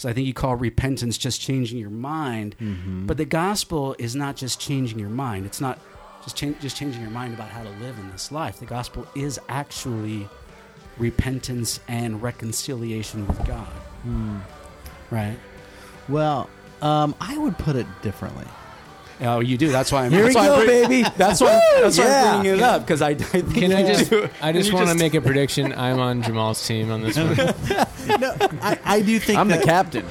because I think you call repentance just changing your mind. Mm-hmm. But the gospel is not just changing your mind. It's not just just changing your mind about how to live in this life. The gospel is actually repentance and reconciliation with God. Hmm. Right? Well, um, I would put it differently. Oh, you do. That's why I'm. Here that's we why go, I'm bring- baby. That's why. That's why Yeah. I'm bringing it up because I, I think Can I just? do. I just want to make a prediction. I'm on Jamal's team on this one. no, I, I do think I'm the captain.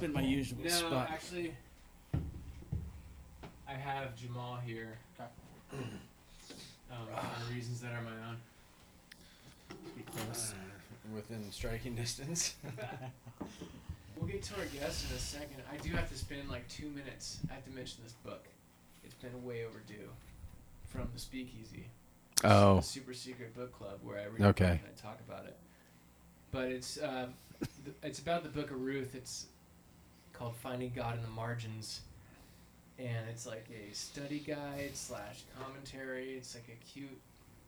Been my usual No, spot. actually, I have Jamal here. Um, for reasons that are my own. Within striking distance. We'll get to our guests in a second. I do have to spend like two minutes. I have to mention this book. It's been way overdue. From the Speakeasy. Oh. A super secret book club where I read Okay. and I talk about it. But it's uh, th- it's about the book of Ruth. It's called Finding God in the Margins, and it's like a study guide slash commentary. It's like a cute,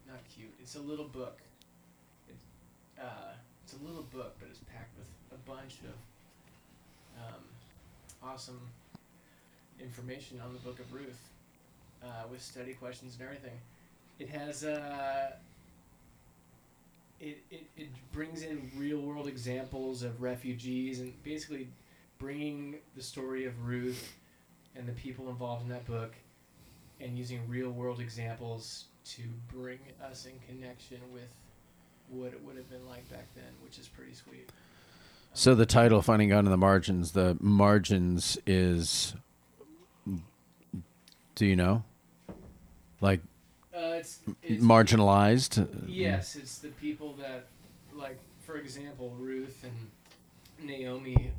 not cute. It's a little book. It's uh, it's a little book, but it's packed with a bunch of um, awesome information on the book of Ruth, uh, with study questions and everything. It has uh, it, it, it brings in real world examples of refugees and basically bringing the story of Ruth and the people involved in that book and using real world examples to bring us in connection with what it would have been like back then, which is pretty sweet. So the title, "Finding God in the Margins," the margins is. Do you know? Like Uh, it's, it's marginalized. Yes, it's the people that, like, for example, Ruth and Naomi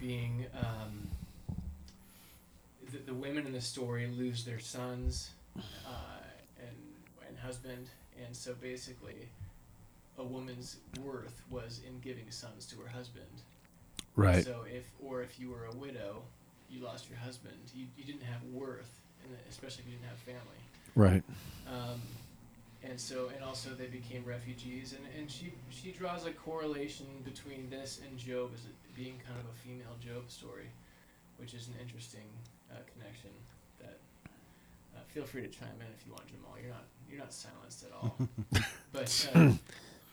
being um, the, the women in the story lose their sons uh, and and husband, and so basically, a woman's worth was in giving sons to her husband. Right. So if or if you were a widow, you lost your husband. You, you didn't have worth, and especially if you didn't have family. Right. Um, and so, and also they became refugees, and, and she she draws a correlation between this and Job as it being kind of a female Job story, which is an interesting uh, connection. That uh, feel free to chime in if you want, Jamal. You're not you're not silenced at all. but uh,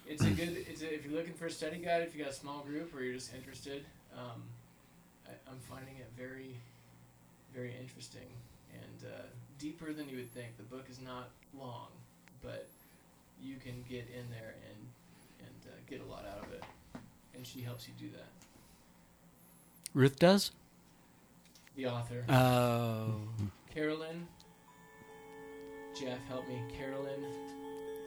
it's a good. It's a, if you're looking for a study guide, if you got a small group or you're just interested, um, I, I'm finding it very, very interesting and uh, deeper than you would think. The book is not long, but you can get in there and and uh, get a lot out of it, and she helps you do that. Ruth does. The author, Oh. Carolyn. Jeff, help me. Carolyn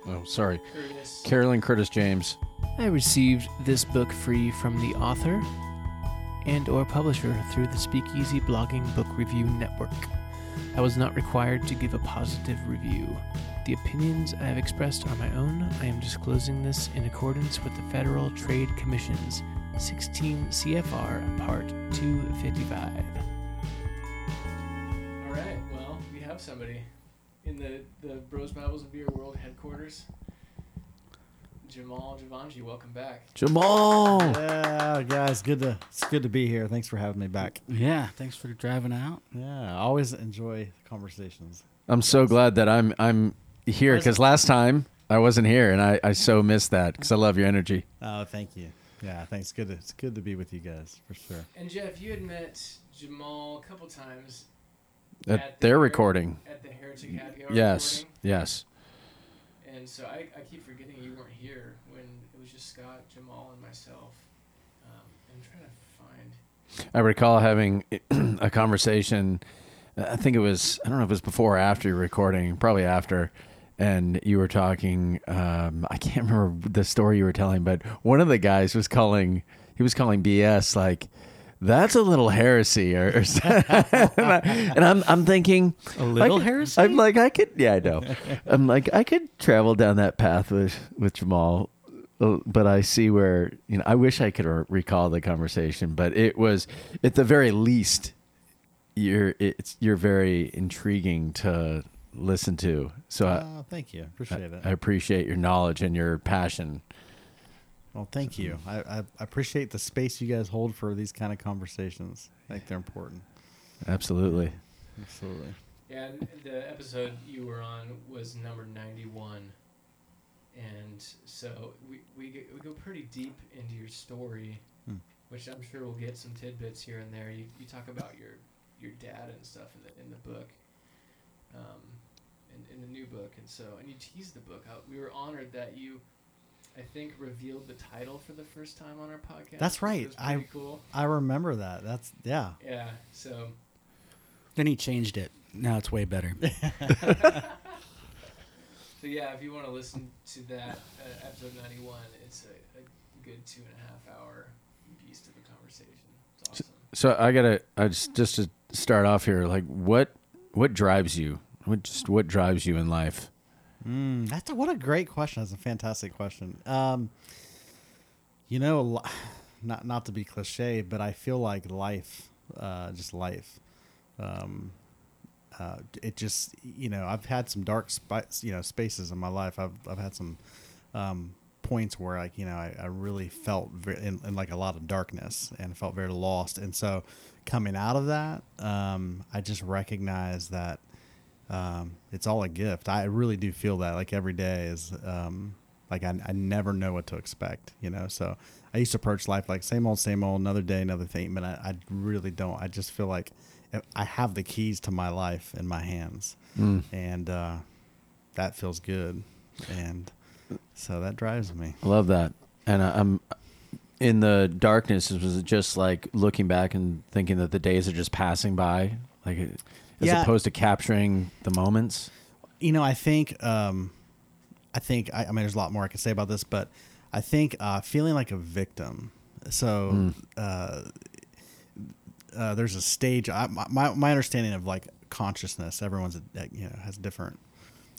Oh, sorry. Custis. Carolyn Custis James. I received this book free from the author and or publisher through the Speakeasy Blogging Book Review Network. I was not required to give a positive review. The opinions I have expressed are my own. I am disclosing this in accordance with the Federal Trade Commission's 16 CFR Part 255. All right. Well, we have somebody in the the Bros Bibles and Beer World headquarters. Jamal Jivanjee, welcome back. Jamal. Yeah, guys, good to it's good to be here. Thanks for having me back. Yeah. Thanks for driving out. Yeah, I always enjoy conversations. I'm so glad that I'm I'm here because last time I wasn't here and I, I so missed that because I love your energy. Oh, thank you. Yeah, thanks. Good. To, it's good to be with you guys for sure. And Jeff, you had met Jamal a couple times At the their Her- recording. At the Heretic Happy Yes. recording. Yes. And so I, I keep forgetting you weren't here when it was just Scott, Jamal, and myself. Um, I'm trying to find. I recall having a conversation. I think it was I don't know if it was before or after your recording, probably after, and you were talking. Um, I can't remember the story you were telling, but one of the guys was calling. He was calling BS like. That's a little heresy, or, or something. and I'm I'm thinking A little I could- heresy? I'm like I could, yeah, I know. I'm like I could travel down that path with with Jamal but I see where you know. I wish I could recall the conversation, but it was at the very least, you're it's you're very intriguing to listen to. So I, Oh, thank you. Appreciate it. I appreciate your knowledge and your passion. well, thank you. I, I I appreciate the space you guys hold for these kind of conversations. I think they're important. Absolutely. Absolutely. Yeah, and the episode you were on was number 91. And so we, we, get, we go pretty deep into your story, Hmm. which I'm sure we'll get some tidbits here and there. You, you talk about your, your dad and stuff in the, in the book, um, in, in the new book. And so, and you teased the book. How, we were honored that you, I think, revealed the title for the first time on our podcast. That's right. I- cool. I remember that. That's yeah. Yeah, so Then he changed it. Now it's way better. So yeah, if you want to listen to that uh, episode ninety one, it's a, a good two and a half hour beast of a conversation. It's awesome. So I gotta, I just just to start off here, like what what drives you? What just what drives you in life? Mm, that's a, what a great question. That's a fantastic question. Um, you know, not not to be cliche, but I feel like life, uh, just life. Um, uh, it just you know I've had some dark spi- you know spaces in my life. I've I've had some um, points where like you know I, I really felt very, in, in like a lot of darkness and felt very lost. And so coming out of that, um, I just recognized that um, it's all a gift. I really do feel that like every day is um, like I, I never know what to expect, you know. So I used to approach life like same old, same old, another day, another thing. But I, I really don't. I just feel like I have the keys to my life in my hands, Mm. and uh, that feels good, and so that drives me. I love that. And I- I'm in the darkness. Was it just like looking back and thinking that the days are just passing by, like as Yeah. opposed to capturing the moments? you know, I think, um, I think, I, I mean, there's a lot more I could say about this, but I think uh, feeling like a victim. So, Mm. uh, uh, there's a stage. I, my my understanding of like consciousness, everyone's uh, you know has different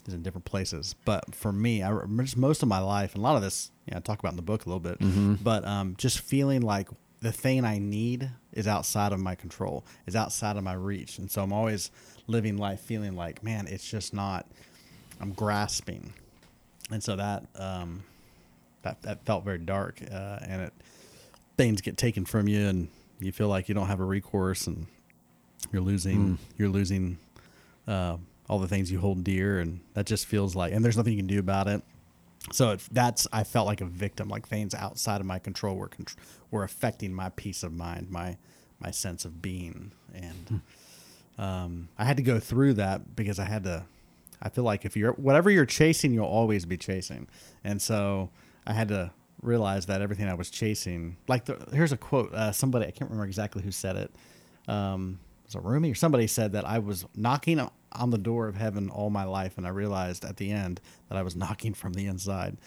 is in different places. But for me, I just most of my life, and a lot of this, you know, I talk about in the book a little bit. Mhm. But um, just feeling like the thing I need is outside of my control, is outside of my reach, and so I'm always living life feeling like, man, it's just not. I'm grasping, and so that um, that that felt very dark, uh, and it things get taken from you, and you feel like you don't have a recourse, and you're losing Mm. you're losing uh, all the things you hold dear, and that just feels like, and there's nothing you can do about it. So it, that's I felt like a victim, like things outside of my control were contr- were affecting my peace of mind, my my sense of being, and um, I had to go through that because I had to. I feel like if you're whatever you're chasing, you'll always be chasing, and so I had to realize that everything I was chasing. Like the, here's a quote. Uh, somebody I can't remember exactly who said it. Um, was a Rumi or somebody said that I was knocking on the door of heaven all my life, and I realized at the end that I was knocking from the inside.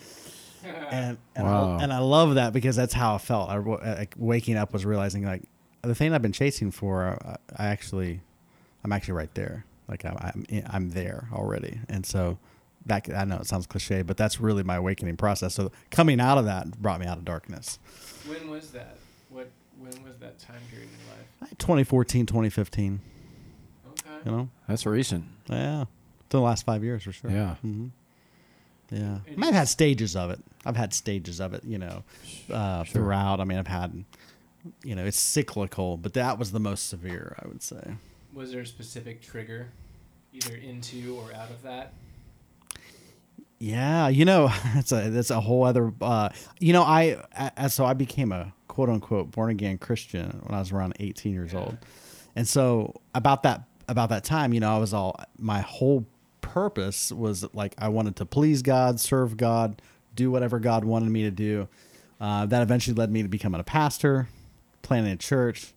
And and, Wow. I, and I love that because that's how I felt. I wa- like waking up was realizing like the thing I've been chasing for. I, I actually, I'm actually right there. Like I'm, I'm I'm there already, and so that I know it sounds cliche, but that's really my awakening process. So coming out of that brought me out of darkness. When was that? What? When was that time period in your life? 2014, 2015. Okay. You know, That's recent. yeah, it's the last five years for sure. Yeah. hmm Yeah, I mean, I've had stages of it. I've had stages of it, you know, uh, Sure. throughout. I mean, I've had, you know, it's cyclical, but that was the most severe, I would say. Was there a specific trigger, either into or out of that? Yeah, you know, that's a that's a whole other. Uh, you know, I a- so I became a quote unquote born again Christian when I was around 18 years Yeah. old, and so about that about that time, you know, I was all my whole purpose was like I wanted to please God, serve God, do whatever God wanted me to do. Uh, that eventually led me to becoming a pastor, planning a church.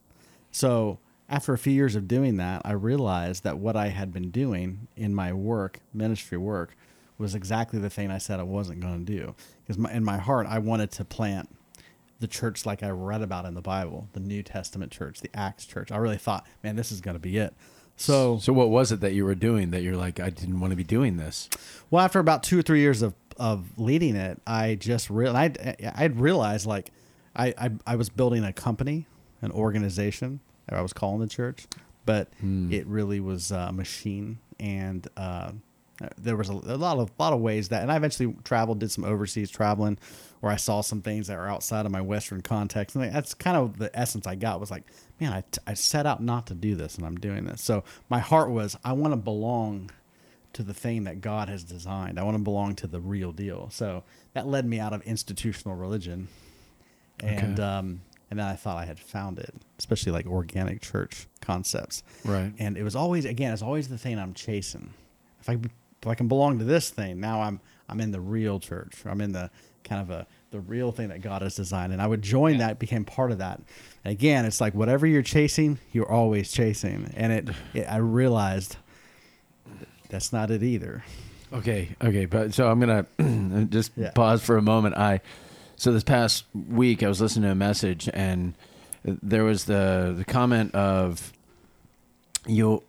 So after a few years of doing that, I realized that what I had been doing in my work, ministry work, was exactly the thing I said I wasn't going to do. Because in my heart, I wanted to plant the church like I read about in the Bible, the New Testament church, the Acts church. I really thought, man, this is going to be it. So, So what was it that you were doing that you're like, I didn't want to be doing this? well, after about two or three years of of leading it, I just real I I'd realized like I, I I was building a company, an organization. I was calling the church, but Hmm. it really was a machine, and uh, there was a, a lot of lot of ways that. And I eventually traveled, did some overseas traveling, where I saw some things that were outside of my Western context, and that's kind of the essence I got. Was like, man, I, t- I set out not to do this, and I'm doing this. So my heart was, I want to belong to the thing that God has designed. I want to belong to the real deal. So that led me out of institutional religion, and Okay. um, and then I thought I had found it, especially like organic church concepts. Right. And it was always again, it's always the thing I'm chasing. If I if I can belong to this thing, now I'm I'm in the real church. I'm in the kind of a the real thing that God has designed, and I would join that, became part of that. And again, it's like whatever you're chasing, you're always chasing, and it, it I realized that's not it either. Okay, okay, but so I'm gonna just Yeah. pause for a moment. I so this past week I was listening to a message and there was the the comment of you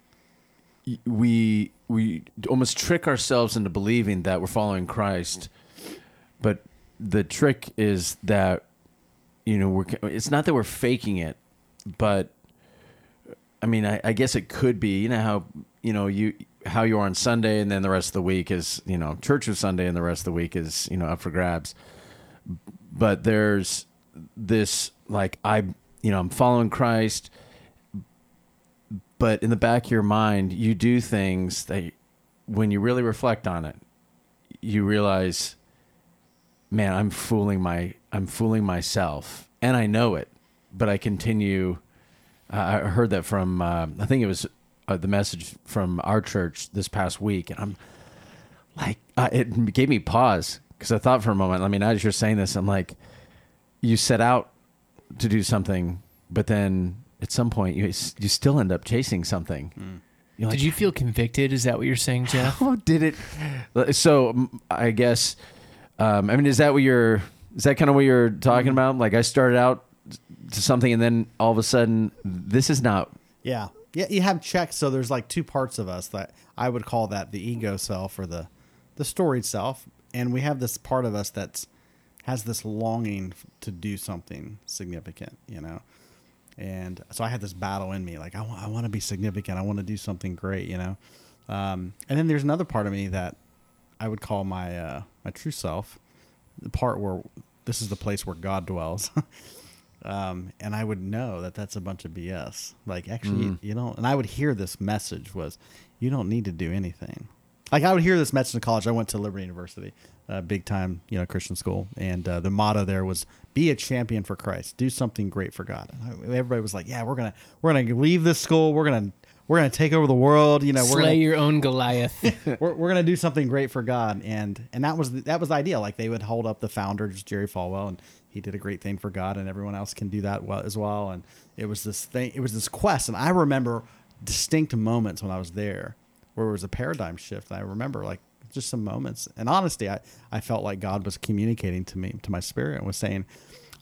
we we almost trick ourselves into believing that we're following Christ, but the trick is that you know we're it's not that we're faking it, but I mean, I, I guess it could be. You know how you know you how you are on Sunday, and then the rest of the week is you know church of Sunday, and the rest of the week is you know up for grabs. But there's this like I you know I'm following Christ, but in the back of your mind, you do things that when you really reflect on it, you realize, man, I'm fooling my I'm fooling myself, and I know it, but I continue. I I heard that from uh, I think it was uh, the message from our church this past week, and I'm like, uh, it gave me pause because I thought for a moment. I mean, as you're saying this, I'm like, you set out to do something, but then at some point you you still end up chasing something. You're Did you feel convicted? Is that what you're saying, Jeff? how did it? So mm, I guess, um, I mean, is that what you're? Is that kind of what you're talking about? Like I started out to something, and then all of a sudden, this is not. Yeah. Yeah, you have checks. So there's like two parts of us that I would call that the ego self or the the storied self, and we have this part of us that's has this longing to do something significant, you know. And so I had this battle in me, like I want, I want to be significant. I want to do something great, you know. Um, and then there's another part of me that I would call my uh, my true self, the part where this is the place where God dwells. um, and I would know that that's a bunch of BS. Like, actually, Mm. you know, and I would hear this message was, you don't need to do anything. Like, I would hear this message in college. I went to Liberty University, a big time, you know, Christian school, and uh, the motto there was, "Be a champion for Christ. Do something great for God." And I, everybody was like, "Yeah, we're gonna, we're gonna leave this school. We're gonna." We're gonna take over the world, you know. We're Slay gonna, your own Goliath. we're, we're gonna do something great for God, and and that was the, that was the idea. Like they would hold up the founder, just Jerry Falwell, and he did a great thing for God, and everyone else can do that well as well. And it was this thing, it was this quest, and I remember distinct moments when I was there where it was a paradigm shift. And I remember like just some moments, and honestly, I I felt like God was communicating to me, to my spirit, and was saying.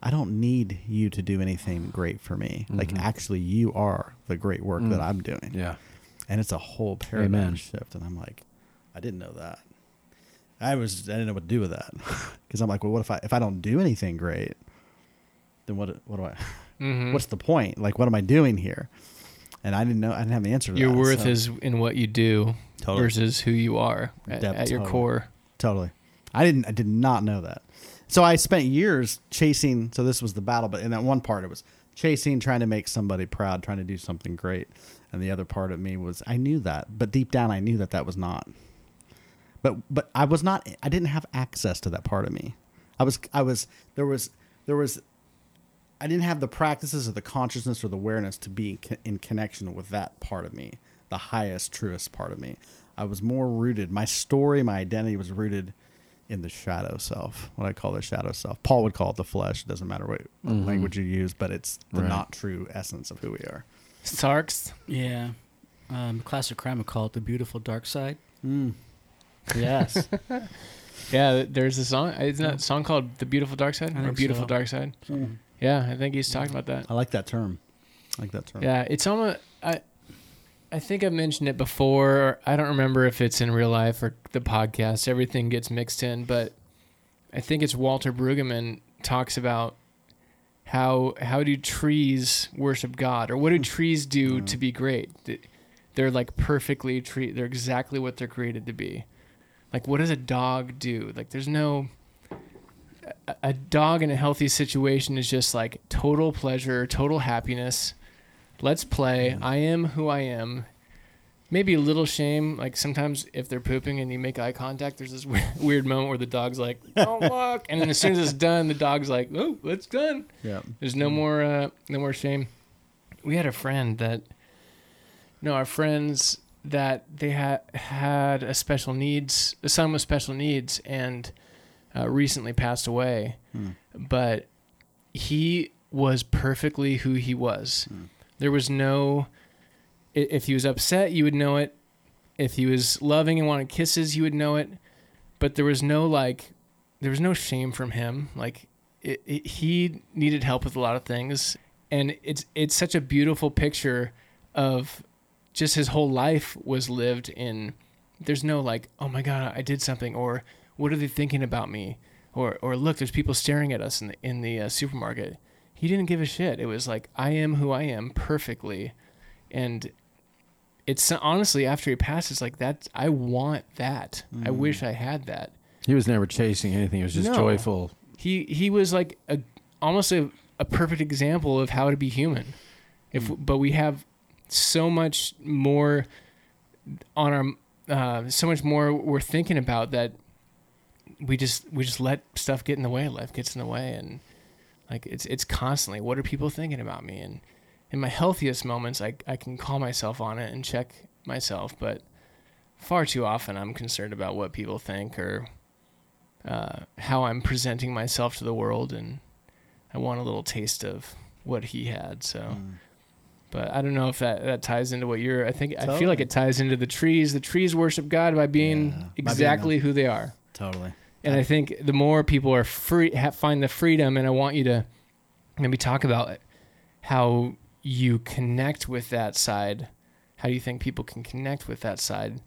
I don't need you to do anything great for me. Like actually, you are the great work that I'm doing Yeah. and it's a whole paradigm Amen. shift. And I'm like, I didn't know that. I was I didn't know what to do with that because I'm like, well, what if I if I don't do anything great, then what what do I? Mhm. What's the point? Like, what am I doing here? And I didn't know. I didn't have the answer to Your that. worth so- is in what you do Totally. versus who you are at, Depth, at your totally. core. Totally. I didn't I did not know that. So I spent years chasing so this was the battle, but in that one part it was chasing, trying to make somebody proud, trying to do something great. And the other part of me was I knew that, but deep down I knew that that was not. But but I was not I didn't have access to that part of me. I was I was there was there was I didn't have the practices or the consciousness or the awareness to be in connection with that part of me, the highest, truest part of me. I was more rooted. My story, my identity was rooted in the shadow self, what I call the shadow self. Paul would call it the flesh. It doesn't matter what, what Mhm. language you use, but it's the Right. not true essence of who we are. Sarx. Yeah. Um, classic crime would call it the beautiful dark side. Mm. Yes. Yeah, there's a song. Isn't that a song called "The Beautiful Dark Side" I or "Beautiful so. Dark Side"? Yeah, I think he's talking about that. I like that term. I like that term. Yeah, it's almost. I, I think I've mentioned it before. I don't remember if it's in real life or the podcast. Everything gets mixed in, but I think it's Walter Brueggemann talks about how how do trees worship God or what do hmm. trees do hmm. to be great? They're like perfectly tree. They're exactly what they're created to be. Like what does a dog do? Like there's no a, a dog in a healthy situation is just like total pleasure, total happiness. Let's play. I am who I am. Maybe a little shame, like sometimes if they're pooping and you make eye contact, there's this weird, weird moment where the dog's like, "Don't look," and then as soon as it's done, the dog's like, "Oh, it's done." Yeah. There's no more, uh, no more shame. We had a friend that, no, our friends that they had had a special needs, a son with special needs, and uh, recently passed away. But he was perfectly who he was. There was no. If he was upset, you would know it. If he was loving and wanted kisses, you would know it. But there was no like, there was no shame from him. Like it, it, he needed help with a lot of things, and it's it's such a beautiful picture of just his whole life was lived in. There's no like, oh my god, I did something, or what are they thinking about me, or or look, there's people staring at us in the in the uh, supermarket. He didn't give a shit. It was like I am who I am perfectly, and it's honestly after he passed, it's like that. I want that. I wish I had that He was never chasing anything. He was just No. joyful. he he was like a almost a, a perfect example of how to be human if but we have so much more on our uh, so much more we're thinking about that we just we just let stuff get in the way life gets in the way and like it's it's constantly what are people thinking about me and in my healthiest moments I, I can call myself on it and check myself but far too often i'm concerned about what people think or uh, how I'm presenting myself to the world, and I want a little taste of what he had. So, Mm. but I don't know if that that ties into what you're. I think I feel like it ties into the trees. The trees worship God by being Yeah, by being exactly who they are, Totally. And I think the more people are free, ha find the freedom, and I want you to maybe talk about how you connect with that side. How do you think people can connect with that side?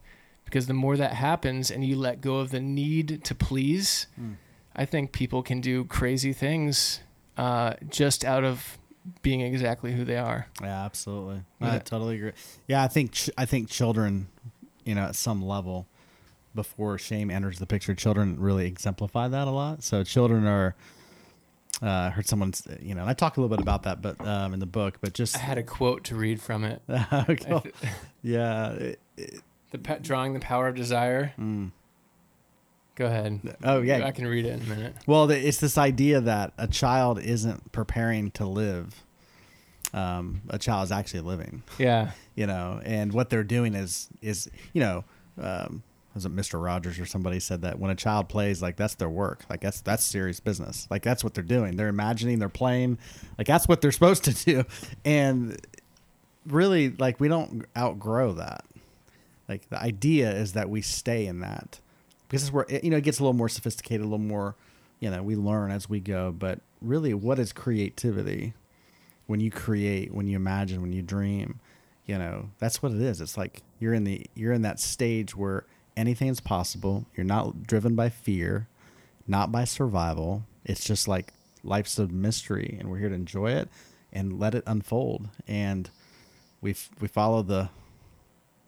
Because the more that happens and you let go of the need to please, Mm. I think people can do crazy things uh, just out of being exactly who they are. Yeah, absolutely. Yeah. I totally agree. Yeah, I think ch- I think children, you know, at some level, before shame enters the picture, children really exemplify that a lot. So children are. Uh, I heard someone, you know, and I talk a little bit about that, but um, in the book, but just I had a quote to read from it. Okay. yeah. it- it- The pa- drawing the power of desire. mm. Go ahead. Oh yeah. I can read it in a minute. Well, the, it's this idea that a child isn't preparing to live. Um, a child is actually living. Yeah. you know, and what they're doing is is you know, um, was it Mr. Rogers or somebody said that when a child plays, like that's their work, like that's that's serious business, like that's what they're doing. They're imagining, they're playing, like that's what they're supposed to do, and really, like we don't outgrow that. Like the idea is that we stay in that because it's where you know it gets a little more sophisticated, a little more, you know, we learn as we go. But really, what is creativity? When you create, when you imagine, when you dream, you know that's what it is. It's like you're in the you're in that stage where anything is possible. You're not driven by fear, not by survival. It's just like life's a mystery, and we're here to enjoy it and let it unfold. And we we follow the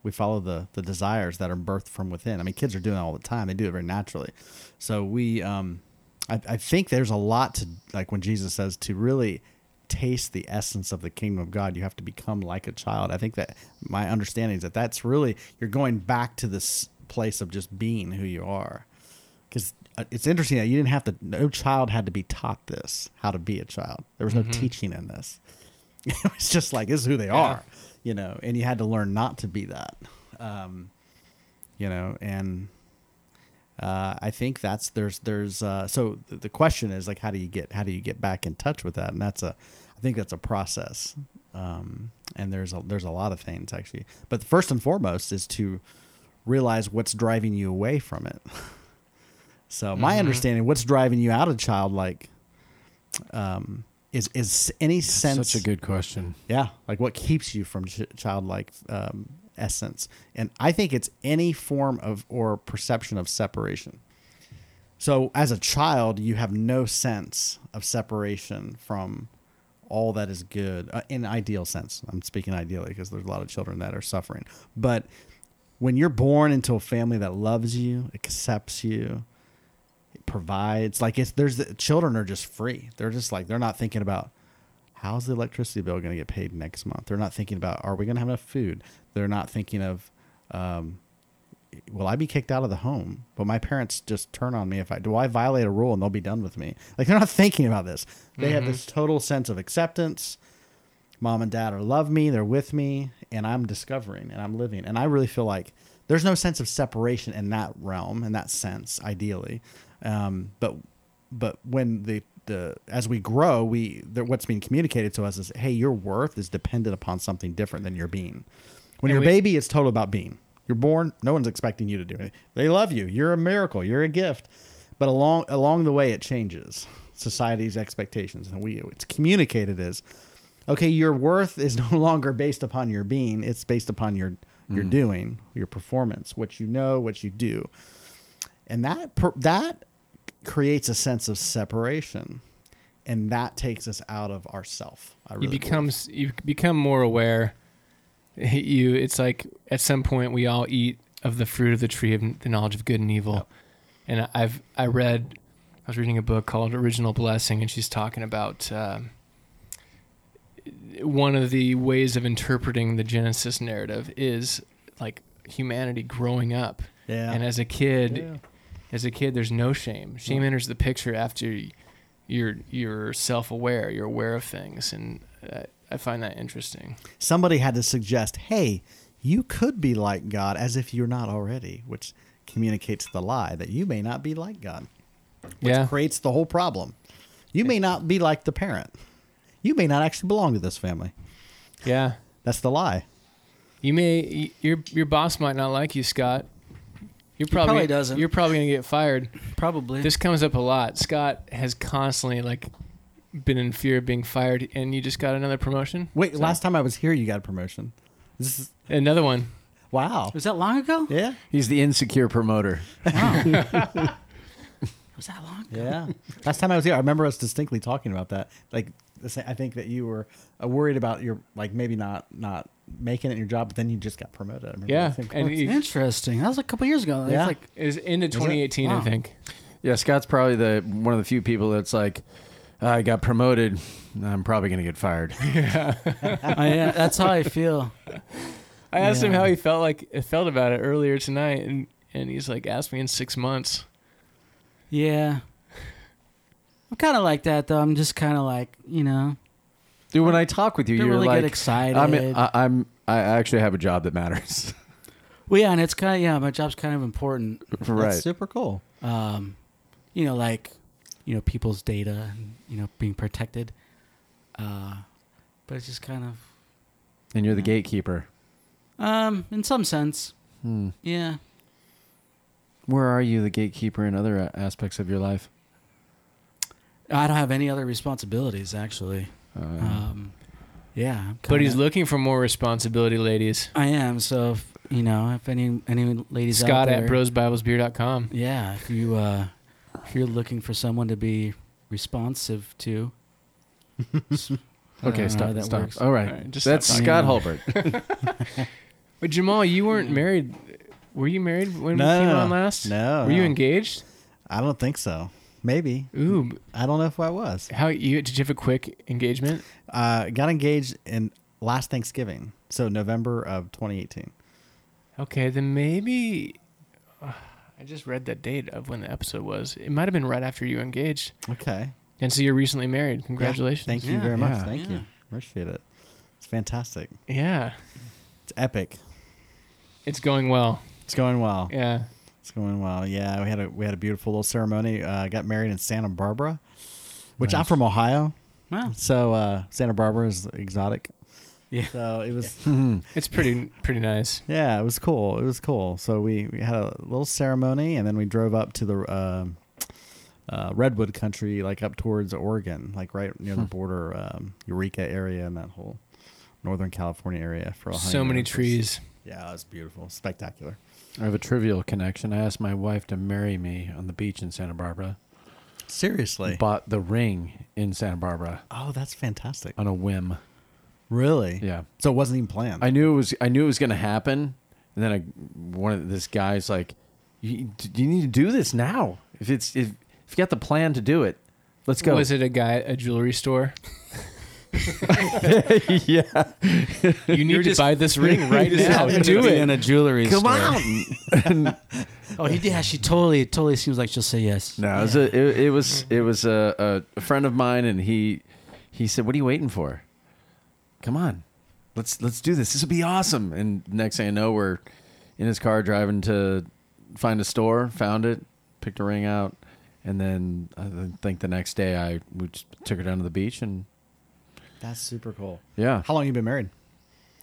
we follow the the desires that are birthed from within. I mean, kids are doing it all the time; they do it very naturally. So we, um, I, I think there's a lot to like when Jesus says to really taste the essence of the kingdom of God, you have to become like a child. I think that my understanding is that that's really you're going back to this place of just being who you are. Because it's interesting that you didn't have to. No child had to be taught this how to be a child. There was no teaching in this. It was just like this is who they are, you know, and you had to learn not to be that, um, you know, and uh, I think that's there's there's uh, so the, the question is like how do you get how do you get back in touch with that, and that's a I think that's a process, um, and there's a there's a lot of things actually, but first and foremost is to realize what's driving you away from it. so my Mhm. understanding, what's driving you out of childlike, um, is is any sense Such a good question. yeah, like what keeps you from ch- childlike um, essence. And I think it's any form of or perception of separation. So as a child, you have no sense of separation from all that is good uh, in ideal sense. I'm speaking ideally because there's a lot of children that are suffering. But when you're born into a family that loves you, accepts you, it provides like it's there's the children are just free. They're just like they're not thinking about how's the electricity bill going to get paid next month. They're not thinking about are we going to have enough food. They're not thinking of um, will I be kicked out of the home? But my parents just turn on me if I do I violate a rule and they'll be done with me. Like they're not thinking about this. They have this total sense of acceptance. Mom and dad are love me, they're with me, and I'm discovering and I'm living. And I really feel like there's no sense of separation in that realm, in that sense, ideally. Um, but but when the the as we grow, we what's being communicated to us is, hey, your worth is dependent upon something different than your being. When And you're a baby, it's total about being. You're born, no one's expecting you to do it. They love you. You're a miracle. You're a gift. But along along the way, it changes society's expectations, and we it's communicated as, okay, your worth is no longer based upon your being. It's based upon your your doing, your performance, what you know, what you do, and that that creates a sense of separation, and that takes us out of ourself. I really you believe. become you become more aware. You it's like at some point we all eat of the fruit of the tree of the knowledge of good and evil. Yep. And I've I read I was reading a book called Original Blessing, and she's talking about um, one of the ways of interpreting the Genesis narrative is like humanity growing up. yeah. And as a kid, Yeah. as a kid, there's no shame. Shame No. enters the picture after you're you're self-aware, you're aware of things, and uh, I find that interesting. somebody had to suggest, hey, you could be like God as if you're not already, which communicates the lie that you may not be like God, which yeah, creates the whole problem. You may not be like the parent. You may not actually belong to this family. yeah. That's the lie. You may your your boss might not like you, Scott. You're probably, probably doesn't. You're probably gonna get fired. Probably. This comes up a lot. Scott has constantly like been in fear of being fired, and you just got another promotion. Wait, So- last time I was here, you got a promotion. This is Another one. wow. was that long ago? Yeah, He's the insecure promoter. Wow. Oh. Was that long? yeah. last time I was here, I remember us distinctly talking about that. Like, the sa- I think that you were uh, worried about your like maybe not not making it in your job, but then you just got promoted. I Yeah, and quotes. you- Interesting. That was a couple years ago. It's Yeah. like It was into it? 2018, I think. Yeah, Scott's probably the one of the few people that's like, I got promoted. I'm probably gonna get fired. Yeah. I, yeah, that's how I feel. I asked him how he felt like felt about it earlier tonight, and and he's like, ask me in six months. Yeah. I'm kind of like that though. I'm just kind of like you know. Dude, when I talk with you, Don't you're really like, get excited. I'm, I, I'm, I actually have a job that matters. well, yeah, and it's kind of yeah. My job's kind of important. That's right. super cool. Um, you know, like you know people's data and you know being protected. Uh, but it's just kind of And you're the Yeah. gatekeeper. um in some sense, Hmm. yeah. Where are you the gatekeeper in other aspects of your life? I don't have any other responsibilities actually. Uh, Um, yeah, I'm But he's looking for more responsibility, ladies. I am. So if, you know, if any any ladies out Scott there, at brosbiblesbeer.com. yeah, if you uh, if you're looking for someone to be responsive to, okay, don't stop. that stop. works. All right. All right, just That's stop Scott talking. Hulbert. But Jamal, you weren't married. Were you married when No, we came on last? no, Were you engaged? I don't think so. Maybe. Ooh, I don't know if I was. how you did you have a quick engagement? Uh, got engaged in last Thanksgiving, so November of 2018. Okay, then maybe I just read that date of when the episode was. It might have been right after you engaged, Okay. and so you're recently married. Congratulations! Thank you Yeah. very much. Yeah. Thank you. Appreciate it. It's fantastic. Yeah, It's epic. it's going well. It's going well. Yeah, It's going well. Yeah, we had a we had a beautiful little ceremony. Uh, got married in Santa Barbara, which I'm from Ohio, Wow. so uh, Santa Barbara is exotic. Yeah. So it was it's pretty pretty nice. yeah, it was cool. It was cool. So we, we had a little ceremony, and then we drove up to the um uh, redwood country, like up towards Oregon, like right near the Hmm. border, um, Eureka area, and that whole Northern California area for a So many trees. Yeah, it was beautiful, spectacular. I have a trivial connection. I asked my wife to marry me on the beach in Santa Barbara. Seriously. Bought the ring in Santa Barbara Oh, that's fantastic. on a whim. Really? Yeah. So it wasn't even planned. I knew it was. I knew it was going to happen, and then I, one of this guy's like, you, "You need to do this now. If it's if, if you got the plan to do it, let's go." Was it a guy at a jewelry store? yeah. You need to just- buy this ring right now. happened to Do it. in a jewelry Come store. on. Oh, he yeah, she totally totally seems like she'll say yes. No, it was a, it, it was it was a, a friend of mine, and he he said, "What are you waiting for? Come on, let's let's do this. This will be awesome." And next thing I know, we're in his car driving to find a store. Found it, picked a ring out, and then I think the next day I we just took her down to the beach, and That's super cool. yeah, How long you been married?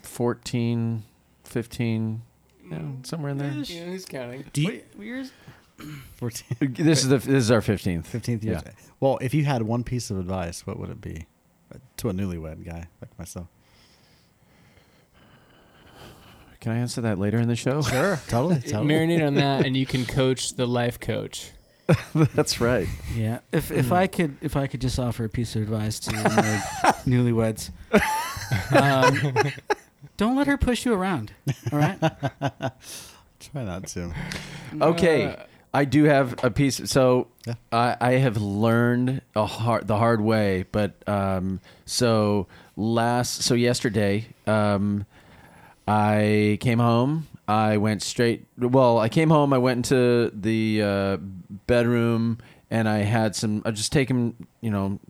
14, 15, you know, somewhere in there. Yeah, who's counting? Do you, Yours? 14, This is the this is our fifteenth. 15th years. Yeah. Well, if you had one piece of advice, what would it be to a newlywed guy like myself? Can I answer that later in the show? Sure. totally. totally. Marinate on that, and you can coach the life coach. That's right. Yeah. If if I could if I could just offer a piece of advice to married newlyweds, um, don't let her push you around. All right. Try not to. Okay, Uh, I do have a piece. So Yeah. I, I have learned a hard, the hard way. But um, so last, so yesterday, um, I came home. I went straight. Well, I came home. I went into the uh, bedroom and I had some. I just taken, you know,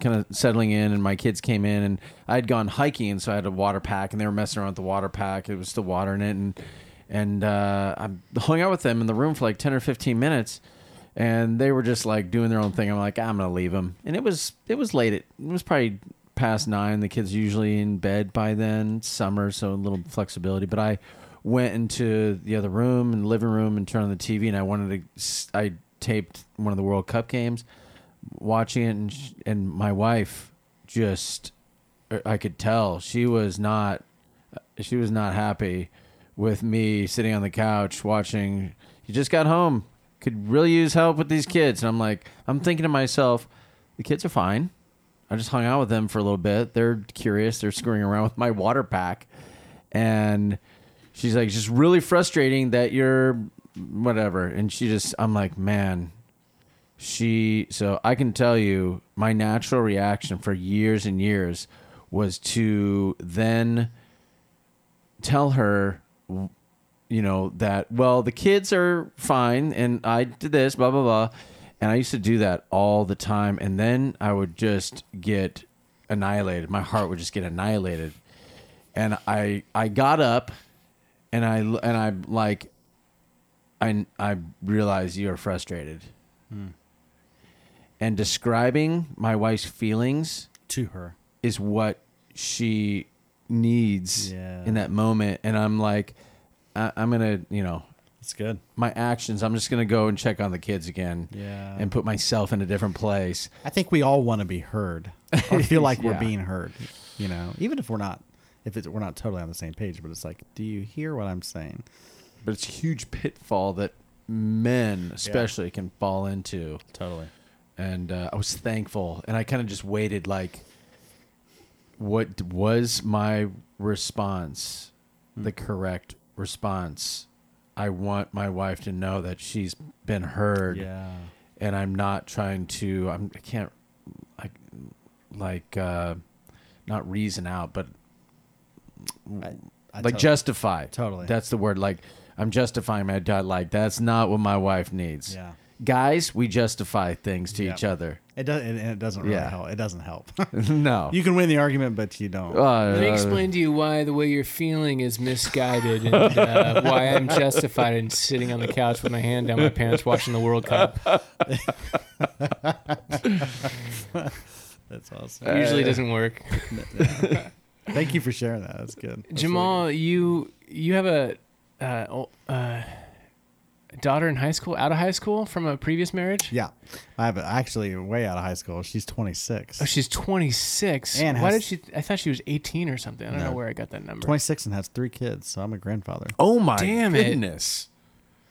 kind of settling in, and my kids came in, and I had gone hiking, and so I had a water pack, and they were messing around with the water pack. It was still water in it, and and uh, I hung out with them in the room for like ten or fifteen minutes, and they were just like doing their own thing. I'm like, I'm gonna leave them, and it was it was late. It, it was probably past nine. The kids usually in bed by then. Summer, so a little flexibility, but I went into the other room and living room and turned on the TV, and I wanted to I taped one of the World Cup games watching it and, sh- and my wife just er, I could tell she was not uh, she was not happy with me sitting on the couch watching you just got home. Could really use help with these kids. And I'm like I'm thinking to myself the kids are fine. I just hung out with them for a little bit. They're curious. They're screwing around with my water pack. And she's like just really frustrating that you're whatever. And she just I'm like man she so i can tell you my natural reaction for years and years was to then tell her you know that well the kids are fine and i did this blah blah blah. And i used to do that all the time. And then i would just get annihilated. My heart would just get annihilated. And i i got up and i and i like i i realized you're frustrated hmm. and describing my wife's feelings To her. is what she needs Yeah. in that moment and i'm like I, i'm gonna you know It's good. my actions i'm just gonna go and check on the kids again Yeah. and put myself in a different place I think we all want to be heard or feel like we're being heard. You know, even if we're not, if it's, we're not totally on the same page, but it's like, do you hear what I'm saying? but it's a huge pitfall that men especially can fall into Totally. and uh, I was thankful, and I kind of just waited, like, what was my response, the correct response? I want my wife to know that she's been heard, Yeah. and I'm not trying to. I'm, I can't, like, like, uh, not reason out, but I, I like tot- justify. Totally. That's the word. Like, I'm justifying my dad. Like, that's not what my wife needs. Yeah. Guys, we justify things to Yeah. each other. It does, and it doesn't really Yeah. help. It doesn't help. no. you can win the argument, but you don't. Uh, Let me explain to you why the way you're feeling is misguided and uh, why I'm justified in sitting on the couch with my hand down my pants watching the World Cup. That's awesome. Uh, Usually doesn't work. Thank you for sharing that. That's good. That's Jamal, you you have a uh, uh, daughter in high school, out of high school from a previous marriage. Yeah, I have actually way out of high school. She's 26. Oh, she's 26. And Why has- did she? I thought she was 18 or something. I don't No. know where I got that number. 26 and has three kids, so I'm a grandfather. Oh my Damn it.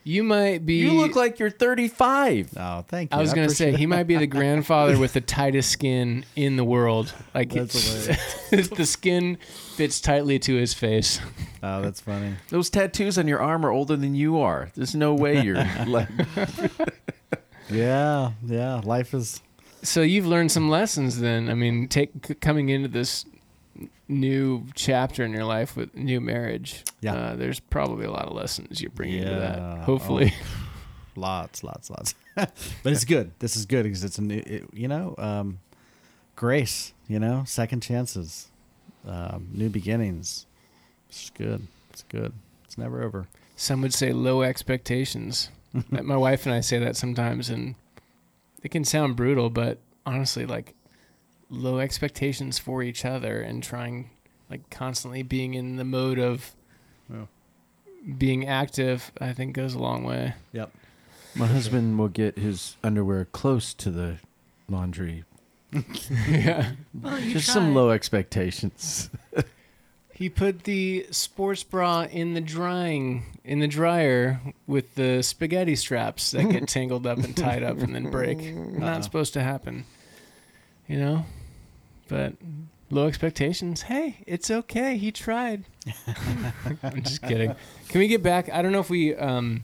Goodness! You might be. You look like you're 35. Oh, thank you. I was gonna say appreciate he might be the grandfather with the tightest skin in the world. Like That's it's- the skin fits tightly to his face. Oh, that's funny. Those tattoos on your arm are older than you are. There's no way you're like. Yeah, yeah. Life is. So you've learned some lessons then. I mean, take coming into this new chapter in your life with new marriage. Yeah. uh, there's probably a lot of lessons you bring bringing into that. Hopefully, Lots, lots, lots. but it's good. This is good because it's a new, it, you know, um, grace, you know, second chances, um, new beginnings. It's good. It's good. It's never over. some would say low expectations. My wife and I say that sometimes, and it can sound brutal, but honestly, like low expectations for each other and trying, like constantly being in the mode of Yeah. being active, I think goes a long way. Yep. My husband will get his underwear close to the laundry. yeah. Just some low expectations. He put the sports bra in the drying in the dryer with the spaghetti straps that get tangled up and tied up and then break. Uh-oh. Not uh-huh. supposed to happen. You know? But low expectations. Hey, it's okay. He tried. I'm just kidding. Can we get back? I don't know if we um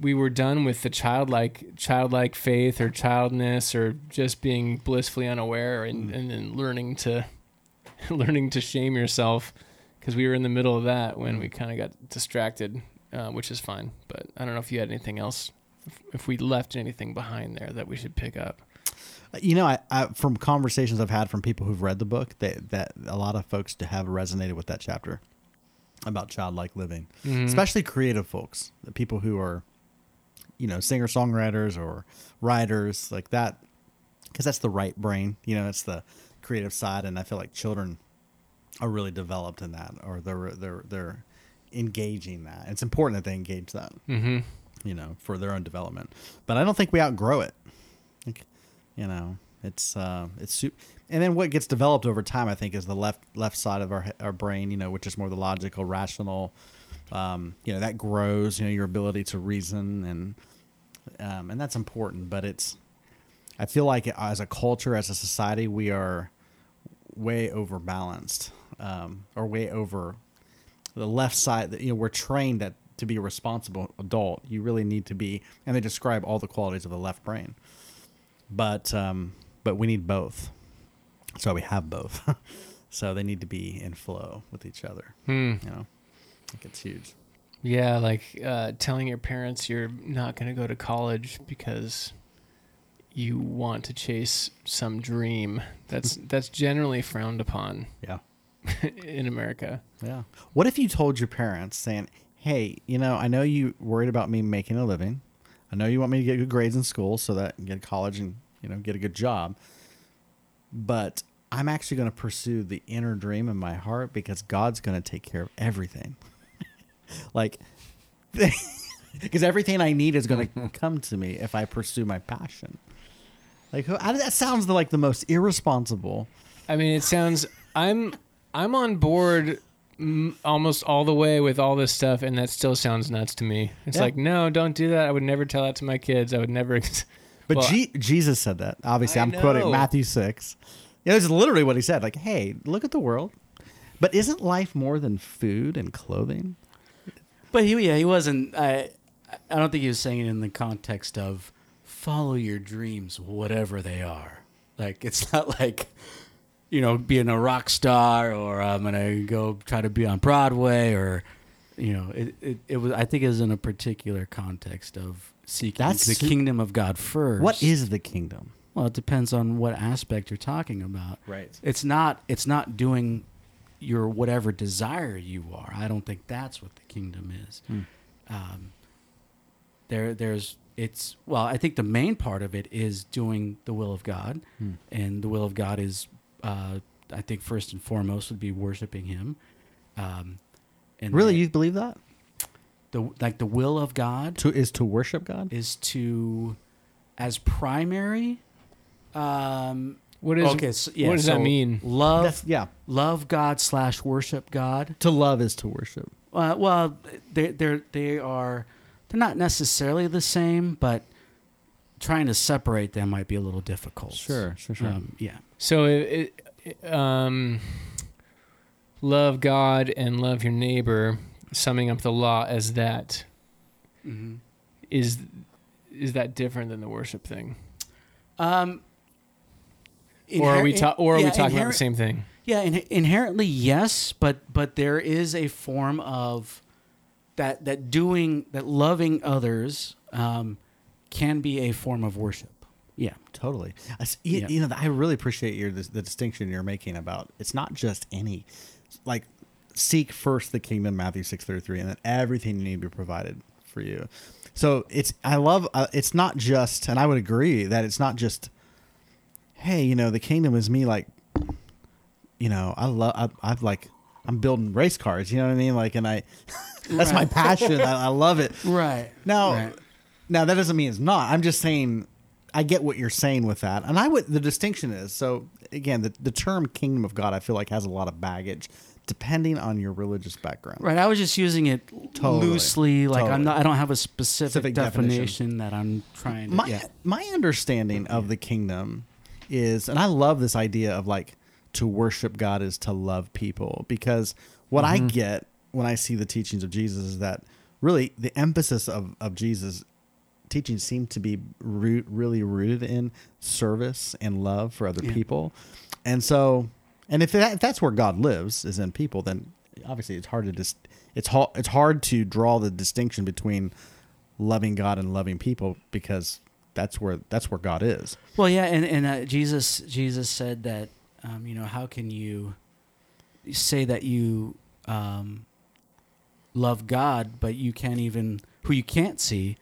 we were done with the childlike childlike faith or childness or just being blissfully unaware and, Mm. and then learning to learning to shame yourself because we were in the middle of that when we kind of got distracted uh, which is fine but i don't know if you had anything else if, if we left anything behind there that we should pick up You know, I, I from conversations I've had from people who've read the book, they, that a lot of folks to have resonated with that chapter about childlike living, Mhm. especially creative folks, the people who are, you know, singer songwriters or writers like that, because that's the right brain. You know, it's the creative side, and I feel like children are really developed in that, or they're they're they're engaging that. It's important that they engage that mm-hmm. you know, for their own development. But I don't think we outgrow it. You know, it's uh, it's su- and then what gets developed over time, I think, is the left left side of our our brain, you know, which is more the logical, rational. Um, you know, that grows. You know, your ability to reason and um, and that's important. But it's, I feel like as a culture, as a society, we are way overbalanced um, or way over the left side that you know we're trained that to be a responsible adult you really need to be and they describe all the qualities of the left brain but um but we need both. So we have both. So they need to be in flow with each other. Hmm. you know? I think it's huge. Yeah like uh, telling your parents you're not going to go to college because you want to chase some dream that's that's generally frowned upon yeah. in america. Yeah. What if you told your parents saying hey you know i know you worried about me making a living. I know you want me to get good grades in school so that you get to college and you know get a good job but i'm actually going to pursue the inner dream in my heart because god's going to take care of everything like because everything i need is going to come to me if i pursue my passion like that sounds like the most irresponsible I mean, it sounds. I'm I'm on board almost all the way with all this stuff, and that still sounds nuts to me. It's Yeah. like, no, don't do that. I would never tell that to my kids. I would never. But Well, Je- Jesus said that. Obviously, I I'm quoting. Matthew 6. Yeah, this is literally what he said. Like, hey, look at the world. But isn't life more than food and clothing? But he, yeah, he wasn't. I, I don't think he was saying it in the context of follow your dreams, whatever they are. Like it's not like, you know, being a rock star or I'm gonna go try to be on Broadway or, you know, it, it, it was. I think it was in a particular context of seeking That's the su- kingdom of God first. What is the kingdom? Well, it depends on what aspect you're talking about. Right. It's not. It's not doing your whatever desire you are. I don't think that's what the kingdom is. Um, there, there's. It's well. I think the main part of it is doing the will of God, and the will of God is, uh, I think, first and foremost would be worshiping Him. Um, and Really, then- you believe that? The like the will of God To is to worship God. is to as primary. Um, What is okay, so, yeah, what does that mean? Love, That's, yeah. love God slash worship God. To love is to worship. Uh, well, they they're they are they're not necessarily the same, but trying to separate them might be a little difficult. Sure, sure, sure. Um, yeah. So it, it, um, love God and love your neighbor, summing up the law as that Mm-hmm. is is that different than the worship thing, Um, or are we ta- or are yeah, we talking about the same thing? Yeah, in, inherently yes, but but there is a form of that that doing that loving others um, can be a form of worship. Yeah. Totally. I s- you, Yeah. you know, I really appreciate your the, the distinction you're making about it's not just any, like, seek first the kingdom, Matthew six thirty three, and then everything you need to be provided for you. So it's I love uh, it's not just, and I would agree that it's not just, hey, you know, the kingdom is me like, you know, I love I, I've like I'm building race cars, you know what I mean? Like, and I that's my passion. I, I love it. Right. Now, Right. now that doesn't mean it's not. I'm just saying I get what you're saying with that, and I would. The distinction is so again the the term kingdom of God. I feel like has a lot of baggage depending on your religious background. Right. I was just using it Totally. loosely. Like Totally. I'm not. I don't have a specific, Specific definition, definition. that I'm trying to. My yeah. my understanding of the kingdom is, and I love this idea of like to worship God is to love people because what I mm-hmm. get when I see the teachings of Jesus is that really the emphasis of of Jesus teachings seem to be root, really rooted in service and love for other Yeah. people. And so, and if, that, if that's where God lives is in people, then obviously it's hard to just it's hard it's hard to draw the distinction between loving God and loving people because that's where that's where God is. Well, yeah, and and uh, Jesus Jesus said that um, you know how can you say that you um, love God, but you can't even who you can't see.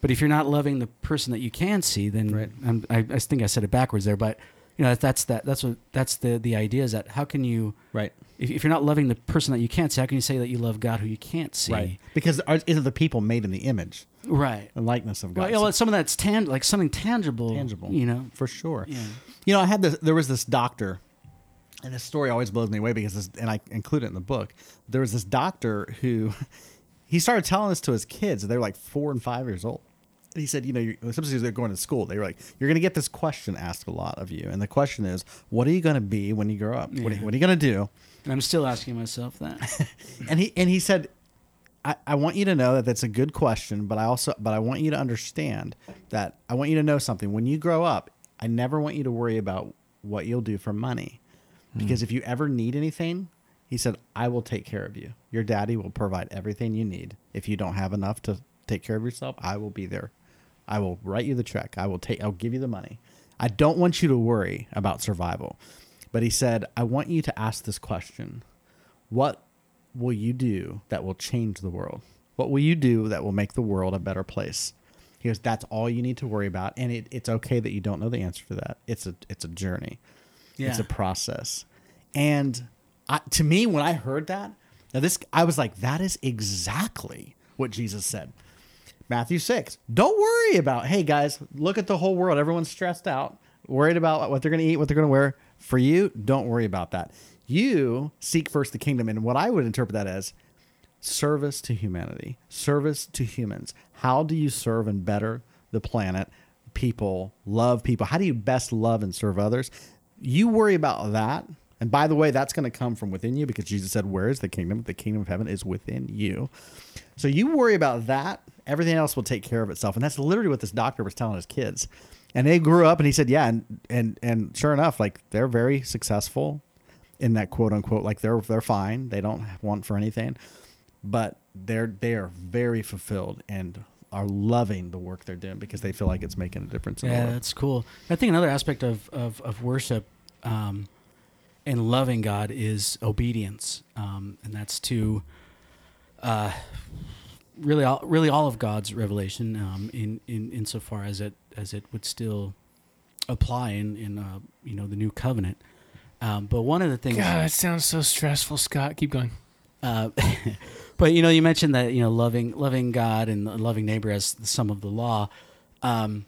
But if you're not loving the person that you can see, then Right. I'm, I, I think I said it backwards there. But you know that's that that's what that's the the idea is that how can you Right. if, if you're not loving the person that you can't see, how can you say that you love God who you can't see? Right. Because are, is it the people made in the image Right. and likeness of God? Well, you know, some of that's tan- like something tangible. tangible. You know. For sure. Yeah. You know, I had this. There was this doctor, and this story always blows me away because, this, and I include it in the book. There was this doctor who, he started telling this to his kids. They were like four and five years old. And he said, you know, especially as they're going to school, they were like, you're going to get this question asked a lot of you, and the question is, what are you going to be when you grow up? What, are, what are you going to do? And I'm still asking myself that. and he and he said I, I want you to know that that's a good question but i also but i want you to understand that i want you to know something. When you grow up i never want you to worry about what you'll do for money. Hmm. Because if you ever need anything he said i will take care of you. Your daddy will provide everything you need. If you don't have enough to take care of yourself i will be there i will write you the check i will take i'll give you the money i don't want you to worry about survival but he said i want you to ask this question what will you do that will change the world? What will you do that will make the world a better place? He goes, that's all you need to worry about, and it, it's okay that you don't know the answer to that. It's a it's a journey, it's a process, and I, to me, when I heard that, now this I was like, that is exactly what Jesus said. Matthew six. Don't worry about. Hey guys, look at the whole world. Everyone's stressed out, worried about what they're going to eat, what they're going to wear. For you, don't worry about that. You seek first the kingdom, and what I would interpret that as service to humanity, service to humans. How do you serve and better the planet, people, love people? How do you best love and serve others? You worry about that. And by the way, that's going to come from within you because Jesus said, Where is the kingdom? The kingdom of heaven is within you. So you worry about that. Everything else will take care of itself. And that's literally what this doctor was telling his kids. And they grew up and he said, Yeah, and and, and sure enough, like they're very successful in that quote unquote, like they're they're fine. They don't want for anything. But they're they are very fulfilled and are loving the work they're doing because they feel like it's making a difference in the Yeah, that's cool. I think another aspect of of, of worship um, and loving God is obedience, um, and that's to uh, really all, really all of God's revelation um, in in insofar as it as it would still apply in in uh, you know the new covenant. Um, but one of the things, God, that sounds so stressful, Scott. Keep going. uh, But you know, you mentioned that you know loving loving God and loving neighbor as the sum of the law. Um,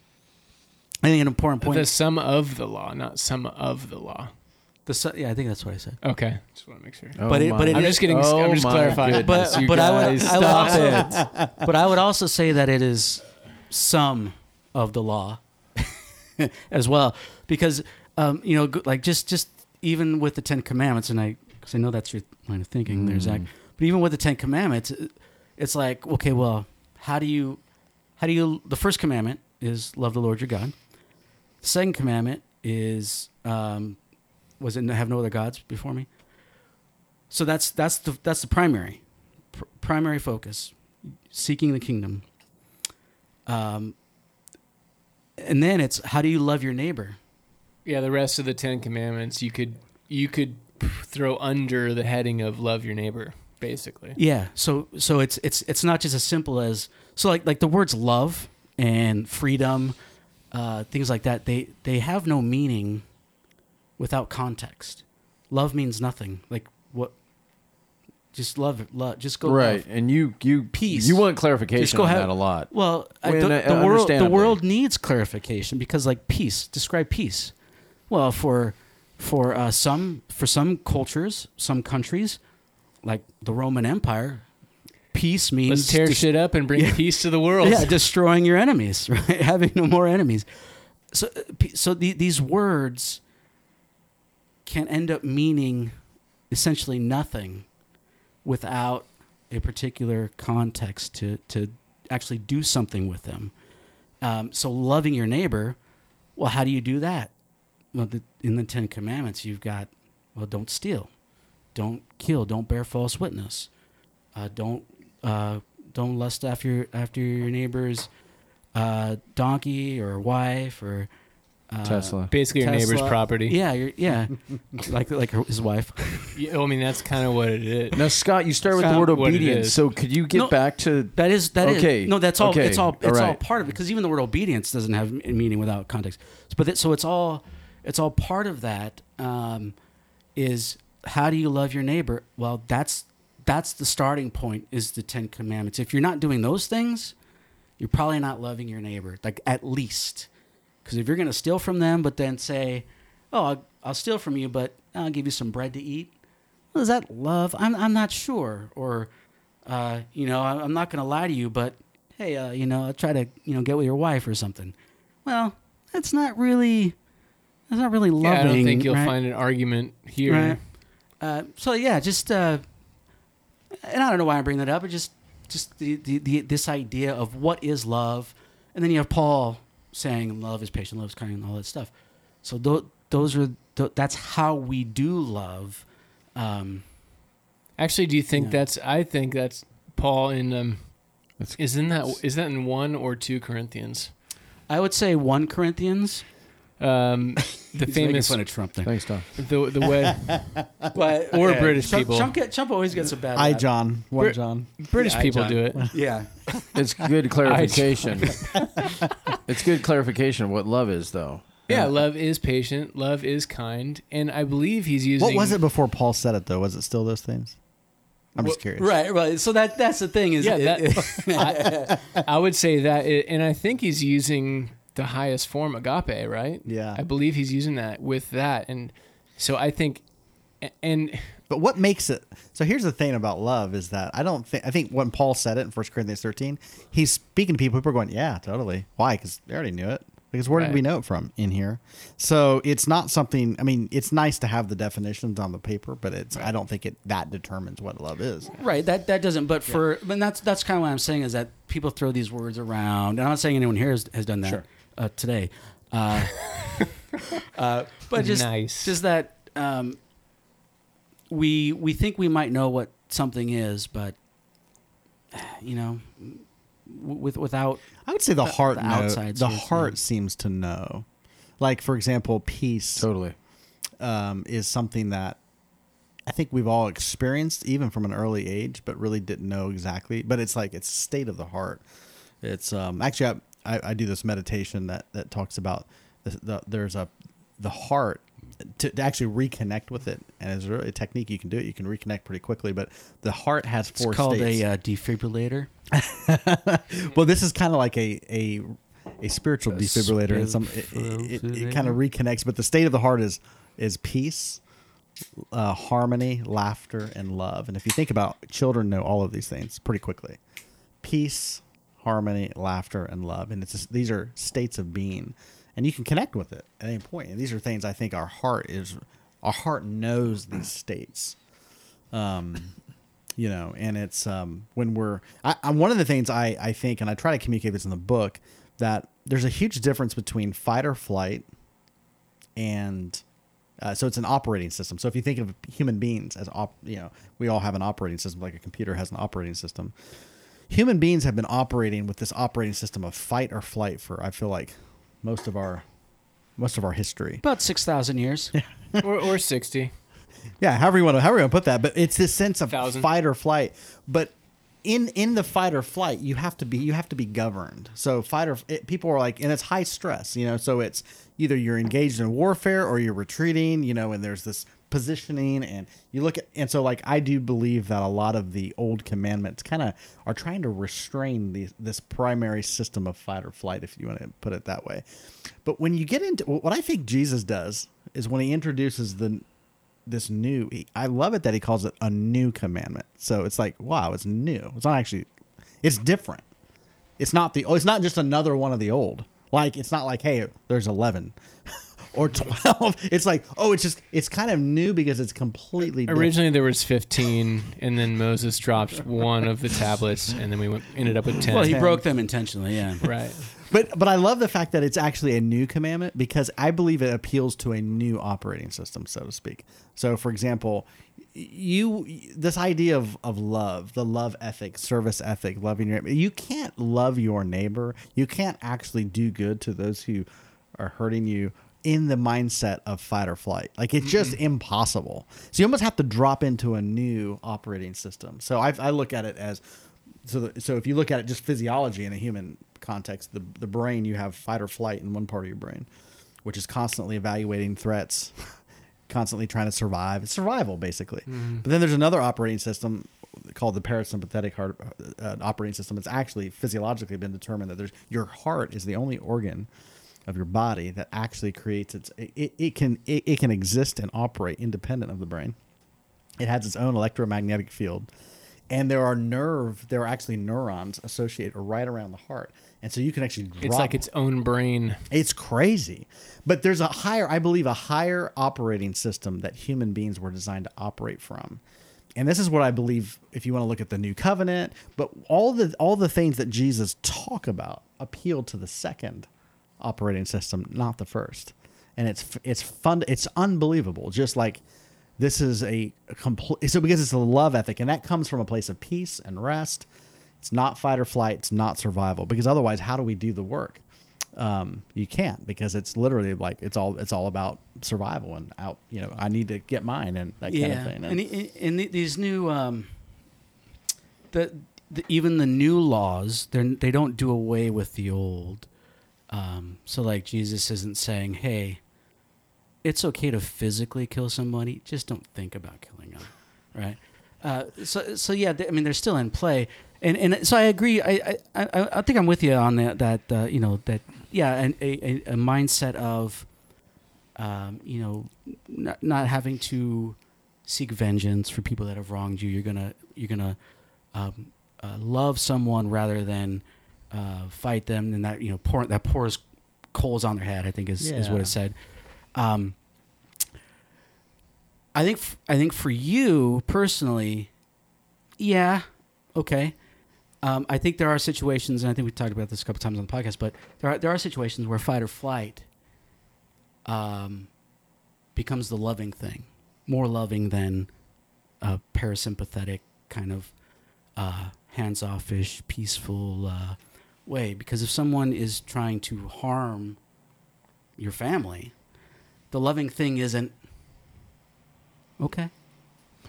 I think an important point. The sum of the law, not some of the law. The su- yeah, I think that's what I said. Okay, just want to make sure. Oh But it- my- but it I'm is- just getting. Oh I'm just my clarifying. goodness, But but I would I would stop also but I would also say that it is some of the law as well because um, you know like just just even with the Ten Commandments and I because I know that's your line of thinking there Zach Mm. but even with the Ten Commandments it's like okay well how do you how do you the first commandment is love the Lord your God the second commandment is um, was it have no other gods before me? So that's that's the that's the primary pr- primary focus seeking the kingdom. Um, and then it's how do you love your neighbor? Yeah, the rest of the Ten Commandments you could you could throw under the heading of love your neighbor, basically. yeah so so it's it's it's not just as simple as so like like the words love and freedom uh, things like that they they have no meaning without context love means nothing like what just love love just go right, love. and you you Peace. You want clarification just go on have- that a lot. Well, I, Well, the, the world the world needs clarification because, like, peace. Describe peace. Well, for for uh, some for some cultures, some countries, like the Roman Empire, peace means Let's tear des- shit up and bring Yeah. peace to the world. yeah, destroying your enemies, right? Having no more enemies. So, uh, so the, these words can end up meaning essentially nothing without a particular context to to actually do something with them. Um, so, loving your neighbor, well, how do you do that? Well, the, in the Ten Commandments, you've got well, don't steal, don't kill, don't bear false witness, uh, don't uh, don't lust after after your neighbor's uh, donkey or wife or uh, Tesla. Basically, your neighbor's property. Yeah, you're, yeah, like like her, his wife. Yeah, I mean, that's kind of what it is. Now, Scott, you start with the word what it obedience. is. So, could you get No. back to That is that is Okay, no. That's all. okay, It's all. It's all alright. part of it because even the word obedience doesn't have a meaning without context. But it, so it's all it's all part of that. Um, is how do you love your neighbor? Well, that's that's the starting point. Is the Ten Commandments. If you're not doing those things, you're probably not loving your neighbor. Like at least, because if you're going to steal from them, but then say, "Oh, I'll, I'll steal from you, but I'll give you some bread to eat," well, is that love? I'm I'm not sure. Or, uh, you know, I'm not going to lie to you, but hey, uh, you know, I'll try to you know get with your wife or something. Well, that's not really. That's not really loving. Yeah, I don't think you'll right? find an argument here. Right. Uh, so yeah, just uh, and I don't know why I bring that up, but just just the, the, the this idea of what is love, and then you have Paul saying love is patient, love is kind, and all that stuff. So th- those are th- that's how we do love. Um, Actually, do you think Yeah. that's? I think that's Paul in. Um, That's- isn't that is that in one or two Corinthians? I would say one Corinthians. Um, the He's making famous fun of Trump there, Thanks, Tom. the the wed, but or British Trump, people. Trump, get, Trump always gets a bad. I rap. John, one Brit- John. British Yeah, I people John. do it. Yeah, It's good clarification. it's good clarification of what love is, though. Yeah, love is patient. Love is kind, and I believe he's using. What was it before Paul said it though? Was it still those things? I'm just curious. right, right. So that that's the thing is, Yeah, it- that, I, I would say that, it, and I think he's using the highest form agape, right? Yeah. I believe he's using that with that, and so I think, and But what makes it so? Here's the thing about love is that I don't think I think when Paul said it in 1 Corinthians 13, he's speaking to people. People are going, "Yeah, totally." Why? Because they already knew it. Because where did we know it from? In here. So it's not something. I mean, it's nice to have the definitions on the paper, but it's. I don't think it that determines what love is. Right. That that doesn't. But for but that's that's kind of what I'm saying is that people throw these words around. And I'm not saying anyone here has, has done that Sure. Uh, today. Uh, uh, but just Nice. just that um, we we think we might know what something is, but you know, with without I would say the, The- heart. the know- outside the heart thing. seems to know. Like for example, peace. Totally. um, is something that I think we've all experienced, even from an early age, but really didn't know exactly. But it's like it's state of the heart. It's um, actually I, I, do this meditation that that talks about the, the, there's a the heart to, to actually reconnect with it. And it's really a technique you can do it. You can reconnect pretty quickly. But the heart has four. It's called states. a uh, defibrillator. well, this is kind of like a a a spiritual A defibrillator. It's some, it, it, it, it kind of reconnects, but the state of the heart is is peace, uh, harmony, laughter, and love. And if you think about children, know all of these things pretty quickly. Peace, harmony, laughter, and love, and it's just, these are states of being, and you can connect with it at any point. And these are things I think our heart is our heart knows these states um, you know, and it's um, when we're I, I, one of the things I, I think, and I try to communicate this in the book, that there's a huge difference between fight or flight and uh, so it's an operating system. So if you think of human beings as op, you know, we all have an operating system, like a computer has an operating system. Human beings have been operating with this operating system of fight or flight for I feel like most of our most of our history. About six thousand years. or, or 60. Yeah, however you want to however you want to put that, but it's this sense of Thousand. fight or flight. But in in the fight or flight, you have to be you have to be governed. So fight or it, people are like, and it's high stress, you know. So it's either you're engaged in warfare or you're retreating, you know. And there's this positioning, and you look at, and so like I do believe that a lot of the old commandments kind of are trying to restrain the, this primary system of fight or flight, if you want to put it that way. But when you get into what I think Jesus does is when he introduces the this new he- i love it that he calls it a new commandment. So it's like wow it's new. It's not actually it's different. It's not the oh, it's not just another one of the old. Like it's not like hey there's 11 or 12 it's like oh it's just it's kind of new because it's completely different. Originally there was 15, and then Moses dropped one of the tablets, and then we went, ended up with 10. Well, he Ten. broke them intentionally. Yeah. right. But but I love the fact that it's actually a new commandment because I believe it appeals to a new operating system, so to speak. So, for example, you this idea of of love, the love ethic, service ethic, loving your you can't love your neighbor. You can't actually do good to those who are hurting you in the mindset of fight or flight. Like it's just impossible. So you almost have to drop into a new operating system. So I, I look at it as so the, so if you look at it just physiology in a human context, the the brain you have fight or flight in one part of your brain, which is constantly evaluating threats, constantly trying to survive. It's survival basically. But then there's another operating system called the parasympathetic heart uh, operating system. It's actually physiologically been determined that there's your heart is the only organ of your body that actually creates its it, it can it, it can exist and operate independent of the brain. It has its own electromagnetic field. And there are nerve, there are actually neurons associated right around the heart. And so you can actually drop It's like its own brain. it's crazy. But there's a higher, I believe, a higher operating system that human beings were designed to operate from. And this is what I believe if you want to look at the new covenant, but all the all the things that Jesus talk about appeal to the second operating system, not the first. And it's it's fun it's unbelievable. Just like this is a, a complete so because it's a love ethic and that comes from a place of peace and rest. It's not fight or flight, it's not survival because otherwise how do we do the work? um, you can't because it's literally like it's all it's all about survival and out. You know, I need to get mine and that kind of thing. and, and, and these new, um, the, the even the new laws, they they don't do away with the old. Um, so like Jesus isn't saying, "Hey, it's okay to physically kill somebody, just don't think about killing them," right? Uh, so so yeah, th- I mean they're still in play, and and so I agree. I I, I, think I'm with you on that. That uh, you know that yeah, and a, a, a mindset of, um, you know, not, not having to seek vengeance for people that have wronged you. You're gonna you're gonna um, uh, love someone rather than uh, fight them, and that you know pour that pours coals on their head. I think is is what it said. Um, I think f- I think for you personally, yeah, okay. Um, I think there are situations, and I think we talked about this a couple times on the podcast, but there are there are situations where fight or flight um, becomes the loving thing, more loving than a parasympathetic kind of uh, hands offish, peaceful uh, way. Because if someone is trying to harm your family, the loving thing isn't okay.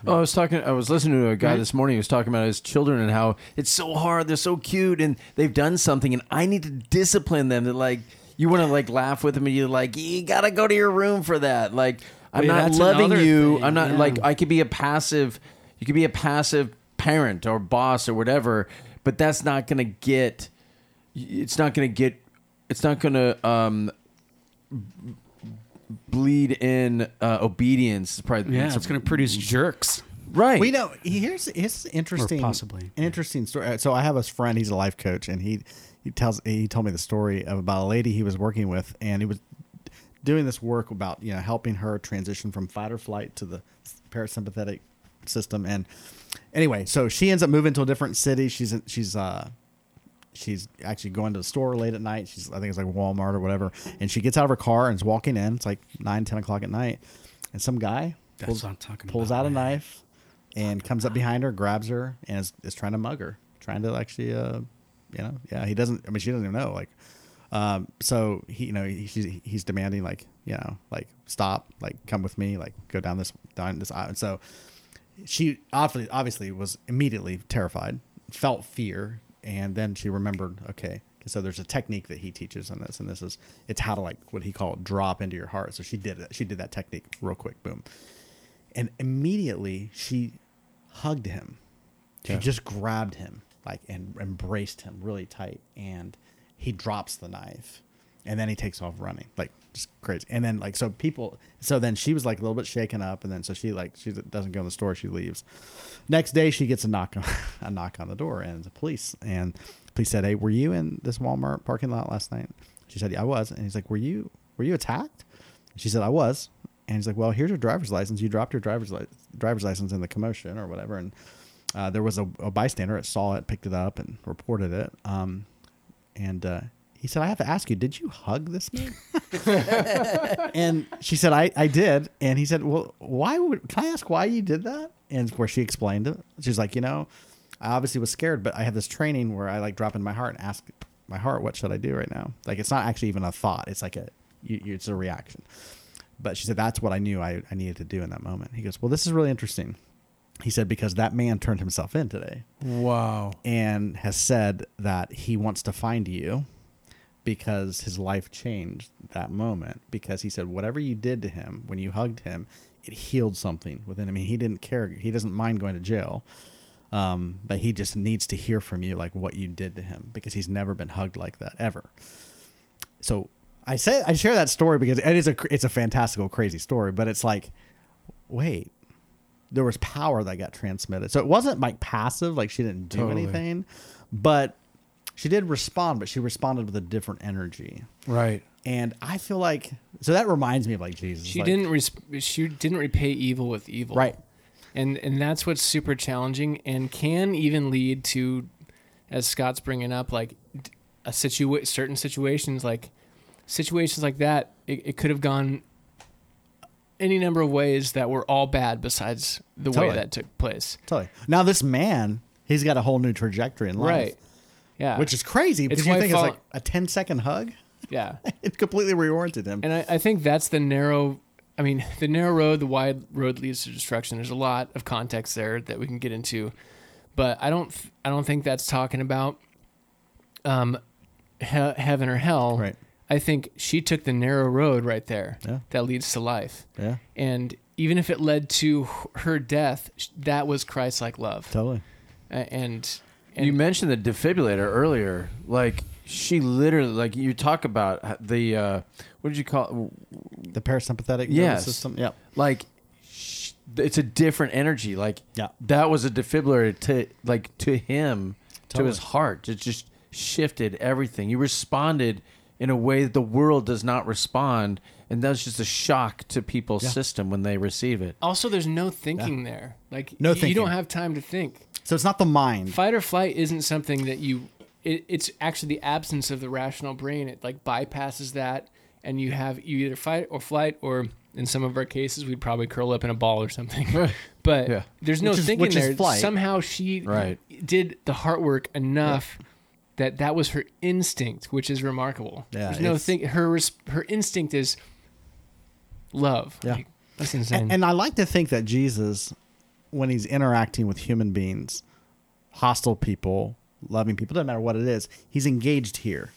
Oh, I was talking. I was listening to a guy Right. this morning who was talking about his children and how it's so hard. They're so cute, and they've done something, and I need to discipline them. That like you want to like laugh with them, and you're like, you gotta go to your room for that. Like I'm yeah, not loving you. thing, I'm not yeah. like I could be a passive. You could be a passive parent or boss or whatever, but that's not to get. It's not going to get. It's not going to um, bleed in uh, obedience. It's probably Yeah, it's going to produce jerks. right. We know here's here's interesting, possibly, an interesting story. Uh, So I have a friend. He's a life coach, and he he tells he told me the story of about a lady he was working with, and he was doing this work about you know helping her transition from fight or flight to the parasympathetic system. And anyway, so she ends up moving to a different city. She's she's uh she's actually going to the store late at night. She's I think it's like Walmart or whatever, and she gets out of her car and is walking in. It's like nine ten o'clock at night, and some guy pulls, what I'm talking pulls about, out a knife and comes up behind her, grabs her, and is, is trying to mug her, trying to actually, uh, you know, yeah, he doesn't. I mean, she doesn't even know. Like, um, so he, you know, he, he's, he's demanding like, you know, like stop, like come with me, like go down this down this aisle. And so she obviously obviously was immediately terrified, felt fear, and then she remembered, okay. So there's a technique that he teaches on this, and this is it's how to like what he called drop into your heart. So she did it. She did that technique real quick, boom and immediately she hugged him. She Yeah. just grabbed him like and embraced him really tight, and he drops the knife, and then he takes off running like just crazy. And then like so people, so then she was like a little bit shaken up, and then so she like she doesn't go in the store, she leaves. Next day she gets a knock on a knock on the door, and the police and the police said, "Hey, were you in this Walmart parking lot last night?" She said, "Yeah, I was." And he's like, "Were you were you attacked?" She said, "I was." And he's like, "Well, here's your driver's license. You dropped your driver's li- driver's license in the commotion or whatever." And uh, there was a, a bystander that saw it, picked it up, and reported it. Um, and uh, he said, "I have to ask you, did you hug this man?" and she said, "I I did." And he said, "Well, why would? Can I ask why you did that?" And where she explained it, she's like, "You know, I obviously was scared, but I have this training where I like drop in my heart and ask my heart, what should I do right now? Like it's not actually even a thought; it's like a you, you, it's a reaction." But she said, that's what I knew I, I needed to do in that moment. He goes, well, this is really interesting. He said, because that man turned himself in today wow. and has said that he wants to find you because his life changed that moment. Because he said, whatever you did to him when you hugged him, it healed something within him. I mean, he didn't care. He doesn't mind going to jail. Um, but he just needs to hear from you, like what you did to him, because he's never been hugged like that ever. So I say I share that story because it is a it's a fantastical, crazy story. But it's like, wait, there was power that got transmitted. So it wasn't like passive, like she didn't do Totally. anything, but she did respond. But she responded with a different energy. Right. And I feel like so that reminds me of like Jesus. She like- didn't. Res- she didn't repay evil with evil. right. and and that's what's super challenging and can even lead to as scott's bringing up like a situa- certain situations like situations like that it, it could have gone any number of ways that were all bad besides the way that took place Totally. Now this man, he's got a whole new trajectory in life, right yeah Which is crazy because you think fall- it's like a 10 second hug. yeah It completely reoriented him. and I, I think that's the narrow i mean the narrow road the wide road leads to destruction there's a lot of context there that we can get into but i don't i don't think that's talking about um he- heaven or hell Right. i think she took the narrow road right there Yeah. that leads to life Yeah. and even if it led to her death that was christ-like love Totally. And, and you mentioned the defibrillator earlier. Like she literally, like you talk about the uh, what did you call? it? The parasympathetic nervous Yes. system. Yep. Like sh- it's a different energy. Like Yeah. that was a defibrillator to like to him to his heart. It just shifted everything. You responded in a way that the world does not respond, and that's just a shock to people's Yeah. system when they receive it. also there's no thinking there like No you thinking. don't have time to think So it's not the mind. fight or flight isn't something that you it, it's actually the absence of the rational brain it like bypasses that and you have you either fight or flight or in some of our cases we'd probably curl up in a ball or something but Yeah. there's no Which is- thinking which is there flight. somehow she Right. did the heart work enough that that was her instinct which is remarkable Yeah, there's no it's- think her her instinct is love Yeah. Like, that's insane And, and I like to think that Jesus, when he's interacting with human beings, hostile people, loving people, doesn't matter what it is, he's engaged here.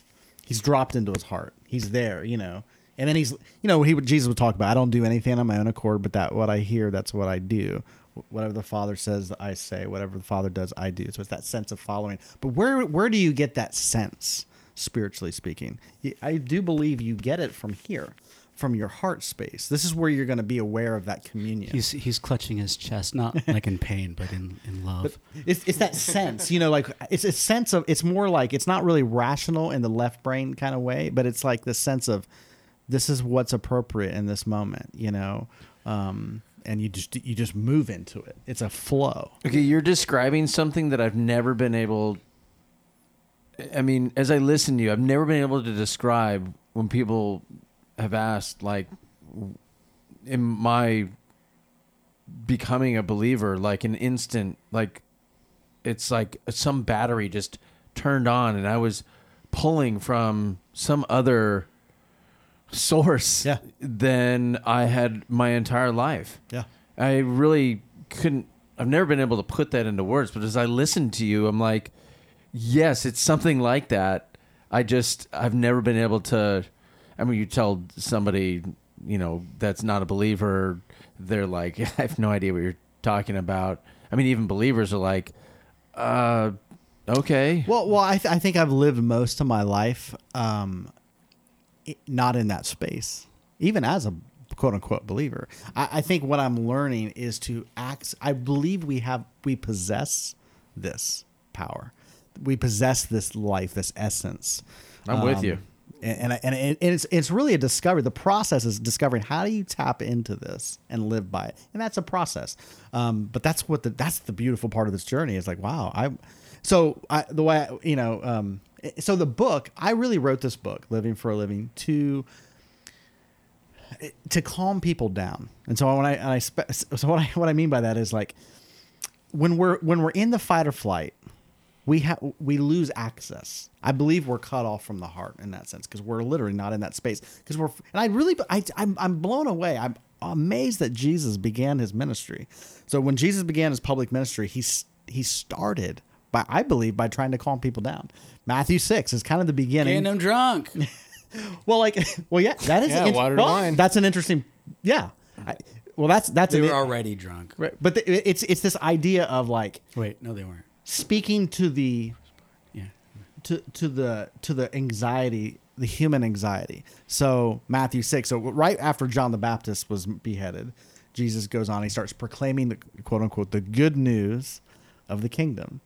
He's dropped into his heart. He's there, you know. And then he's, you know, he Jesus would talk about, I don't do anything on my own accord, but that what I hear, that's what I do. Whatever the Father says, I say. Whatever the Father does, I do. So it's that sense of following. But where where do you get that sense, spiritually speaking? I do believe you get it from here, from your heart space. This is where you're going to be aware of that communion. He's he's clutching his chest, not like in pain, but in in love. It's, it's that sense, you know, like it's a sense of, it's more like, it's not really rational in the left brain kind of way, but it's like the sense of this is what's appropriate in this moment, you know? Um, and you just, you just move into it. It's a flow. Okay, you're describing something that I've never been able. I mean, as I listen to you, I've never been able to describe when people have asked, like, in my becoming a believer, like an instant, like, it's like some battery just turned on and I was pulling from some other source Yeah. than I had my entire life. Yeah. I really couldn't. I've never been able to put that into words, but as I listen to you, I'm like, yes, it's something like that. I just I've never been able to. I mean, you tell somebody, you know, that's not a believer, they're like, I have no idea what you're talking about. I mean, even believers are like, uh, okay. Well, well, I, th- I think I've lived most of my life, um, not in that space, even as a quote unquote believer. I, I think what I'm learning is to act. I believe we have, we possess this power. We possess this life, this essence. I'm with you. And, and, and it's, it's really a discovery. The process is discovering how do you tap into this and live by it. And that's a process. Um, but that's what the, that's the beautiful part of this journey is like, wow, I, so I, the way, I, you know, um, so the book, I really wrote this book, Living for a Living, to, to calm people down. And so when I, I so what I, what I mean by that is like, when we're, when we're in the fight or flight, we have we lose access. I believe we're cut off from the heart in that sense because we're literally not in that space. Because we're and I really I I'm, I'm blown away. I'm amazed that Jesus began his ministry. So when Jesus began his public ministry, he he started by I believe by trying to calm people down. Matthew six is kind of the beginning. Getting them drunk. Well, like, well, yeah, that is Yeah, int- water well, wine. That's an interesting, yeah. I, well, that's that's they an, were already drunk. right, but the, it's it's this idea of like Wait, no, they weren't. Speaking to the to to the to the anxiety the human anxiety. So matthew 6 so right after john the baptist was beheaded jesus goes on he starts proclaiming the quote unquote the good news of the kingdom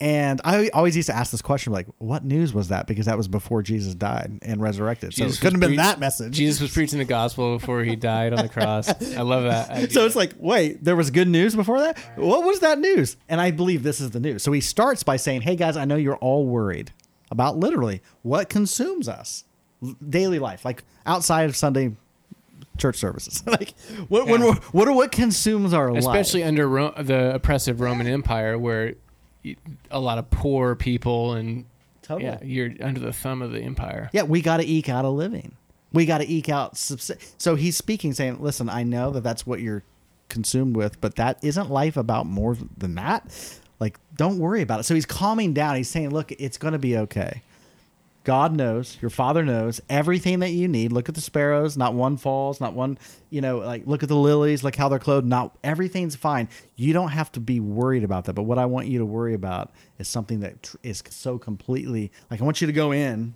and i always used to ask this question like what news was that because that was before jesus died and resurrected so it couldn't have been that message Jesus was preaching the gospel before he died on the cross. I love that. idea. so it's like, wait, there was good news before that? What was that news? And I believe this is the news. So he starts by saying, hey guys, I know you're all worried about literally what consumes us, daily life, like outside of Sunday church services. like, what, when Yeah. we're, what are what consumes our especially life? under Ro- the oppressive Roman Empire, where a lot of poor people and Totally. yeah, you're under the thumb of the empire. Yeah, we got to eke out a living. We got to eke out. subs- So he's speaking, saying, "Listen, I know that that's what you're consumed with, but that isn't life about more than that. Like, don't worry about it." So he's calming down. He's saying, "Look, it's going to be okay. God knows, your Father knows everything that you need. Look at the sparrows; not one falls, not one. You know, like look at the lilies, look how they're clothed. Not everything's fine. You don't have to be worried about that. But what I want you to worry about is something that tr- is so completely like I want you to go in."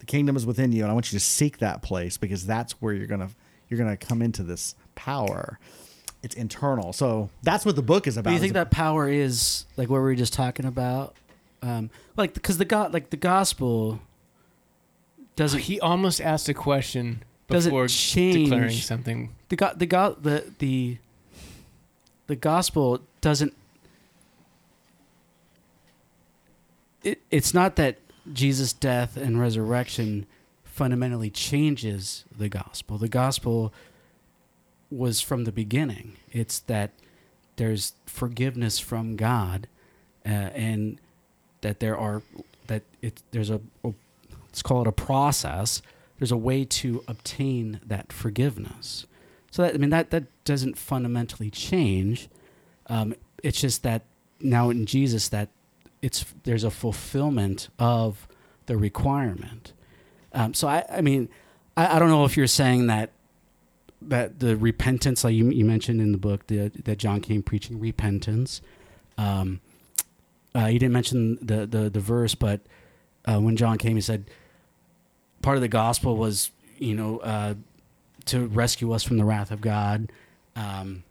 the kingdom is within you and i want you to seek that place because that's where you're gonna you're gonna come into this power it's internal so that's what the book is about Do you think that power is like what we were just talking about? Um, like because the God, like the gospel, doesn't He almost asked a question Does it before change- declaring something. the God, the God, the the the gospel doesn't. It, it's not that Jesus' death and resurrection fundamentally changes the gospel. The gospel was from the beginning. It's that there's forgiveness from God, uh, and that there are that it there's a, a let's call it a process. There's a way to obtain that forgiveness. So that, I mean that that doesn't fundamentally change. Um, it's just that now in Jesus that it's there's a fulfillment of the requirement. Um, so I, I mean, I, I don't know if you're saying that that the repentance, like you, you mentioned in the book, the, that John came preaching repentance. Um, uh, you didn't mention the the, the verse, but uh, when John came, he said part of the gospel was you know uh, to rescue us from the wrath of God. Um,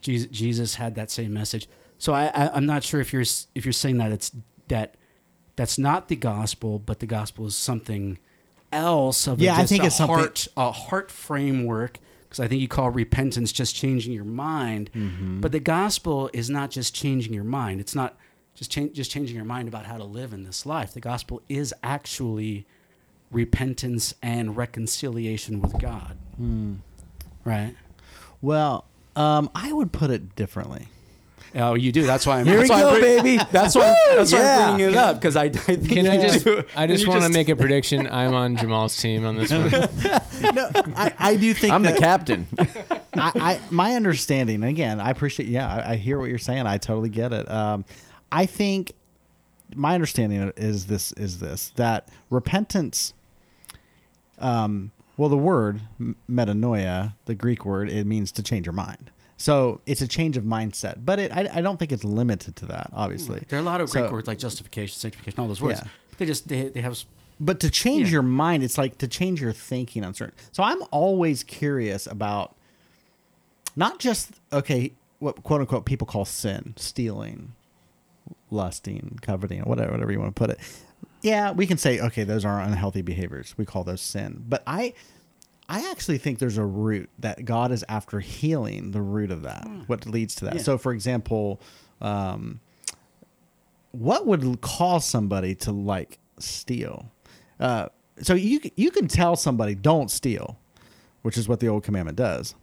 Jesus, Jesus had that same message. So I, I, I'm not sure if you're if you're saying that it's that that's not the gospel, but the gospel is something else. Of Yeah, I think a it's something- heart, a heart framework. Because I think you call repentance just changing your mind, Mm-hmm. but the gospel is not just changing your mind. It's not just change, just changing your mind about how to live in this life. The gospel is actually repentance and reconciliation with God. Hmm. Right? Well, um, I would put it differently. Oh, you do. That's why I'm. Here that's we why go, bring- baby. That's why. That's why yeah. I'm bringing it up because I, I think Can I just? do. I just want to make a prediction. I'm on Jamal's team on this one. no, I, I do think I'm the captain. I, I my understanding again i appreciate yeah I, I hear what you're saying i totally get it um, i think my understanding is this is this that repentance um, well the word metanoia the greek word it means to change your mind so it's a change of mindset but it i, I don't think it's limited to that obviously There are a lot of Greek So- words like justification, sanctification, all those words. Yeah. They just they, they have. but to change Yeah. your mind it's like to change your thinking on certain so i'm always curious about not just okay what quote unquote people call sin stealing lusting coveting whatever whatever you want to put it yeah we can say okay those are unhealthy behaviors we call those sin but i i actually think there's a root that god is after healing the root of that what leads to that Yeah. so for example um what would cause somebody to like steal? Uh, so you you can tell somebody don't steal, which is what the old commandment does.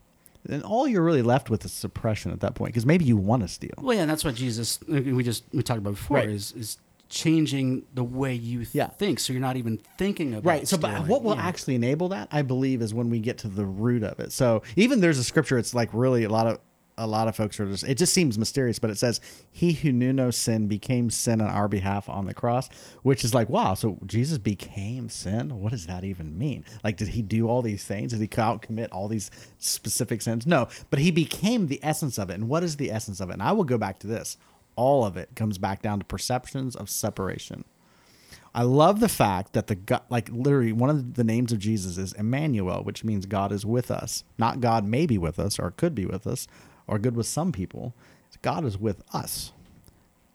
And all you're really left with is suppression at that point, because maybe you want to steal. Well, yeah, and that's what Jesus. We just we talked about before Right. is is changing the way you Yeah. think, so you're not even thinking about Right. So, but what will Yeah. actually enable that, I believe, is when we get to the root of it. So, even there's a scripture. It's like really a lot of a lot of folks are just. It just seems mysterious, but it says, "He who knew no sin became sin on our behalf on the cross," which is like, wow. So Jesus became sin. What does that even mean? Like, did he do all these things? Did he out commit all these specific sins? No, but he became the essence of it. And what is the essence of it? And I will go back to this. All of it comes back down to perceptions of separation. I love the fact that the God, like literally one of the names of Jesus is Emmanuel, which means God is with us. Not God may be with us or could be with us or good with some people. God is with us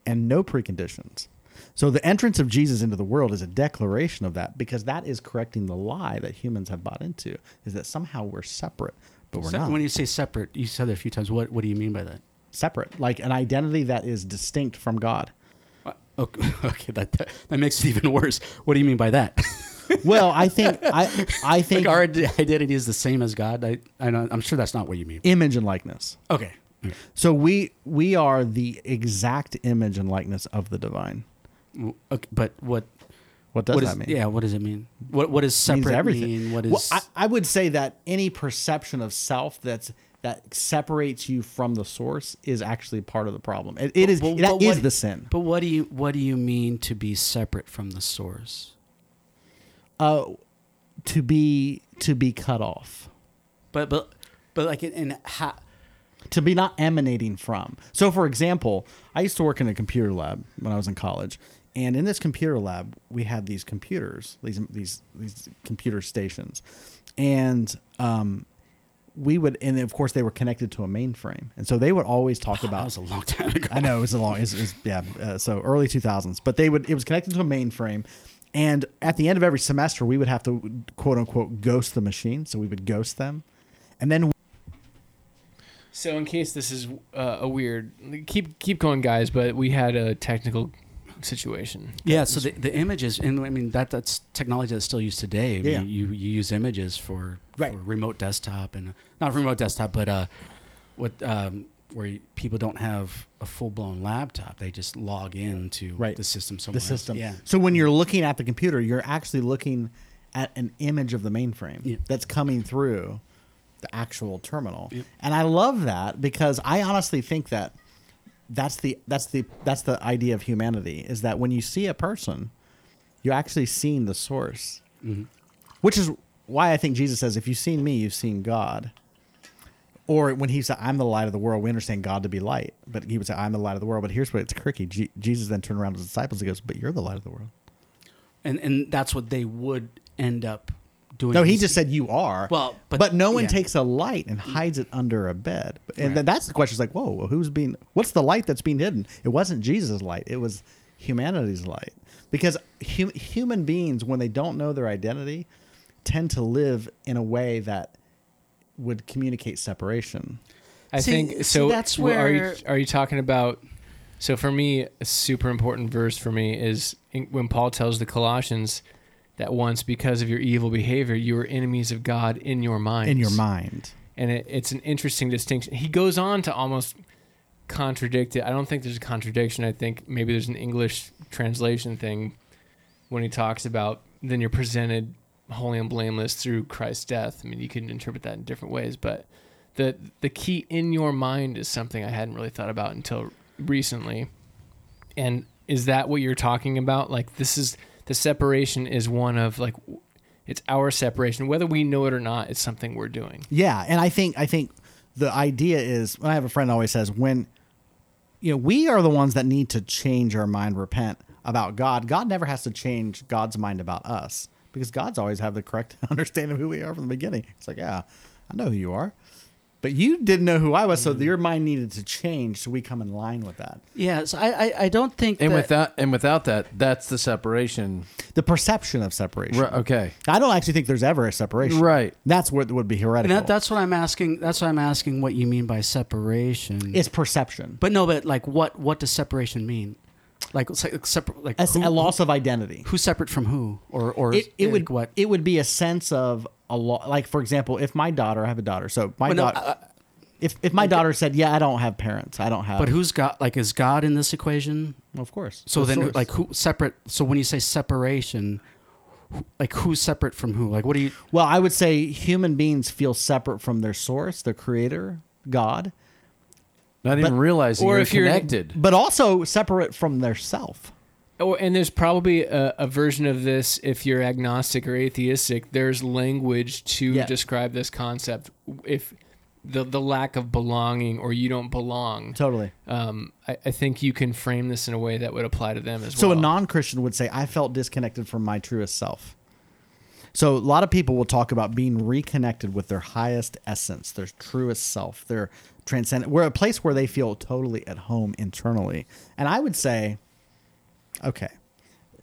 and no preconditions. So the entrance of Jesus into the world is a declaration of that because that is correcting the lie that humans have bought into is that somehow we're separate, but we're not. When you say separate, you said it a few times. What what do you mean by that? separate, like an identity that is distinct from God. Uh, Okay, okay that, that that makes it even worse. What do you mean by that? Well, I think I I think like our identity is the same as God. I I know, I'm sure that's not what you mean. image and likeness. Okay. okay. So we we are the exact image and likeness of the divine. Okay, but what What does what that is- mean? Yeah, what does it mean? What what does means separate everything. mean? What is Well, I, I would say that any perception of self that's that separates you from the source is actually part of the problem. It, it is But- that but is what- the sin. But what do you what do you mean to be separate from the source? Uh, to be to be cut off. But but but like in, in how to be not emanating from. So, for example, I used to work in a computer lab when I was in college, and in this computer lab, we had these computers, these these these computer stations, and um, we would, and of course, they were connected to a mainframe, and so they would always talk about. that was a long time ago. I know it was a long, it was, it was- yeah, uh, so early two thousands, but they would, it was connected to a mainframe. And at the end of every semester, we would have to quote unquote ghost the machine. So we would ghost them. And then So, in case this is uh, a weird, keep keep going, guys. But we had a technical situation. Yeah, so the, the images, and I mean that that's technology that's still used today. I mean, Yeah. you you use images for, Right. for remote desktop and not remote desktop, but uh, what um, where you- people don't have a full blown laptop, they just log into Right. the system somewhere. the else. system. yeah. So when you're looking at the computer, you're actually looking at an image of the mainframe Yeah. that's coming through the actual terminal. Yep. And I love that because I honestly think that that's the that's the that's the idea of humanity is that when you see a person, you're actually seeing the source, Mhm. which is why I think Jesus says, "If you've seen me, you've seen God." Or when he said, "I'm the light of the world," we understand God to be light, but he would say, "I'm the light of the world." But here's what it's tricky: Je- Jesus then turned around to his disciples and goes, "But you're the light of the world." and and that's what they would end up doing. No, he just said you are. Well, but, but- no one yeah. takes a light and hides it under a bed. And Right. then that's the question: is like, whoa, who's being? What's the light that's being hidden? It wasn't Jesus' light; it was humanity's light. Because hu- human beings, when they don't know their identity, tend to live in a way that would communicate separation. I See- think see, so. that's w- are you are you talking about? So for me, a super important verse for me is in, when Paul tells the Colossians that once, because of your evil behavior, you were enemies of God in your mind. In your mind, and it, it's an interesting distinction. He goes on to almost contradict it. I don't think there's a contradiction. I think maybe there's an English translation thing when he talks about then you're presented holy and blameless through Christ's death. I mean, you can interpret that in different ways, but the the key in your mind is something I hadn't really thought about until recently. And is that what you're talking about? Like this is the separation is one of like it's our separation whether we know it or not it's something we're doing. Yeah, and I think I think the idea is I have a friend always says when you know we are the ones that need to change our mind, repent about God. God never has to change God's mind about us because God's always have the correct understanding of who we are from the beginning. It's like, yeah, I know who you are. But you didn't know who I was, so mm-hmm. your mind needed to change so we come in line with that. Yeah, so I, I, I don't think And that, without and without that, that's the separation. The perception of separation. Right, okay. I don't actually think there's ever a separation. Right. That's what would be and heretical. that, that's what I'm asking. That's what I'm asking. What you mean by separation? it's perception. but no, but like what? What does separation mean? Like, like separate. Like A, who, a loss of identity. Who's separate from who? Or or it, it like would what? it would be a sense of a lot like for example if my daughter I have a daughter so my Well, no, daughter uh, if, if my daughter said yeah I don't have parents I don't have but who's got like is God in this equation? of course So The then, source. like who separate? So when you say separation, like who's separate from who? Like what do you? well I would say human beings feel separate from their source their creator God Not even But- realizing or you're if you're- connected. but also separate from their self Oh, and there's probably a, a version of this if you're agnostic or atheistic. There's language to Yeah. describe this concept. If the the lack of belonging or you don't belong, totally um, I, I think you can frame this in a way that would apply to them as so well. So a non-Christian would say I felt disconnected from my truest self so a lot of people will talk about being reconnected with their highest essence, their truest self, their transcendent. We're a place where they feel totally at home internally. And I would say, okay,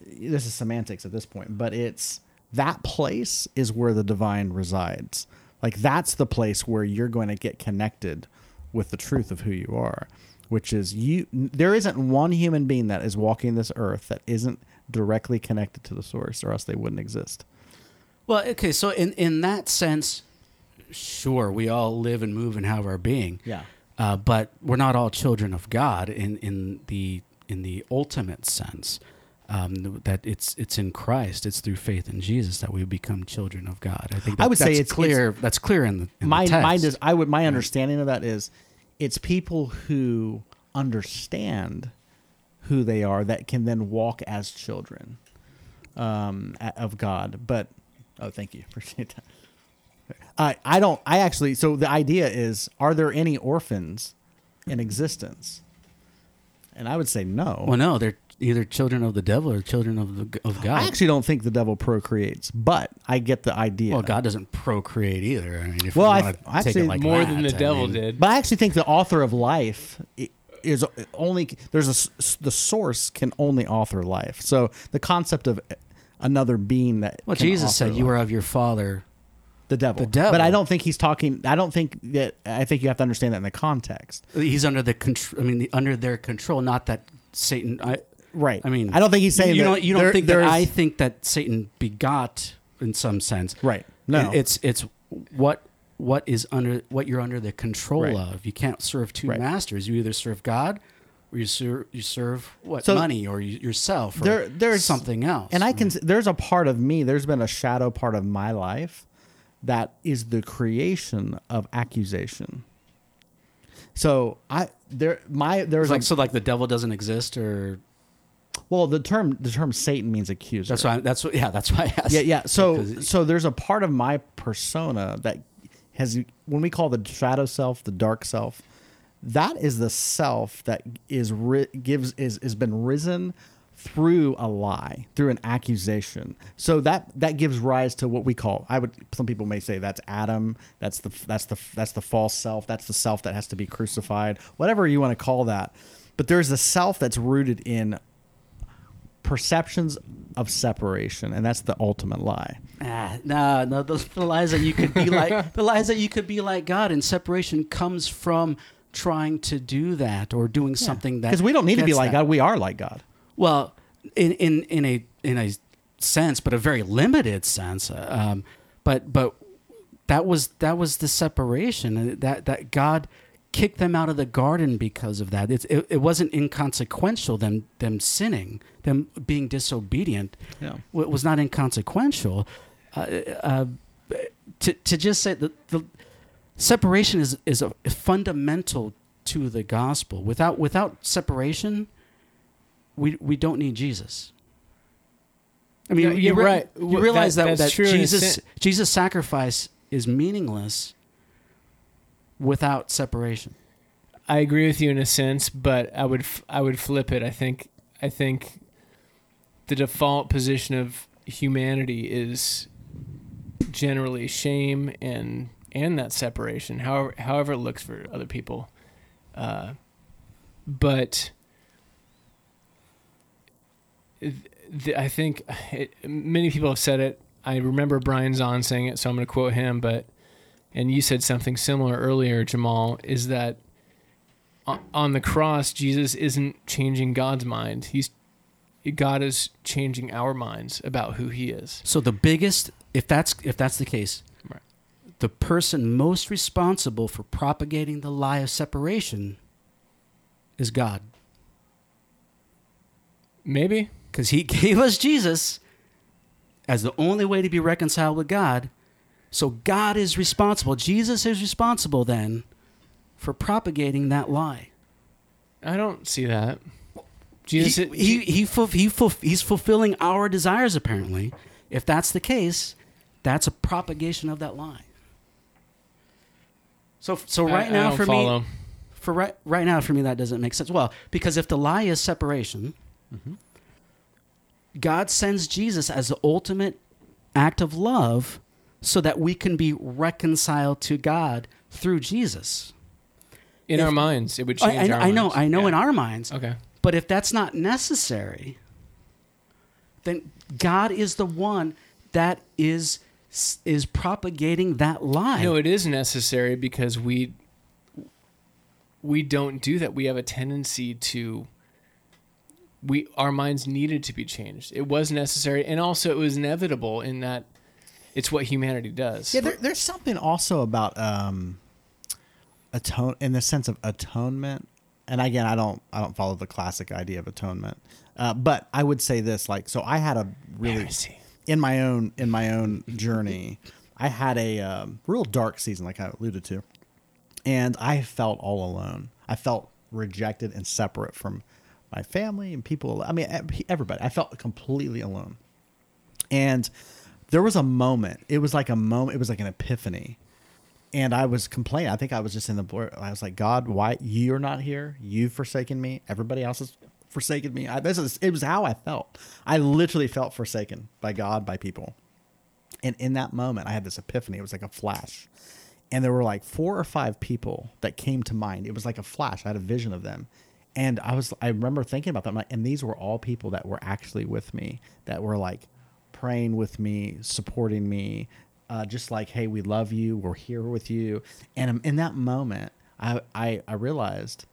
this is semantics at this point, but it's that place is where the divine resides. Like that's the place where you're going to get connected with the truth of who you are, which is you. There isn't one human being that is walking this earth that isn't directly connected to the source, or else they wouldn't exist. Well, okay. So in in that sense, sure, we all live and move and have our being. Yeah. Uh, but we're not all children of God in, in the in the ultimate sense. Um, that it's it's in Christ. It's through faith in Jesus that we become children of God. I think that, I would say it's- clear. that's clear in the, in my the text. mind is I would my understanding of that is it's people who understand who they are that can then walk as children um, of God. But oh, thank you, appreciate that. I I don't I actually so the idea is are there any orphans in existence? And I would say no. well, no, they're either children of the devil or children of the, of God. I actually don't think the devil procreates, but I get the idea. well, God doesn't procreate either. I mean, if Well, you I- I take actually- it like more that, than the I devil mean, did. But I actually think the author of life is only there's a the source can only author life. So the concept of another being that Well, can Jesus author said, "You are of your father." The devil. the devil. But I don't think he's talking. I don't think that. I think you have to understand that in the context. He's under the control. I mean, the, under their control. Not that Satan. I, Right. I mean, I don't think he's saying you that don't. You don't there- think that I think that Satan begot in some sense. Right. No. It's it's what what is under what you're under the control Right. of. You can't serve two Right. masters. You either serve God, or you serve you serve what So- money, or you, yourself, or There- there's- something else. And I can. Mm. There's a part of me. There's been a shadow part of my life that is the creation of accusation. So I there my there's like like so like the devil doesn't exist, or Well, the term the term Satan means accuser. That's why. That's what. Yeah, that's why I asked. Yeah, yeah. So Because- so there's a part of my persona that has when we call the shadow self, the dark self, that is the self that is ri- gives is has been risen through a lie, through an accusation. So that that gives rise to what we call I would some people may say that's Adam, that's the that's the that's the false self, that's the self that has to be crucified, whatever you want to call that. But there's a self that's rooted in perceptions of separation, and that's the ultimate lie. Ah, no, no, those the lies that you could be like the lies that you could be like God, and separation comes from trying to do that or doing something that Because we don't need to be like that. God, we are like God. Well, in in in a in a sense, but a very limited sense. uh, Um, but but that was that was the separation that that God kicked them out of the garden because of that. It's, it it wasn't inconsequential them them sinning, them being disobedient. Yeah. wa- was not inconsequential. Uh, uh, to to just say that the separation is is a fundamental to the gospel. Without without separation, we we don't need Jesus. I mean, Yeah, you, you're re- right. You realize that- that, that, Jesus Jesus' sacrifice is meaningless without separation. I agree with you in a sense, but I would f- I would flip it. I think I think the default position of humanity is generally shame and and that separation, however however it looks for other people. Uh, but th- I think it, many people have said it. I remember Brian Zahnd saying it, so I'm going to quote him. But and you said something similar earlier, Jamal. Is that on the cross, Jesus isn't changing God's mind. He's God is changing our minds about who He is. So the biggest, if that's if that's the case, Right. the person most responsible for propagating the lie of separation is God, Maybe because He gave us Jesus as the only way to be reconciled with God. So God is responsible. Jesus is responsible then for propagating that lie. I don't see that. Jesus, he, he, he, he he's fulfilling our desires apparently. If that's the case, that's a propagation of that lie. So so right I now don't for follow. me for right right now for me that doesn't make sense. Well, because if the lie is separation, mm-hmm. God sends Jesus as the ultimate act of love so that we can be reconciled to God through Jesus. in if- our minds, it would I, change. I, our I know. I know Yeah. in our minds. Okay. But if that's not necessary, then God is the one that is is propagating that lie. No, it is necessary because we we don't do that. We have a tendency to we our minds needed to be changed. It was necessary and also it was inevitable in that it's what humanity does. Yeah, there, there's something also about um, atone in the sense of atonement. And again, I don't I don't follow the classic idea of atonement, uh, but I would say this: like, so I had a really in my own in my own journey, I had a um, real dark season, like I alluded to, and I felt all alone. I felt rejected and separate from my family and people. I mean, everybody. I felt completely alone. And there was a moment. It was like a moment. It was like an epiphany. And I was complaining. I think I was just in the blur. I was like, God, why you're not here? You've forsaken me. Everybody else has forsaken me. I, this is. It was how I felt. I literally felt forsaken by God, by people. And in that moment, I had this epiphany. It was like a flash. And there were like four or five people that came to mind. It was like a flash. I had a vision of them. And I was, I remember thinking about them. And these were all people that were actually with me, that were like praying with me, supporting me, uh, just like, hey, we love you. We're here with you. And in that moment, I, I, I realized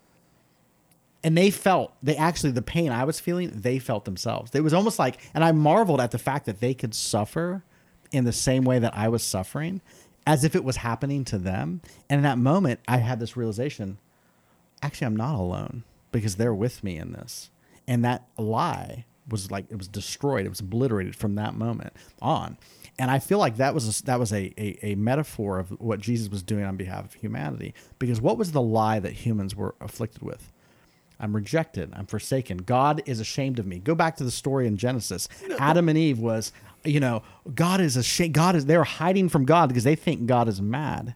and they felt they actually the pain I was feeling they felt themselves. It was almost like, and I marveled at the fact that they could suffer in the same way that I was suffering, as if it was happening to them. And in that moment, I had this realization: actually, I'm not alone because they're with me in this. And that lie was like it was destroyed. It was obliterated from that moment on. And I feel like that was a, that was a, a, a metaphor of what Jesus was doing on behalf of humanity. Because what was the lie that humans were afflicted with? I'm rejected. I'm forsaken. God is ashamed of me. Go back to the story in Genesis. Adam and Eve was, you know, God is ashamed. God is they're hiding from God because they think God is mad.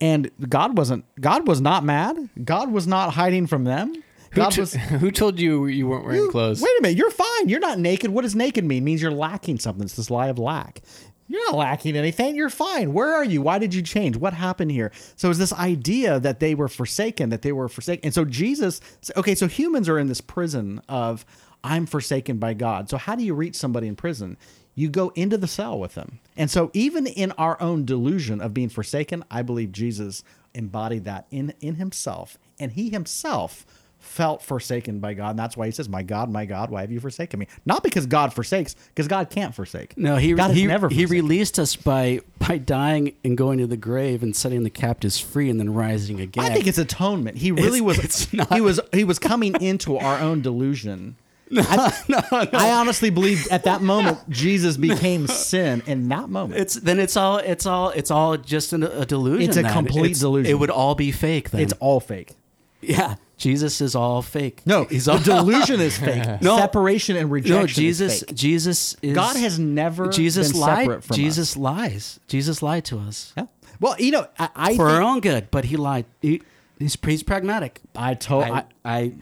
And God wasn't. God was not mad. God was not hiding from them. Who, God t- was. who told you you weren't wearing You- clothes? Wait a minute, you're fine. You're not naked. What does naked mean? It means you're lacking something. It's this lie of lack. You're not lacking anything. You're fine. Where are you? Why did you change? What happened here? So it's this idea that they were forsaken, that they were forsaken. And so Jesus, okay, so humans are in this prison of I'm forsaken by God. So how do you reach somebody in prison? You go into the cell with them. And so even in our own delusion of being forsaken, I believe Jesus embodied that in in himself. And he himself felt forsaken by God. And that's why he says, My God, my God, why have you forsaken me? Not because God forsakes, because God can't forsake. No, he God he, never he released us by by dying and going to the grave and setting the captives free and then rising again. I think it's atonement. He really It's- was it's not- he was he was coming into our own delusion. I, I honestly believe at that moment Jesus became sin in that moment. it's then it's all it's all it's all just an, a delusion. It's a then. complete It's- delusion. It would all be fake. Then It's all fake. yeah. Jesus is all fake. No, he's all delusion is fake. No. Separation and rejection. No, is Jesus. fake. Jesus is God has never Jesus been lied. separate from Jesus us. lies. Jesus lied to us Yeah. Well, you know, I, I for think, our own good, but he lied. He, he's he's pragmatic. I told I, I I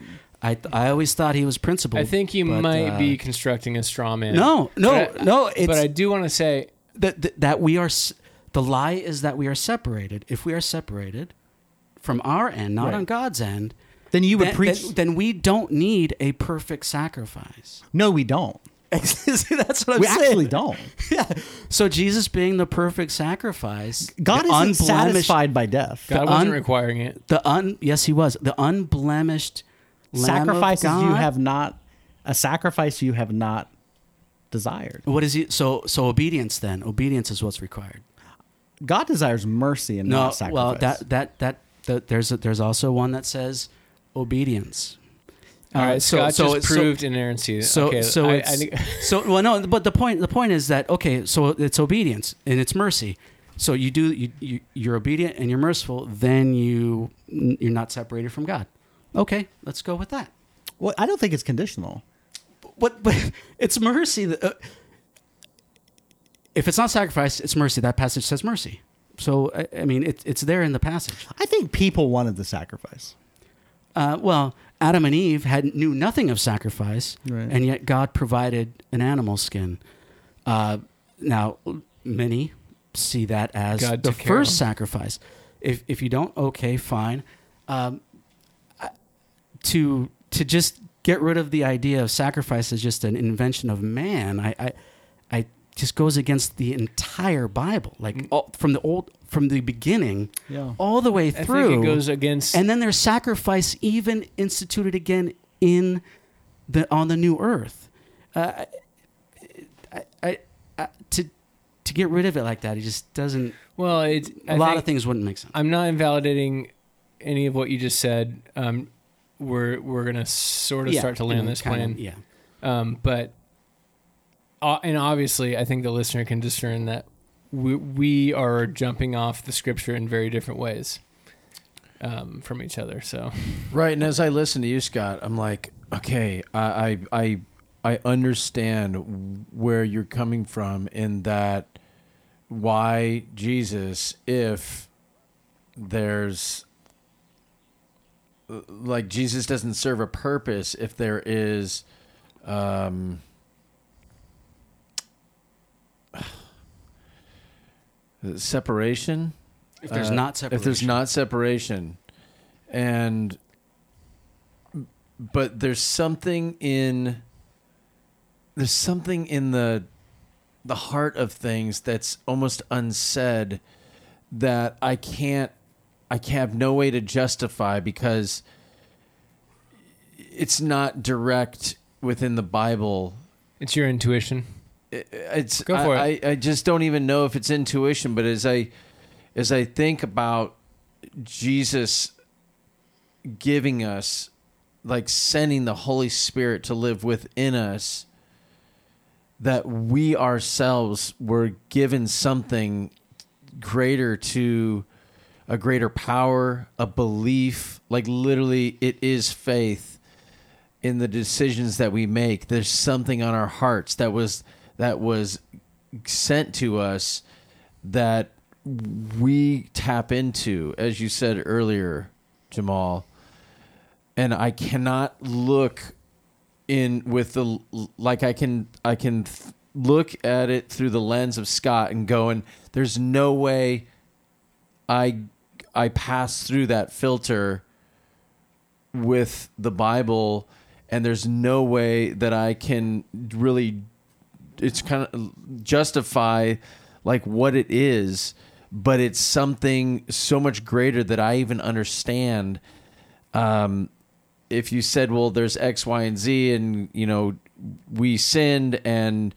I I always thought he was principled. I think you but, might uh, be constructing a straw man. No, no, But I- no. It's but I do want to say that, that that we are the lie is that we are separated. If we are separated from our end, not Right. on God's end, then you would then, preach. then, then we don't need a perfect sacrifice. no, we don't. See, That's what I'm We saying. actually don't. Yeah. So Jesus being the perfect sacrifice, God isn't satisfied by death. God The wasn't un- requiring it. The un yes, he was the unblemished Lamb of Sacrifices you have not a sacrifice you have not desired. What is he? So so obedience then. Obedience is what's required. God desires mercy and No, not sacrifice. well that that that, that there's a, there's also one that says obedience. All right, Uh, so- Scott so- just so- proved inerrancy. So okay, so I, it's I, think- so well no but the point the point is that okay so it's obedience and it's mercy so you do you, you you're obedient and you're merciful then you you're not separated from God okay let's go with that well, I don't think it's conditional. what but it's mercy that, uh, if it's not sacrifice it's mercy that passage says mercy so I, I mean it, it's there in the passage I think people wanted the sacrifice. uh, well Adam and Eve had knew nothing of sacrifice Right. and yet God provided an animal skin. Uh, now, many see that as God the took care of first sacrifice. If if you don't, okay, fine. Um, I- to to just get rid of the idea of sacrifice as just an invention of man, I I, I just goes against the entire Bible, like all, from the old from the beginning, Yeah. all the way through. I through. think it goes against. And then there's sacrifice even instituted again in the on the new earth. Uh, I, I, I, to to get rid of it like that, it just doesn't. well, it, A I lot of things wouldn't make sense. I'm not invalidating any of what you just said. Um, we're we're gonna sort of Yeah, start to land this kinda, plan. Yeah, Um, but uh, and obviously, I think the listener can discern that we we are jumping off the scripture in very different ways um, from each other. So Right, and as I listen to you, Scott, I'm like, okay, I I I, I understand where you're coming from in that why Jesus, if there's like Jesus doesn't serve a purpose if there is um separation? If there's uh, not separation, if there's not separation. And but there's something in there's something in the the heart of things that's almost unsaid that I can't I have no way to justify because it's not direct within the Bible it's your intuition. it- it's Go for I, it. I, I just don't even know if it's intuition, but as I as I think about Jesus giving us like sending the Holy Spirit to live within us that we ourselves were given something greater to a greater power, a belief. Like literally, it is faith in the decisions that we make. There's something on our hearts that was that was sent to us that we tap into, as you said earlier, Jamal. And I cannot look in with the like I can I can th- look at it through the lens of Scott and going, there's no way I I pass through that filter with the Bible and there's no way that I can really it's kind of justify like what it is but it's something so much greater that I even understand. Um if you said well there's x y and z and you know we sinned and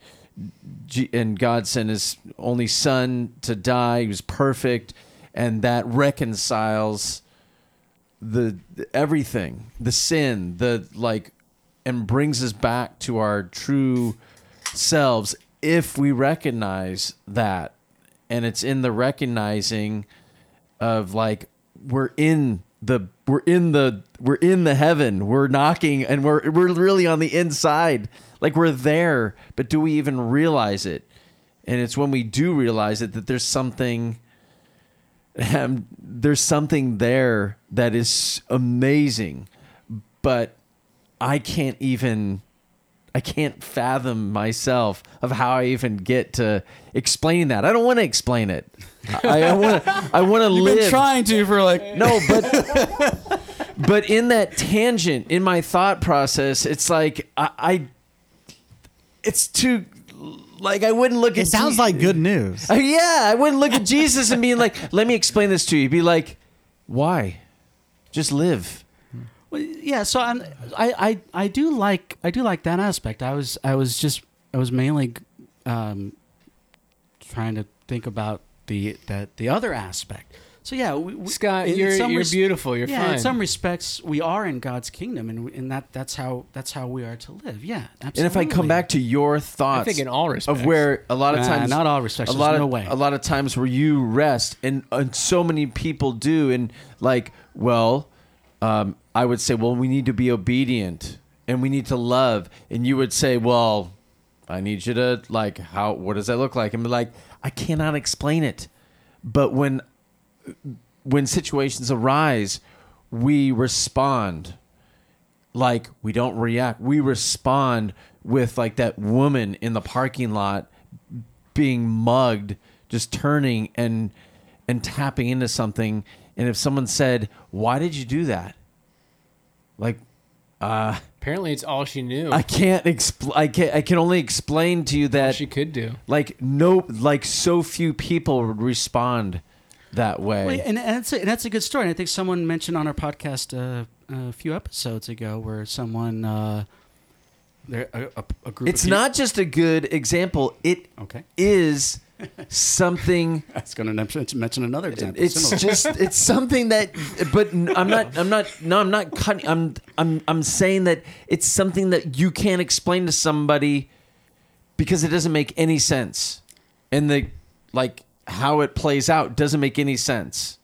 and God sent his only son to die he was perfect and that reconciles the, everything the sin the like and brings us back to our true selves if we recognize that. And it's in the recognizing of like we're in the we're in the we're in the heaven. We're knocking and we're we're really on the inside. Like we're there but do we even realize it? And it's when we do realize it that there's something um, there's something there that is amazing but i can't even i can't fathom myself of how i even get to explain that. I don't want to explain it. I, want to i want to live. been trying to for like no, but but in that tangent, in my thought process, it's like I, I it's too like I wouldn't look at It sounds Je- like good news. Uh, yeah, I wouldn't look at Jesus and being like, "Let me explain this to you." Be like, "Why? Just live." Well, yeah, so I'm, I, I, I do like I do like that aspect. I was I was just I was mainly um, trying to think about the that the other aspect. So yeah, we, we- Scott, in you're some you're res- beautiful. You're yeah, fine. in some respects, we are in God's kingdom, and and that that's how that's how we are to live. Yeah, absolutely. And if I come back to your thoughts, I think in all respects. of where a lot of Nah, times not all respects. a There's lot no of way. a lot of times where you rest and, and so many people do and like well um, i would say well we need to be obedient and we need to love and you would say well i need you to like how what does that look like and be like i cannot explain it but when when situations arise we respond like we don't react we respond with like that woman in the parking lot being mugged just turning and and tapping into something and if someone said why did you do that like uh apparently it's all she knew. i can't explain. i can i can only explain to you all that she could do. like no like so few people would respond that way Well, and, and that's a, and that's a good story. And I think someone mentioned on our podcast uh, a few episodes ago where someone uh, there a, a, a group. it's not just a good example it okay. is something I was going to mention, mention another example. it's similar. just it's something that but i'm not i'm not no i'm not cutting i'm i'm i'm saying that it's something that you can't explain to somebody because it doesn't make any sense and the like how it plays out doesn't make any sense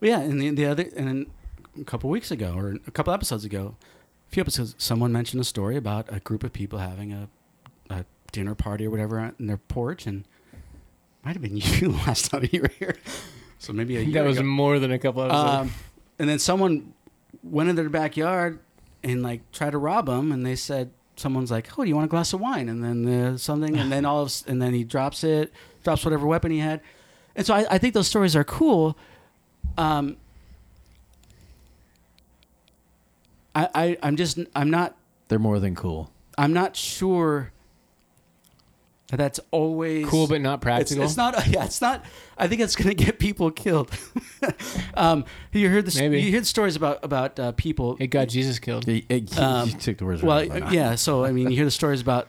Well, yeah, and the, the other, and then a couple weeks ago, or a couple episodes ago, a few episodes, someone mentioned a story about a group of people having a, a dinner party or whatever on their porch, and might have been you last time you were here. So maybe a year That was ago. more than a couple episodes. Um, and then someone went into their backyard and like tried to rob them, and they said, "Someone's like, oh, do you want a glass of wine?" And then uh, something, and then all of, and then he drops it, drops whatever weapon he had, and so I, I think those stories are cool. Um, I, I I'm just I'm not they're more than cool I'm not sure that that's always cool, but not practical. it's not. Yeah, it's not. I think it's going to get people killed. um, you heard the Maybe. you heard stories about about uh, people. It got Jesus killed. It you- you Um, took the words well, right out of my mouth. yeah. So I mean, you hear the stories about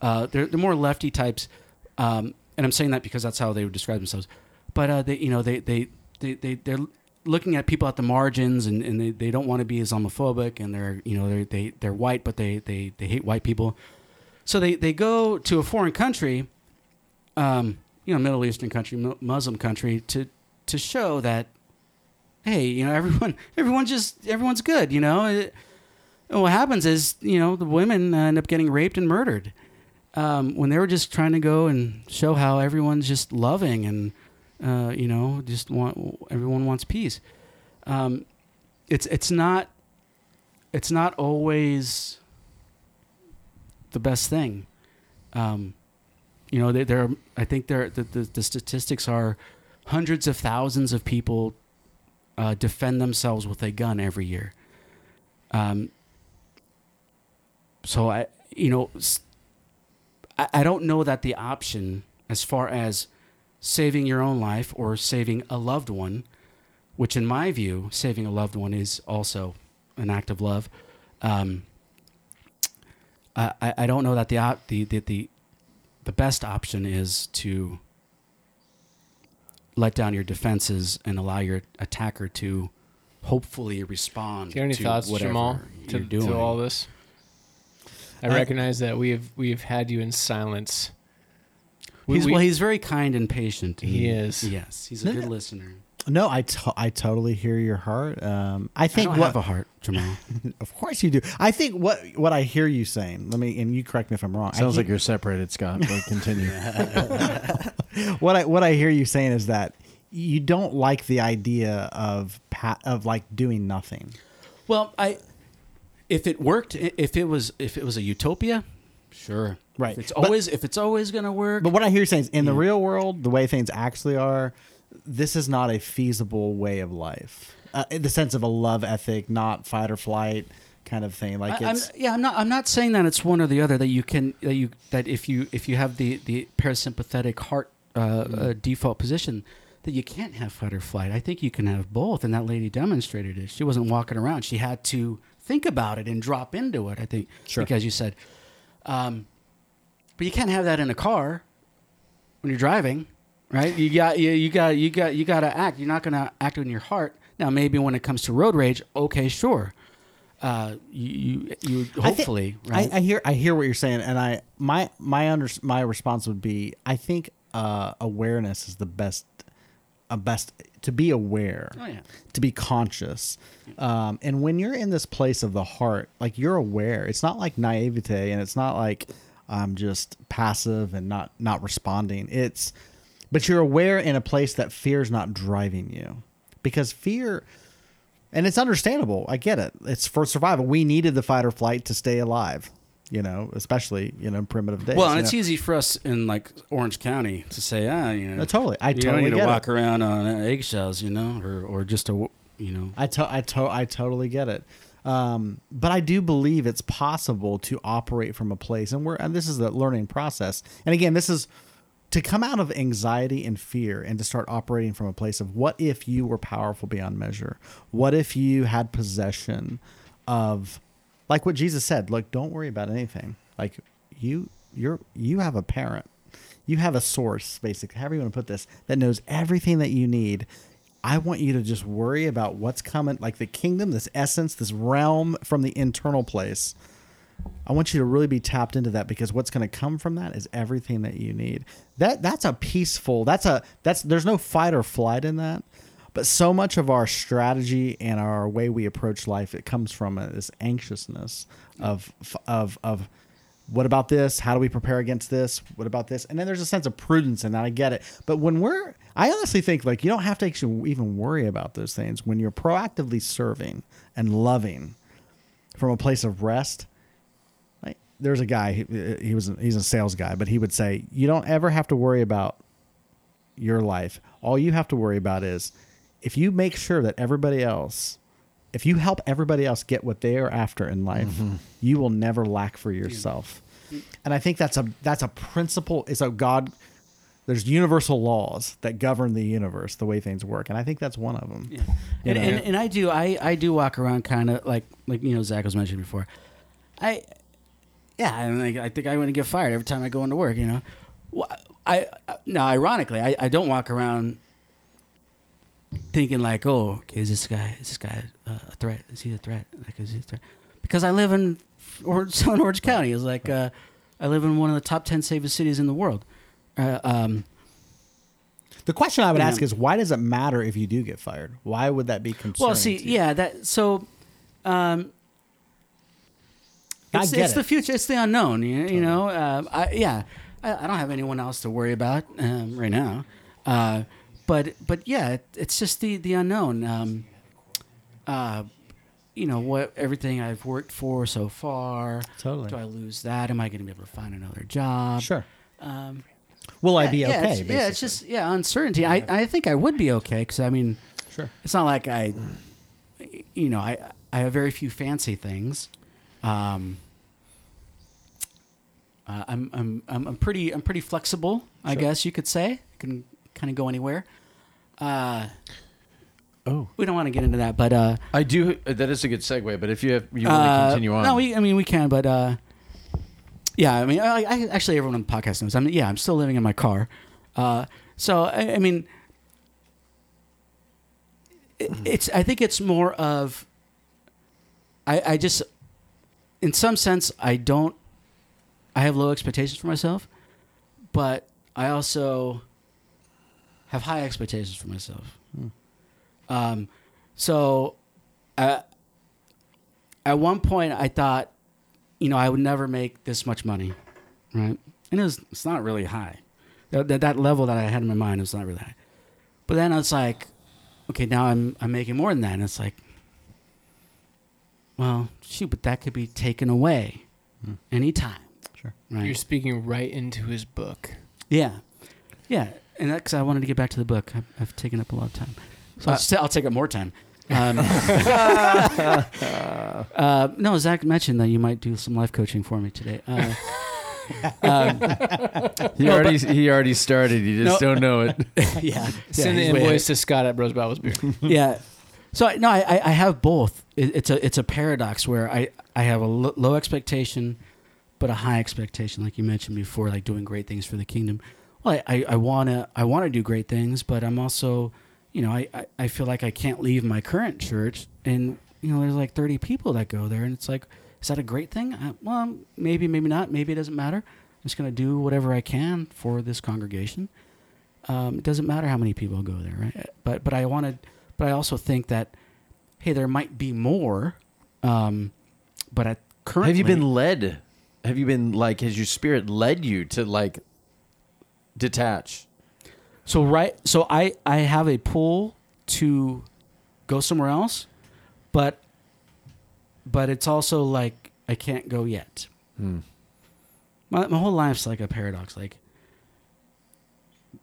uh, they're they're more lefty types, um, and I'm saying that because that's how they would describe themselves. But uh, they, you know, they they they they they're looking at people at the margins, and, and they, they don't want to be Islamophobic, and they're you know they're they they're white, but they they they hate white people. So they they go to a foreign country, um, you know, Middle Eastern country, Muslim country, to to show that hey, you know, everyone everyone just everyone's good, you know. And what happens is, you know, the women end up getting raped and murdered um, when they were just trying to go and show how everyone's just loving and uh, you know just want everyone wants peace. Um, it's it's not it's not always the best thing. Um, you know, there, are, I think there the, the, the statistics are hundreds of thousands of people uh, defend themselves with a gun every year. Um, so I, you know, I, I don't know that the option as far as saving your own life or saving a loved one, which in my view, saving a loved one is also an act of love. Um, I, I don't know that the, op- the, the, the, the best option is to let down your defenses and allow your attacker to hopefully respond. Do you have any to thoughts, Jamal, to, to all this? I, I- recognize that we have we have had you in silence. We- He's, we- well, he's very kind and patient. He is. Yes, he's a No, good listener. No, I, to- I totally hear your heart. Um, I I think don't what have a heart, Jamal. Of course you do. I think what what I hear you saying. Let me and you correct me if I'm wrong. I Sounds like you're separated, Scott. But continue. what I what I hear you saying is that you don't like the idea of pa- of like doing nothing. well, I if it worked, if it was if it was a utopia, sure. Right. If it's But- always if it's always gonna work. But what I hear you saying is in the real world, the way things actually are, this is not a feasible way of life. Uh, in the sense of a love ethic, not fight or flight kind of thing. Like I, I'm, it's yeah, I'm not. I'm not saying that it's one or the other. That you can that you that if you if you have the the parasympathetic heart uh, Mm-hmm. uh, default position, that you can't have fight or flight. I think you can have both, and that lady demonstrated it. She wasn't walking around. She had to think about it and drop into it. I think Sure. because you said, um, but you can't have that in a car when you're driving, right? You got you, you got you got you got to act. You're not going to act in your heart. Now, maybe when it comes to road rage, okay, sure. Uh, you you, you I hopefully right. I, I hear I hear what you're saying, and I my my under my response would be I think uh, awareness is the best a best to be aware, Oh, yeah. to be conscious, um, and when you're in this place of the heart, like you're aware. It's not like naivete, and it's not like I'm just passive and not not responding. It's but you're aware in a place that fear is not driving you, because fear and it's understandable. I get it. It's for survival. We needed the fight or flight to stay alive. You know, especially you know primitive days. well, and it's know. easy for us in like Orange County to say, ah, you know, No, totally. I you don't totally need to walk it. around on eggshells, you know, or or just a, you know, I to- I to- I totally get it. Um, but I do believe it's possible to operate from a place, and we're and this is the learning process. And again, this is to come out of anxiety and fear and to start operating from a place of what if you were powerful beyond measure? What if you had possession of like what Jesus said, like don't worry about anything. Like you you're you have a parent. You have a source, basically, however you want to put this, that knows everything that you need. I want you to just worry about what's coming, like the kingdom, this essence, this realm from the internal place. I want you to really be tapped into that because what's going to come from that is everything that you need. That that's a peaceful. That's a that's there's no fight or flight in that. But so much of our strategy and our way we approach life it comes from this anxiousness of of of what about this? How do we prepare against this? What about this? And then there's a sense of prudence in that. I get it. But when we're, I honestly think like you don't have to actually even worry about those things when you're proactively serving and loving from a place of rest. Like there's a guy, he, he was, he's a sales guy, but he would say, you don't ever have to worry about your life. All you have to worry about is if you make sure that everybody else, if you help everybody else get what they are after in life, mm-hmm. you will never lack for yourself. Mm. And I think that's a that's a principle. Is a God. There's universal laws that govern the universe, the way things work, and I think that's one of them. Yeah. And, and, and I do I, I do walk around kind of like like you know Zach was mentioning before. I yeah I, mean, I think I want to get fired every time I go into work. You know, Well, I now ironically I, I don't walk around thinking like oh okay, is this guy is this guy uh, a threat is he a threat like is he a threat because I live in Orange, in Orange County It's like uh, I live in one of the top ten safest cities in the world. Uh, um, The question I would ask is, why does it matter if you do get fired? Why would that be concerning? Well, see, yeah, that so. Um, I it's, it's the future. It's the unknown. You, you know. Um, I, yeah, I, I don't have anyone else to worry about um, right now. Uh, but but yeah, it, it's just the the unknown. Um, uh, you know what? Everything I've worked for so far. Totally. Do I lose that? Am I going to be able to find another job? Sure. Um, Will I yeah, be yeah, okay? it's- yeah, it's just yeah uncertainty. I, I think I would be okay because I mean, Sure. it's not like I, you know, I I have very few fancy things. Um, uh, I'm, I'm I'm I'm pretty I'm pretty flexible. I guess you could say. I can kind of go anywhere. Uh, Oh, we don't want to get into that, but uh, I do. That is a good segue. But if you have, you want to uh, continue on. No, we I mean we can, but uh, yeah, I mean, I, I actually everyone on the podcast knows. I mean, yeah, I'm still living in my car. Uh, so I, I mean, it, it's I think it's more of. I I just, in some sense, I don't. I have low expectations for myself, but I also have high expectations for myself. Um, so, uh, at one point I thought, you know, I would never make this much money, right? And it was, it's not really high. That, that, that level that I had in my mind was not really high. But then I was like, okay, now I'm I'm making more than that, and it's like, well, shoot, but that could be taken away anytime, Sure. right? You're speaking right into his book. Yeah, yeah, and that's because I wanted to get back to the book. I've, I've taken up a lot of time, so I'll, st- I'll take up more time. Um, uh, no, Zach mentioned that you might do some life coaching for me today. Uh, um, he already he already started. You just No. don't know it. yeah, Send yeah, the invoice to Scott at Bros Babbles Beer. yeah. So I- no, I, I- I have both. It, it's a it's a paradox where I I have a low expectation, but a high expectation, like you mentioned before, like doing great things for the kingdom. Well, I, I, wanna I wanna do great things, but I'm also, you know, I, I, I feel like I can't leave my current church, and you know, there's like 30 people that go there, and it's like, is that a great thing? I, well, maybe, maybe not. Maybe it doesn't matter. I'm just gonna do whatever I can for this congregation. Um, it doesn't matter how many people go there, right? But but I wanted, but I also think that, hey, there might be more. Um, but at currently, Have you been led? Have you been like? Has your spirit led you to like detach? So right, so I I have a pull to go somewhere else, but but it's also like I can't go yet. Hmm. My my whole life's like a paradox. Like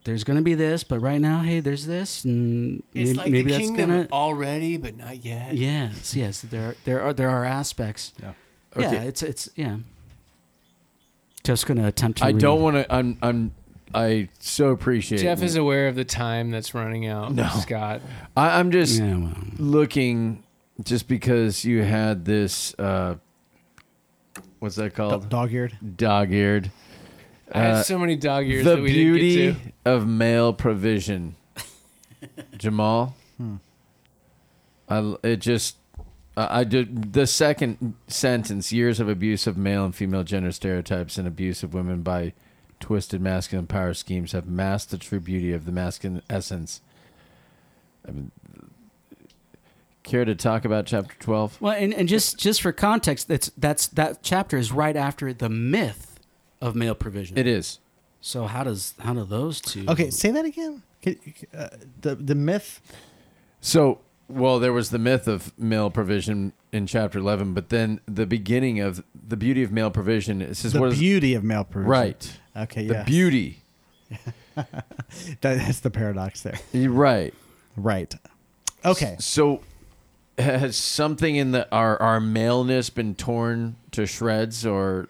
there's gonna be this, but right now, hey, there's this, and It's maybe, like maybe the that's kingdom gonna. already, but not yet. Yes, yes, there there are there are aspects. Yeah. Yeah, it's it's yeah. Just gonna attempt to. I read. don't want to. I'm. I'm. I so appreciate. It. Jeff is aware of the time that's running out. No. Scott. I, I'm just Yeah, well, looking, just because you had this. uh What's that Do- called? dog-eared. Dog-eared. I had Uh, so many dog ears the that we didn't beauty get to. of male provision. Jamal, Hmm. I l it just I I did the second sentence: years of abuse of male and female gender stereotypes and abuse of women by twisted masculine power schemes have masked the true beauty of the masculine essence. I mean, care to talk about chapter twelve? Well, and, and just just for context, that's that's that chapter is right after the myth of male provision. It is. So how does how do those two? Okay, say that again. Uh, the the myth. So, well, there was the myth of male provision in chapter 11, but then the beginning of the beauty of male provision. It says, The what is beauty of male provision. right? Okay. The beauty. That's the paradox there. You're right. Right. Okay. So, has something in the our our maleness been torn to shreds, or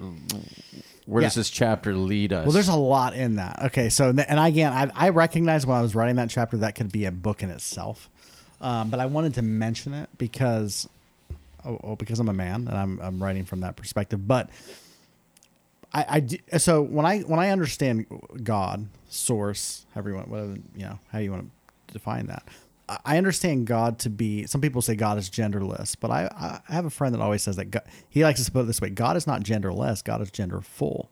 where does Yeah. this chapter lead us? Well, there's a lot in that. Okay, so and again, I, I recognize when I was writing that chapter that could be a book in itself, um, but I wanted to mention it because, oh, oh, because I'm a man and I'm I'm writing from that perspective. But I, I so when I when I understand God, source, however you want, whatever you know, how you want to define that. I- understand God to be. Some people say God is genderless, but I, I have a friend that always says that God, he likes to put it this way: God is not genderless. God is genderful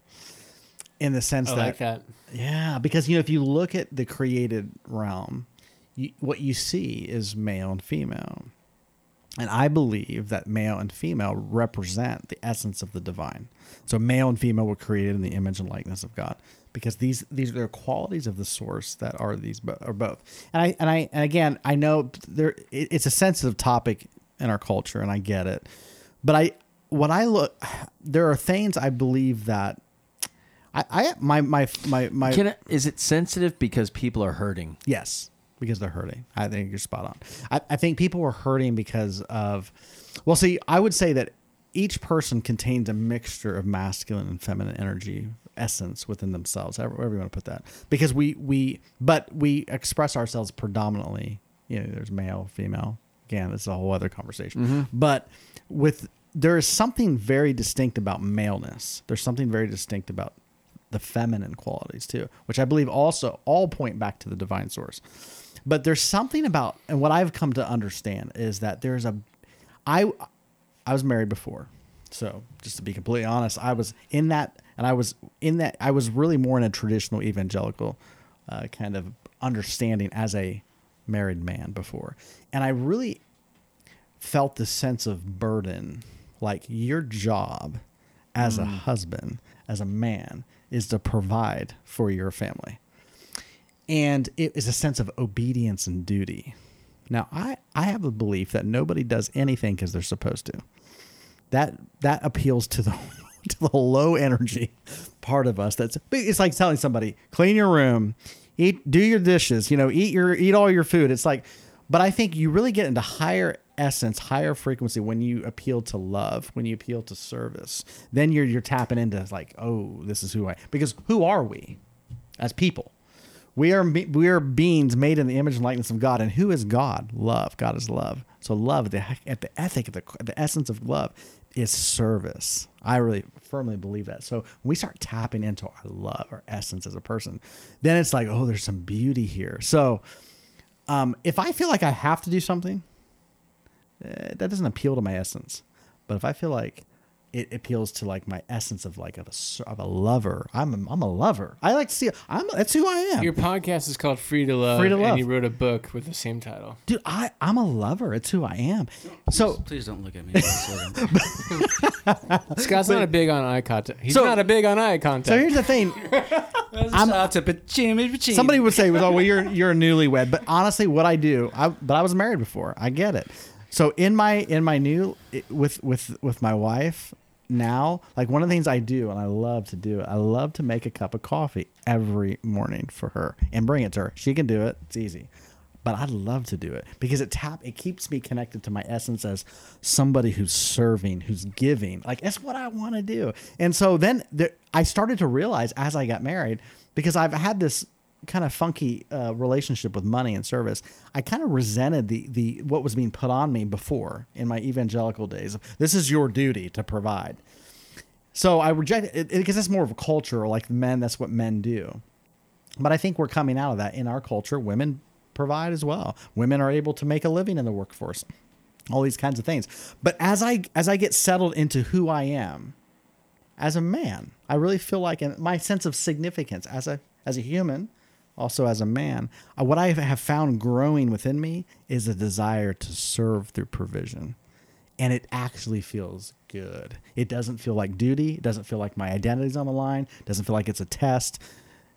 in the sense I that like that. yeah, because you know if you look at the created realm, you, what you see is male and female, and I believe that male and female represent the essence of the divine. So male and female were created in the image and likeness of God, because these these are qualities of the source that are these are both. And I and I and again I know there it's a sensitive topic in our culture, and I get it, but I when I look, there are things I believe that. I, I my my my my Can it, is it sensitive because people are hurting? Yes, because they're hurting. I think you're spot on. I, I think people were hurting because of, well, see, I would say that each person contains a mixture of masculine and feminine energy essence within themselves, however wherever you want to put that. Because we we but we express ourselves predominantly. You know, there's male, female. Again, this is a whole other conversation. Mm-hmm. But with there is something very distinct about maleness. There's something very distinct about the feminine qualities too, which I believe also all point back to the divine source. But there's something about, and what I've come to understand is that there's a, I, I was married before, so just to be completely honest, I was in that, and I was in that, I was really more in a traditional evangelical uh, kind of understanding as a married man before, and I really felt the sense of burden, like your job as a husband, as a man, is to provide for your family. And it is a sense of obedience and duty. Now, I, I have a belief that nobody does anything because they're supposed to. That that appeals to the to the low energy part of us. That's it's like telling somebody clean your room, eat, do your dishes, you know, eat your eat all your food. It's like, but I think you really get into higher essence, higher frequency when you appeal to love, when you appeal to service. Then you're you're tapping into like, oh, this is who I. Because who are we as people? We are we are beings made in the image and likeness of God, and who is God? Love. God is love. So love, the at the ethic, the the essence of love, is service. I really firmly believe that. So when we start tapping into our love, our essence as a person, then it's like, oh, there's some beauty here. So um, if I feel like I have to do something, eh, that doesn't appeal to my essence. But if I feel like it appeals to like my essence of like of a, s- of a lover, I'm a, I'm a lover. I like to see. I'm that's who I am. Your podcast is called Free to Love, Free to Love. and you wrote a book with the same title. dude I I'm a lover. It's who I am. So please don't look at me. So- Scott's not a big on eye contact. He's So- not a big on eye contact. so here's the thing. I'm out to Pachimi, Pachimi. Somebody would say, "Oh, well, you're you're a newlywed," but honestly, what I do, I but I was married before. I get it. So in my in my new with with with my wife now, like one of the things I do, and I love to do. I love to make a cup of coffee every morning for her and bring it to her. She can do it. It's easy. But I love to do it because it tap it keeps me connected to my essence as somebody who's serving, who's giving. Like that's what I want to do. And so then there, I started to realize as I got married because I've had this kind of funky uh, relationship with money and service. I kind of resented the the what was being put on me before in my evangelical days. This is your duty to provide. So I reject it because it's more of a culture, like men. That's what men do. But I think we're coming out of that in our culture. Women provide as well. Women are able to make a living in the workforce. All these kinds of things. But as I as I get settled into who I am as a man, I really feel like and my sense of significance as a as a human, also as a man, uh, what I have found growing within me is a desire to serve through provision. And it actually feels good. It doesn't feel like duty. It doesn't feel like my identity's on the line. It doesn't feel like it's a test.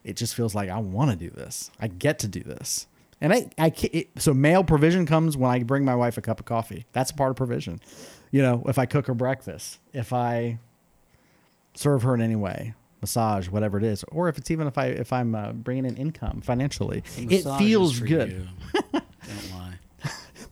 It just feels like I want to do this. I get to do this. And I, I it, so male provision comes when I bring my wife a cup of coffee. That's part of provision. You know, if I cook her breakfast, if I serve her in any way, massage, whatever it is, or if it's even if I if I'm uh, bringing in income financially, it feels good. don't lie.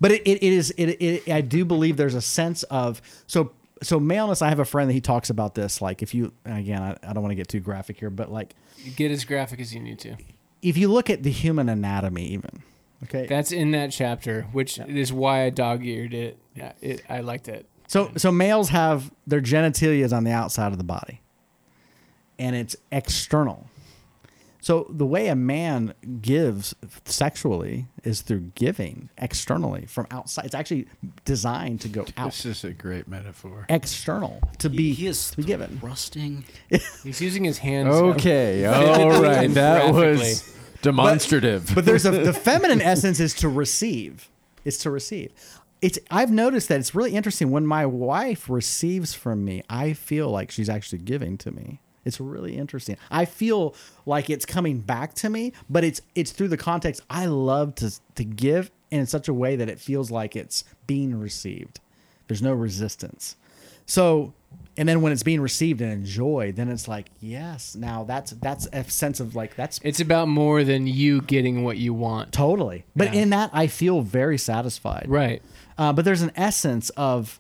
But it, it, it is it, it I do believe there's a sense of so so maleness. I have a friend that he talks about this. Like if you again, I, I don't want to get too graphic here, but like You get as graphic as you need to. if you look at the human anatomy, even okay, That's in that chapter, which is why I dog eared it. Yeah, it. I liked it. So so males have their genitalia is on the outside of the body, and it's external. So the way a man gives sexually is through giving externally from outside. It's actually designed to go out This is a great metaphor. external to be he is to be given. thrusting. He's using his hands. Okay, all right. That was demonstrative. But there's a the feminine essence is to receive. Is to receive. It's I've noticed that it's really interesting when my wife receives from me, I feel like she's actually giving to me. It's really interesting. I feel like it's coming back to me, but it's it's through the context I love to to give in such a way that it feels like it's being received. There's no resistance. So and then when it's being received and enjoyed, then it's like, yes, now that's that's a sense of like that's It's about more than you getting what you want. Totally. But Yeah. in that, I feel very satisfied. Right. Uh, but there's an essence of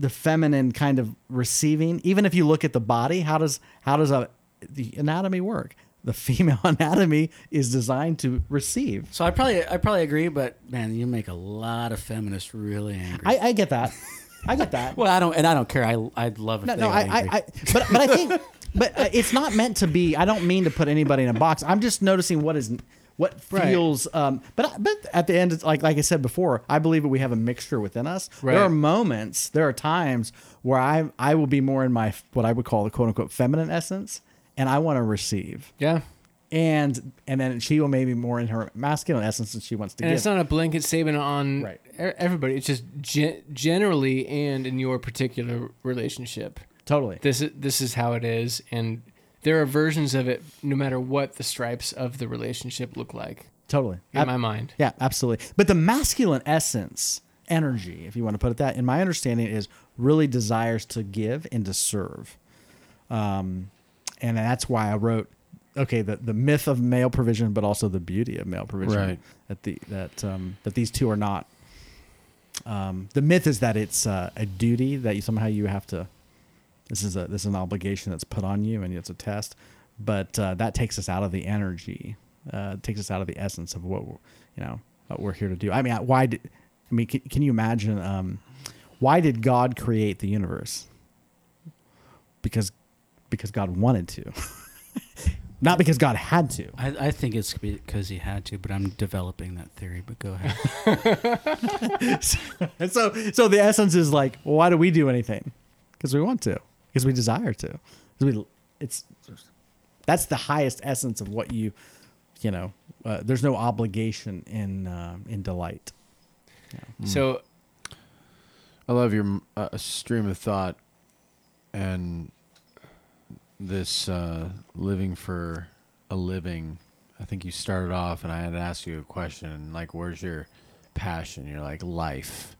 the feminine kind of receiving. Even if you look at the body, how does how does a the anatomy work? The female anatomy is designed to receive. So I probably I probably agree, but man, you make a lot of feminists really angry. I, I get that. I get that. well, I don't, and I don't care. I I'd love if No, no, were I. I, I, but but I think, but uh, it's not meant to be. I don't mean to put anybody in a box. I'm just noticing what is what Right. feels. Um, but but at the end, it's like like I said before, I believe that we have a mixture within us. Right. There are moments, there are times where I I will be more in my what I would call the quote unquote feminine essence, and I want to receive. Yeah. And and then she will maybe more in her masculine essence, and she wants to And give. it's not a blanket statement on Right. everybody. It's just gen- generally and in your particular relationship. totally. This is this is how it is, and there are versions of it no matter what the stripes of the relationship look like. Totally. In Ab- my mind. Yeah, absolutely. But the masculine essence, energy, if you want to put it that, in my understanding, is really desires to give and to serve. Um, and that's why I wrote, okay, the, the myth of male provision, but also the beauty of male provision. Right. That the that um, that these two are not. Um, the myth is that it's uh, a duty that you somehow you have to. This is a this is an obligation that's put on you, and it's a test. But uh, that takes us out of the energy. Uh, takes us out of the essence of what we're, you know what we're here to do. I mean, why did? I mean, can, can you imagine? Um, why did God create the universe? Because because God wanted to, not because God had to. I, I think it's because he had to, but I'm developing that theory. But go ahead. And so, so the essence is like, well, why do we do anything? Because we want to, because we desire to. we, it's that's the highest essence of what you, you know. Uh, there's no obligation in uh, in delight. So I love your uh, stream of thought and this uh, living for a living. I think you started off, and I had to ask you a question like, "Where's your passion?" You're like, "Life."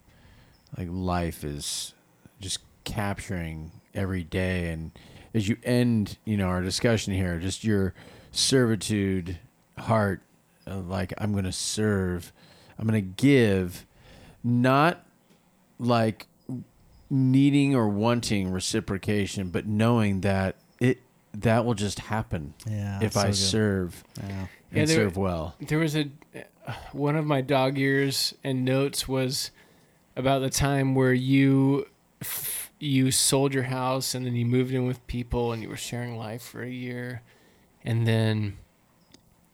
Like life is just capturing every day, and as you end, you know, our discussion here, just your servitude heart, of like I'm going to serve, I'm going to give, not like needing or wanting reciprocation, but knowing that it that will just happen Yeah, if I serve Yeah. and Yeah, there- serve well. there was a one of my dog ears and notes was about the time where you f- you sold your house and then you moved in with people and you were sharing life for a year and then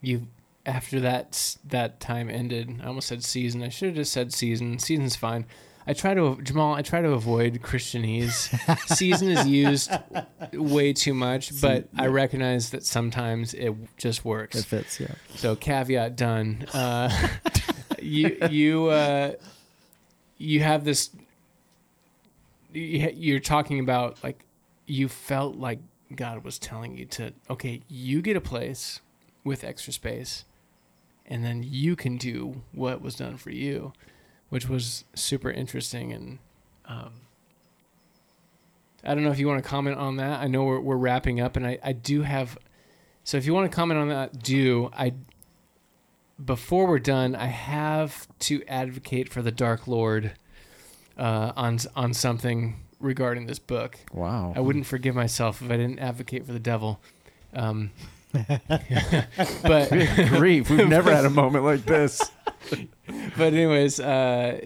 you after that that time ended I almost said season I should have just said season season's fine I try to Jamal I try to avoid Christianese season is used way too much but I recognize that sometimes it just works It fits. Yeah. so caveat done. Uh, you you uh, you have this. You're talking about like you felt like God was telling you to okay, you get a place with extra space, and then you can do what was done for you, which was super interesting and. Um, I don't know if you want to comment on that. I know we're, we're wrapping up, and I, I do have. So if you want to comment on that, do I before we're done, I have to advocate for the Dark Lord uh, on on something regarding this book. Wow. I wouldn't forgive myself if I didn't advocate for the devil. Um, but grief. We've never had a moment like this. but anyways, uh,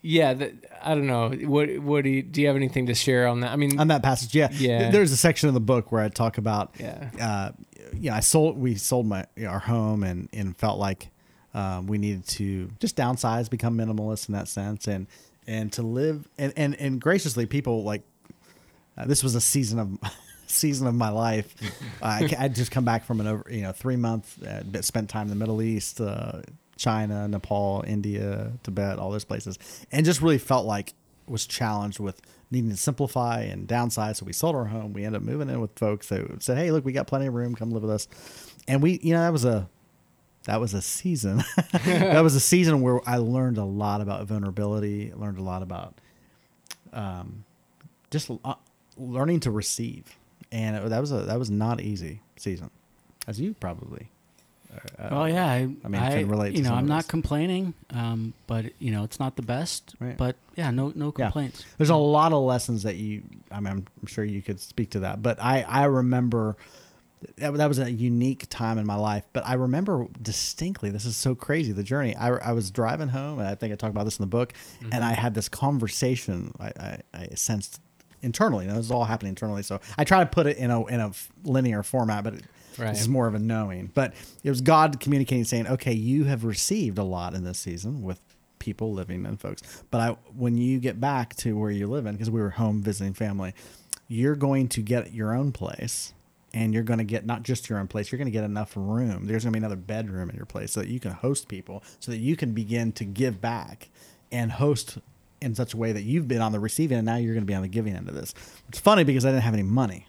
yeah, that, I don't know. What what do you, do you have anything to share on that? I mean, On that passage, yeah. Yeah. There's a section of the book where I talk about yeah, uh, you know, I sold we sold my our home and and felt like um, we needed to just downsize, become minimalist in that sense, and and to live and and and graciously people like uh, this was a season of season of my life. I I'd just come back from an over you know three month uh, spent time in the Middle East, uh, China, Nepal, India, Tibet, all those places, and just really felt like was challenged with needing to simplify and downsize. So we sold our home. We ended up moving in with folks who said, "Hey, look, we got plenty of room. Come live with us." And we, you know, that was a that was a season. that was a season where I learned a lot about vulnerability. Learned a lot about um, just uh, learning to receive, and it, that was a that was not easy season, as you probably. Uh, well, yeah, I, I mean, can relate to You know, I'm not complaining, um, but you know, it's not the best. Right. But yeah, no, no Yeah. complaints. There's a lot of lessons that you. I mean, I'm sure you could speak to that, but I I remember that, that was a unique time in my life. But I remember distinctly. This is so crazy. The journey. I I was driving home, and I think I talk about this in the book. Mm-hmm. And I had this conversation. I I, I sensed internally. And it was all happening internally. So I try to put it in a in a linear format, but. It, Right. This is more of a knowing, but it was God communicating, saying, "Okay, you have received a lot in this season with people living and folks. But I, when you get back to where you live in, because we were home visiting family, you're going to get your own place, and you're going to get not just your own place. You're going to get enough room. There's going to be another bedroom in your place so that you can host people, so that you can begin to give back and host in such a way that you've been on the receiving, and now you're going to be on the giving end of this. It's funny because I didn't have any money.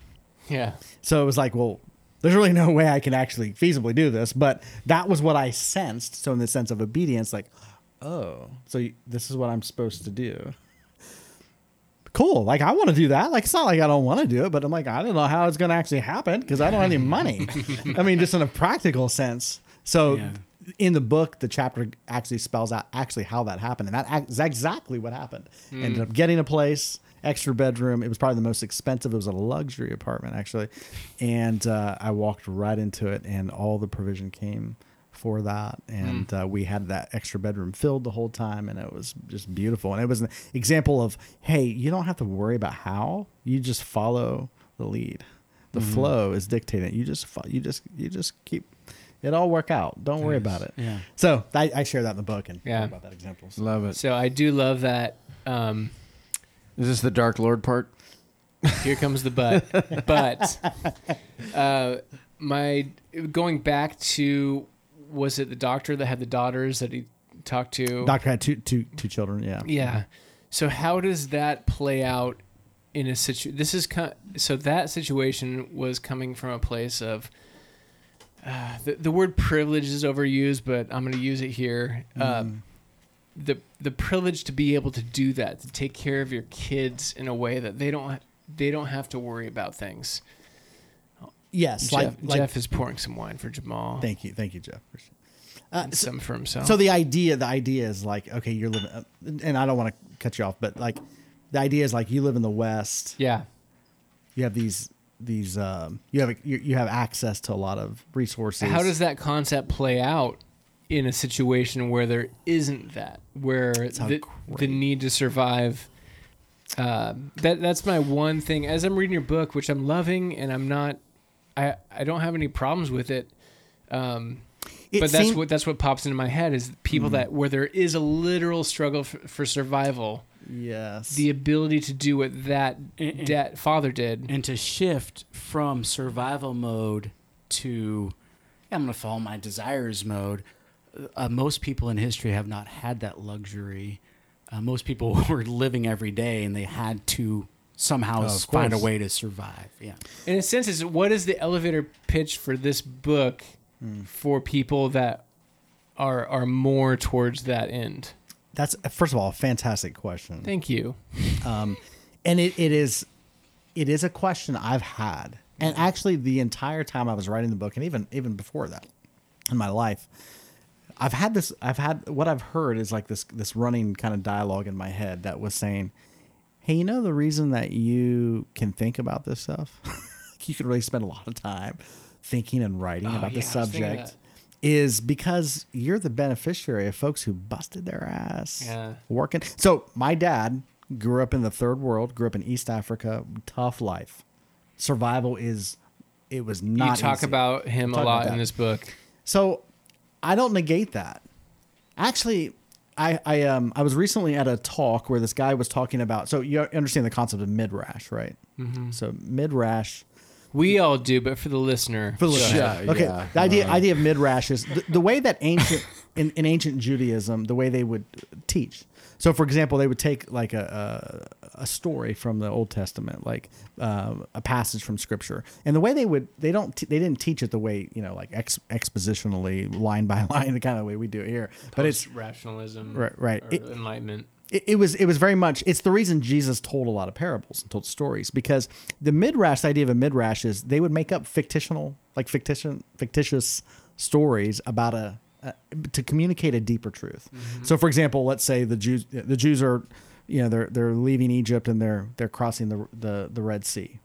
Yeah. So it was like, well, there's really no way I can actually feasibly do this, but that was what I sensed. So in the sense of obedience, like, oh, so you, this is what I'm supposed to do. Cool. Like I want to do that. Like it's not like I don't want to do it, but I'm like I don't know how it's going to actually happen because I don't have any money. I mean, just in a practical sense. So Yeah. in the book, the chapter actually spells out actually how that happened, and that is exactly what happened. Ended up getting a place, extra bedroom. It was probably the most expensive. It was a luxury apartment actually, and uh, I walked right into it, and all the provision came for that, and uh, we had that extra bedroom filled the whole time, and it was just beautiful. And it was an example of hey, you don't have to worry about how you just follow the lead. The flow is dictating. You just you just you just keep it all work out. Don't worry about it. Yeah. So I, I share that in the book and Yeah. talk about that example. So- Love it. So I do love that. Um, Is this the Dark Lord part? here comes the but. but uh, my going back to was it the doctor that had the daughters that he talked to? Doctor had two two two children. Yeah. Yeah. So how does that play out in a situ? This is kind. So that situation was coming from a place of. Uh, the, the word privilege is overused, but I'm going to use it here. Uh, Mm. the the privilege to be able to do that, to take care of your kids in a way that they don't they don't have to worry about things. Yes. Jeff, like like. Jeff is pouring some wine for Jamal. Thank you. Thank you, Jeff. Uh, and so, some for himself. so the idea the idea is like okay you're living uh, and I don't want to cut you off but like the idea is like you live in the West yeah, you have these these um you have a, you, you have access to a lot of resources. How does that concept play out in a situation where there isn't that, where how the, the need to survive? Uh, that that's my one thing. As I'm reading your book, which I'm loving, and I'm not, I I don't have any problems with it. Um, It but that's seem- what that's what pops into my head is people Mm. that where there is a literal struggle for, for survival, yes the ability to do what that And- and- dad father did. and to shift from survival mode to I'm going to follow my desires mode. Uh, most people in history have not had that luxury. Uh, most people were living every day, and they had to somehow Oh, find a way to survive. Yeah, in a sense is what is the elevator pitch for this book Hmm. for people that are are more towards that end that's first of all a fantastic question. thank you um, and it, it is it is a question I've had, and actually the entire time I was writing the book, and even even before that, in my life, I've had this. I've had what I've heard is like this this running kind of dialogue in my head that was saying, "Hey, you know the reason that you can think about this stuff, you can really spend a lot of time thinking and writing Oh, about yeah, the I was thinking subject." is because you're the beneficiary of folks who busted their ass Yeah. working. So my dad grew up in the third world, grew up in East Africa, tough life. Survival is it was not. You talk easy. about him a lot in this book. So I don't negate that. Actually, I I um I was recently at a talk where this guy was talking about. So you understand the concept of midrash, right? Mm-hmm. So midrash We all do, but for the listener, for the listener. Yeah, okay, yeah. the idea Uh, idea of midrash is the, the way that ancient in, in ancient Judaism, the way they would teach. So, for example, they would take like a a, a story from the Old Testament, like uh, a passage from Scripture, and the way they would they don't t- they didn't teach it the way you know like ex- expositionally line by line the kind of way we do it here, but it's rationalism, Right, right. It- enlightenment. it, it was it was very much it's the reason Jesus told a lot of parables and told stories because the midrash the idea of a midrash is they would make up fictional like fictitious fictitious stories about a, a to communicate a deeper truth. Mm-hmm. So for example, let's say the Jews the Jews are you know they're they're leaving Egypt and they're they're crossing the the, the Red Sea.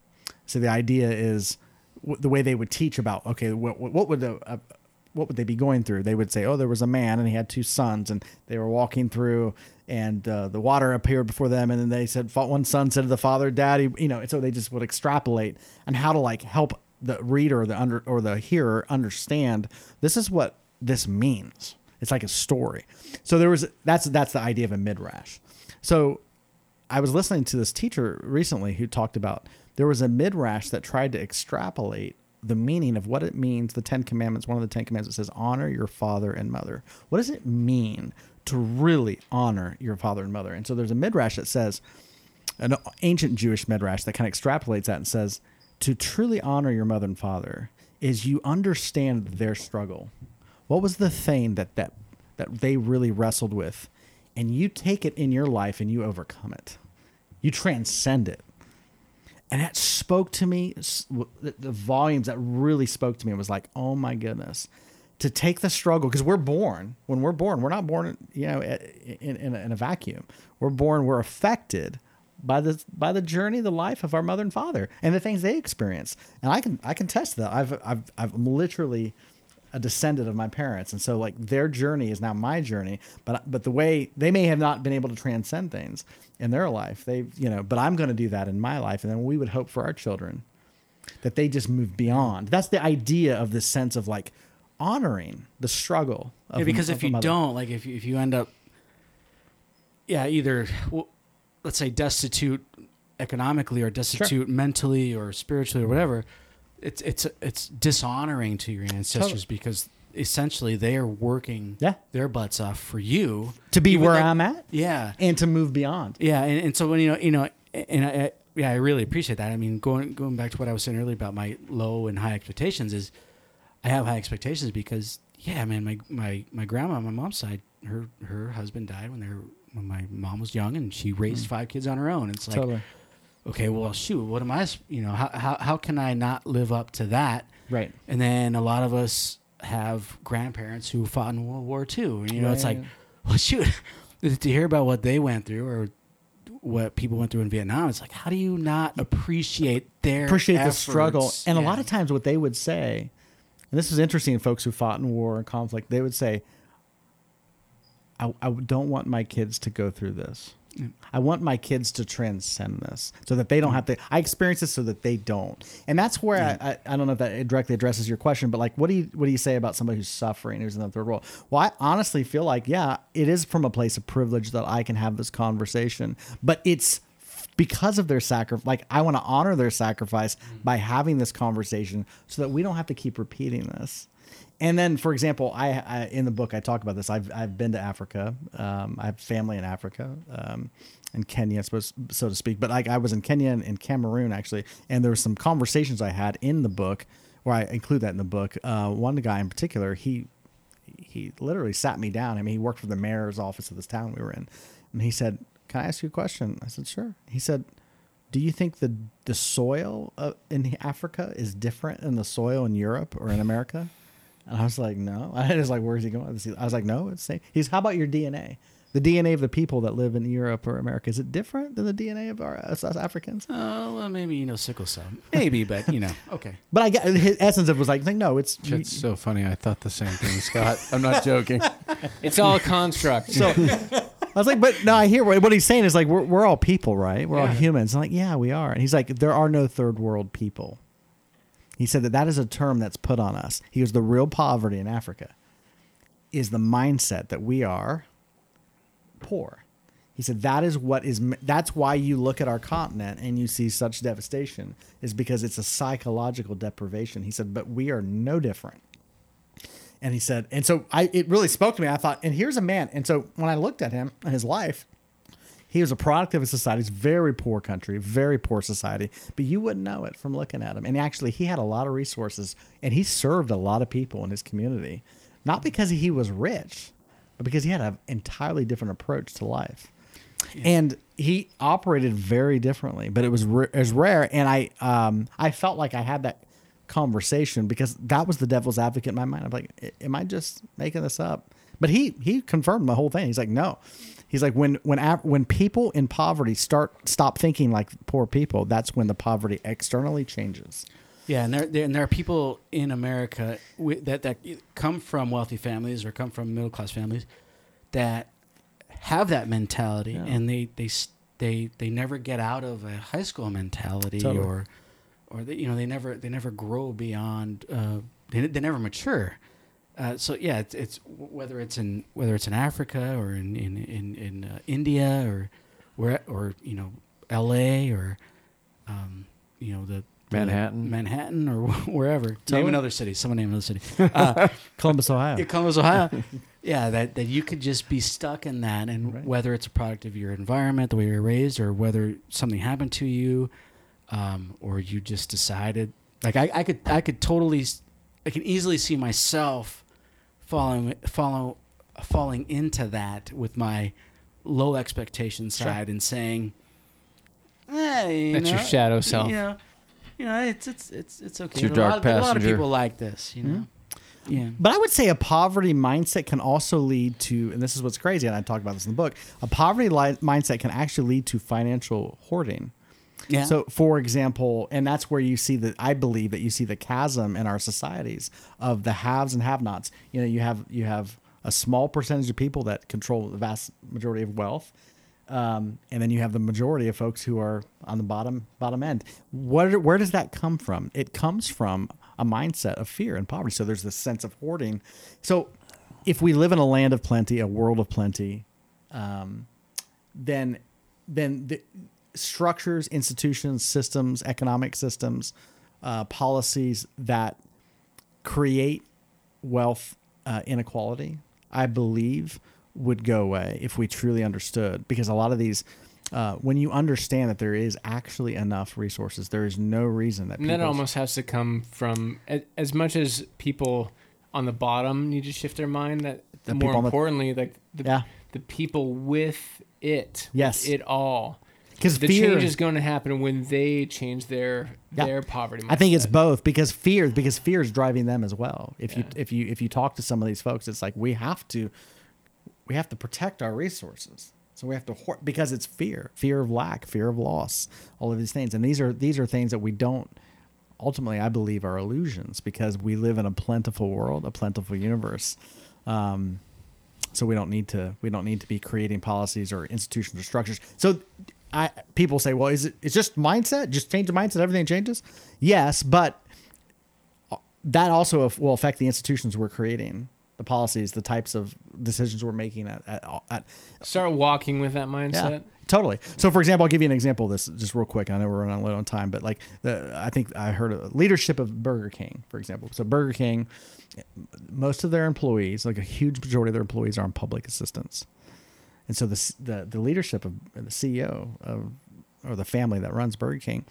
So the idea is w- the way they would teach about okay what what would a, a uh, what would they be going through? They would say, "Oh, there was a man, and he had two sons, and they were walking through, and uh, the water appeared before them, and then they said, one son said to the father, Daddy, you know." And so they just would extrapolate on how to like help the reader, or the under or the hearer understand this is what this means. It's like a story. So there was that's that's the idea of a midrash. So I was listening to this teacher recently who talked about there was a midrash that tried to extrapolate the meaning of what it means. The Ten Commandments, one of the Ten Commandments says, honor your father and mother. What does it mean to really honor your father and mother? And so there's a midrash that says, an ancient Jewish midrash that kind of extrapolates that and says, to truly honor your mother and father is you understand their struggle. What was the thing that that that they really wrestled with, and you take it in your life and you overcome it, you transcend it, and that spoke to me. The volumes that really spoke to me was like, oh my goodness, to take the struggle because we're born. When we're born, we're not born, you know, in, in, a, in a vacuum. We're born. We're affected by the by the journey, the life of our mother and father, and the things they experience. And I can I can test that. I've I've I've literally a descendant of my parents, and so like their journey is now my journey. But but the way they may have not been able to transcend things in their life, they you know. But I'm going to do that in my life, and then we would hope for our children that they just move beyond. That's the idea of this sense of like honoring the struggle. Of yeah, a- because of if you mother. don't, like, if you, if you end up, yeah, either, well, let's say, destitute economically or destitute mentally or spiritually or whatever, it's it's it's dishonoring to your ancestors because essentially they are working Yeah. their butts off for you to be where I'm at Yeah, and to move beyond. yeah, and, and so when you know, you know, and I, I, yeah, I really appreciate that. I mean, going going back to what I was saying earlier about my low and high expectations is, I have high expectations because yeah, man, my my my grandma on my mom's side, her her husband died when they were when my mom was young, and she raised mm. five kids on her own. It's like, totally. Okay, well, shoot, what am I, You know, how how how can I not live up to that? Right. And then a lot of us have grandparents who fought in World War II. And, you know, it's like, well, shoot, to hear about what they went through or what people went through in Vietnam, it's like, how do you not appreciate their appreciate the struggle. And a lot of times, what they would say, and this is interesting, folks who fought in war and conflict, they would say, I, I don't want my kids to go through this. Mm. I want my kids to transcend this so that they don't have to. I experience this so that they don't. And that's where I, I, I don't know if that directly addresses your question, but like, what do you what do you say about somebody who's suffering, who's in the third world? Well, I honestly feel like, yeah, it is from a place of privilege that I can have this conversation, but it's because of their sacrifice like i want to honor their sacrifice by having this conversation so that we don't have to keep repeating this and then for example i, I in the book i talk about this i've, I've been to africa um, i have family in africa um, in kenya suppose so to speak but like i was in kenya and in cameroon actually and there were some conversations i had in the book where i include that in the book uh, one guy in particular he he literally sat me down. I mean, he worked for the mayor's office of this town we were in, and he said, "Can I ask you a question?" I said, "Sure." He said, "Do you think the the soil in Africa is different than the soil in Europe or in America?" And I was like, "No." I was like, "Where's he going?" I was like, "No, it's the same." He's, "How about your DNA?" The DNA of the people that live in Europe or America is it different than the DNA of our us us Africans? Oh, well, maybe, you know, sickle cell. Maybe, but, you know, okay. But I get his essence of it was like, no, it's It's so funny. I thought the same thing, Scott. I'm not joking. It's all a construct. So I was like, but no, I hear what, what he's saying is like, we're, we're all people, right? We're all humans. I'm like, yeah, we are. And he's like, there are no third world people. He said that that is a term that's put on us. He goes, the real poverty in Africa is the mindset that we are poor. He said that is what is that's why you look at our continent and you see such devastation is because it's a psychological deprivation. He said, but we are no different. And he said, and so I it really spoke to me. I thought, and here's a man. And so when I looked at him and his life, he was a product of a society. Very poor country, very poor society, but you wouldn't know it from looking at him. And actually, he had a lot of resources and he served a lot of people in his community, not because he was rich, but because he had an entirely different approach to life. And he operated very differently, but it was it rare. And I um, I felt like I had that conversation because that was the devil's advocate in my mind. I'm like, am I just making this up? But he he confirmed the whole thing. He's like, no. He's like, when when when people in poverty start stop thinking like poor people, that's when the poverty externally changes. Yeah, and there, there and there are people in America that that come from wealthy families or come from middle class families that have that mentality, Yeah. and they they they they never get out of a high school mentality Totally. or or they, you know they never they never grow beyond uh, they they never mature. Uh, so yeah, it's, it's whether it's in whether it's in Africa or in in in, in uh, India or where or you know L.A. or um, you know the Manhattan. Manhattan or wherever. Totally. Name another city. Someone name another city. Uh, Columbus, Ohio. yeah, Columbus, Ohio. yeah, that, that you could just be stuck in that, and Right. whether it's a product of your environment, the way you're raised, or whether something happened to you, um, or you just decided. Like I, I could, I could totally, I can easily see myself falling, follow, falling into that with my low expectation Sure. side and saying, "Hey, you That's your shadow self. You know, you know, it's it's it's it's okay. your a lot, of- a lot of people like this, you hmm? know. Yeah. But I would say a poverty mindset can also lead to, and this is what's crazy, and I talk about this in the book. A poverty li- mindset can actually lead to financial hoarding. Yeah. So, for example, and that's where you see that I believe that you see the chasm in our societies of the haves and have-nots. You know, you have you have a small percentage of people that control the vast majority of wealth, um, and then you have the majority of folks who are on the bottom bottom end. What where does that come from? It comes from a mindset of fear and poverty. So there's this sense of hoarding. So if we live in a land of plenty, a world of plenty, um, then then the structures, institutions, systems, economic systems, uh, policies that create wealth uh, inequality, I believe, would go away if we truly understood. Because a lot of these, uh, when you understand that there is actually enough resources, there is no reason that And that almost has to come from as much as people on the bottom need to shift their mind. That The more on the- importantly, like the yeah the people with it, Yes. with it all. Because The fear change is going to happen when they change their Yeah. their poverty. I think it's both because fear because fear is driving them as well. If you if you if you talk to some of these folks, it's like we have to we have to protect our resources. So we have to hoard because it's fear, fear of lack, fear of loss, all of these things, and these are these are things that we don't ultimately, I believe, are illusions because we live in a plentiful world, a plentiful universe. Um, so we don't need to we don't need to be creating policies or institutions or structures. So I people say, well, is it it's just mindset? Just change the mindset, everything changes. Yes, but that also will affect the institutions we're creating, the policies, the types of decisions we're making at, at, at start walking with that mindset. yeah, totally. So, for example, I'll give you an example of this just real quick. I know we're running low on time, but like the, I think I heard of leadership of Burger King, for example. So, Burger King, most of their employees, like a huge majority of their employees, are on public assistance, and so the the, the leadership of uh, the CEO of or the family that runs Burger King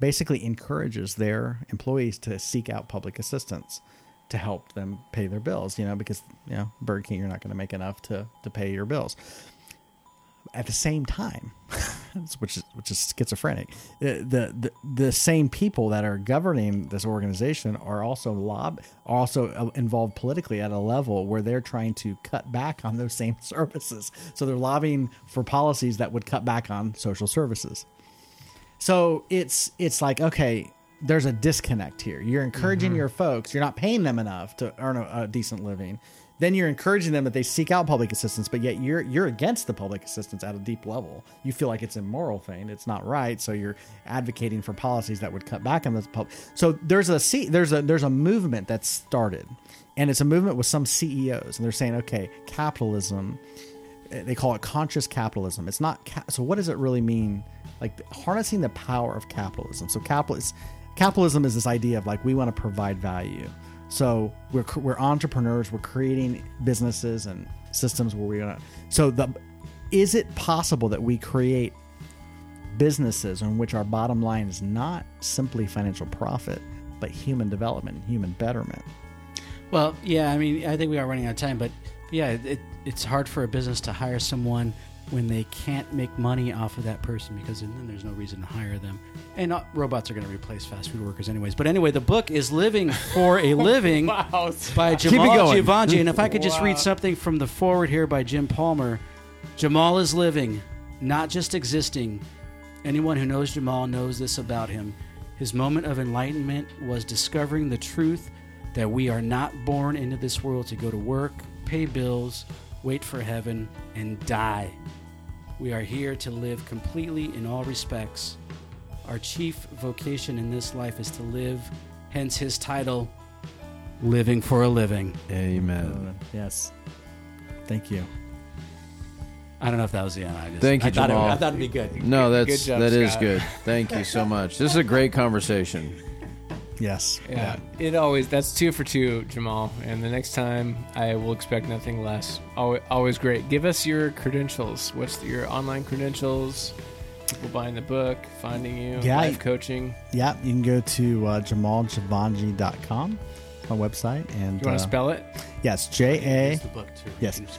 basically encourages their employees to seek out public assistance to help them pay their bills. You know, because you know Burger King, you're not going to make enough to to pay your bills at the same time, which is which is schizophrenic. The, the the same people that are governing this organization are also lob also uh, involved politically at a level where they're trying to cut back on those same services. So they're lobbying for policies that would cut back on social services. So it's it's like okay, there's a disconnect here. You're encouraging your folks. You're not paying them enough to earn a, a decent living. Then you're encouraging them that they seek out public assistance, but yet you're you're against the public assistance at a deep level. You feel like it's immoral thing, it's not right, so you're advocating for policies that would cut back on the public. So there's a see there's a there's a movement that's started, and it's a movement with some CEOs, and they're saying, okay, capitalism. eh, They call it conscious capitalism. It's not ca- so. What does it really mean? Like harnessing the power of capitalism. So capitalist capitalism is this idea of like we want to provide value. So we're we're entrepreneurs. We're creating businesses and systems where we're gonna. So the is it possible that we create businesses in which our bottom line is not simply financial profit, but human development, human betterment? Well, yeah, I mean, I think we are running out of time, but yeah, it, it's hard for a business to hire someone when they can't make money off of that person because then there's no reason to hire them. And uh, robots are going to replace fast food workers, anyways. But anyway, the book is Living for a Living Wow. by Jamal. Jivanjee. And if I could just Wow. read something from the forward here by Jim Palmer Jamal is living, not just existing. Anyone who knows Jamal knows this about him. His moment of enlightenment was discovering the truth that we are not born into this world to go to work, pay bills, wait for heaven, and die. We are here to live completely in all respects. Our chief vocation in this life is to live, hence his title, Living for a Living. Amen. Yes. Thank you. I don't know if that was the end. I just, Thank you, I thought, it, Jamal. I thought it'd be good. No, Good that's job, that is Scott. good. Thank you so much. This is a great conversation. Yes. Yeah, it always that's two for two, Jamal. And the next time, I will expect nothing less. Always, always great. Give us your credentials. What's your online credentials? People buying the book, finding you, Yeah, life coaching. Yeah, you can go to uh, jamaljivanjee.com, my website, and You want uh, to spell it? yes, J A. The book too. Yes. You can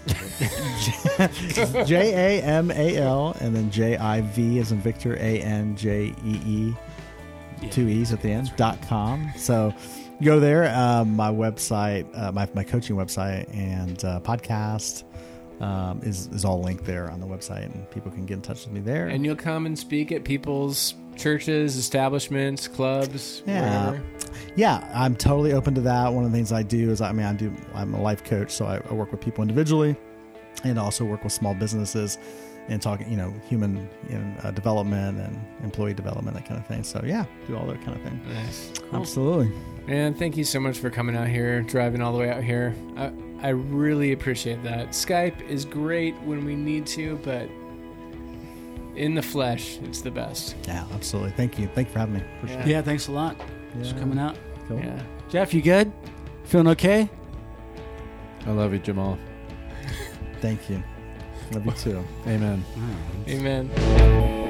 just put it. A J A M A L, and then J I V as in Victor A N J E E, Yeah. two E's at the end. dot com. So go there. Um, my website, uh, my my coaching website, and uh, podcast. Um, is is all linked there on the website, and people can get in touch with me there. And you'll come and speak at people's churches, establishments, clubs, Yeah. wherever. Yeah, I'm totally open to that. One of the things I do is, I mean, I do. I'm a life coach, so I, I work with people individually, and also work with small businesses, and talking, you know, human you know, uh, development and employee development, that kind of thing. So yeah, do all that kind of thing. Nice. Absolutely. Man, thank you so much for coming out here, driving all the way out here. I, I really appreciate that. Skype is great when we need to, but in the flesh, it's the best. Yeah, absolutely. Thank you. Thank you for having me. Appreciate Yeah. Yeah, thanks a lot. Thanks for coming out. Cool. Yeah. Jeff, you good? Feeling okay? I love you, Jamal. Thank you. Love you too. Amen. All right. Amen.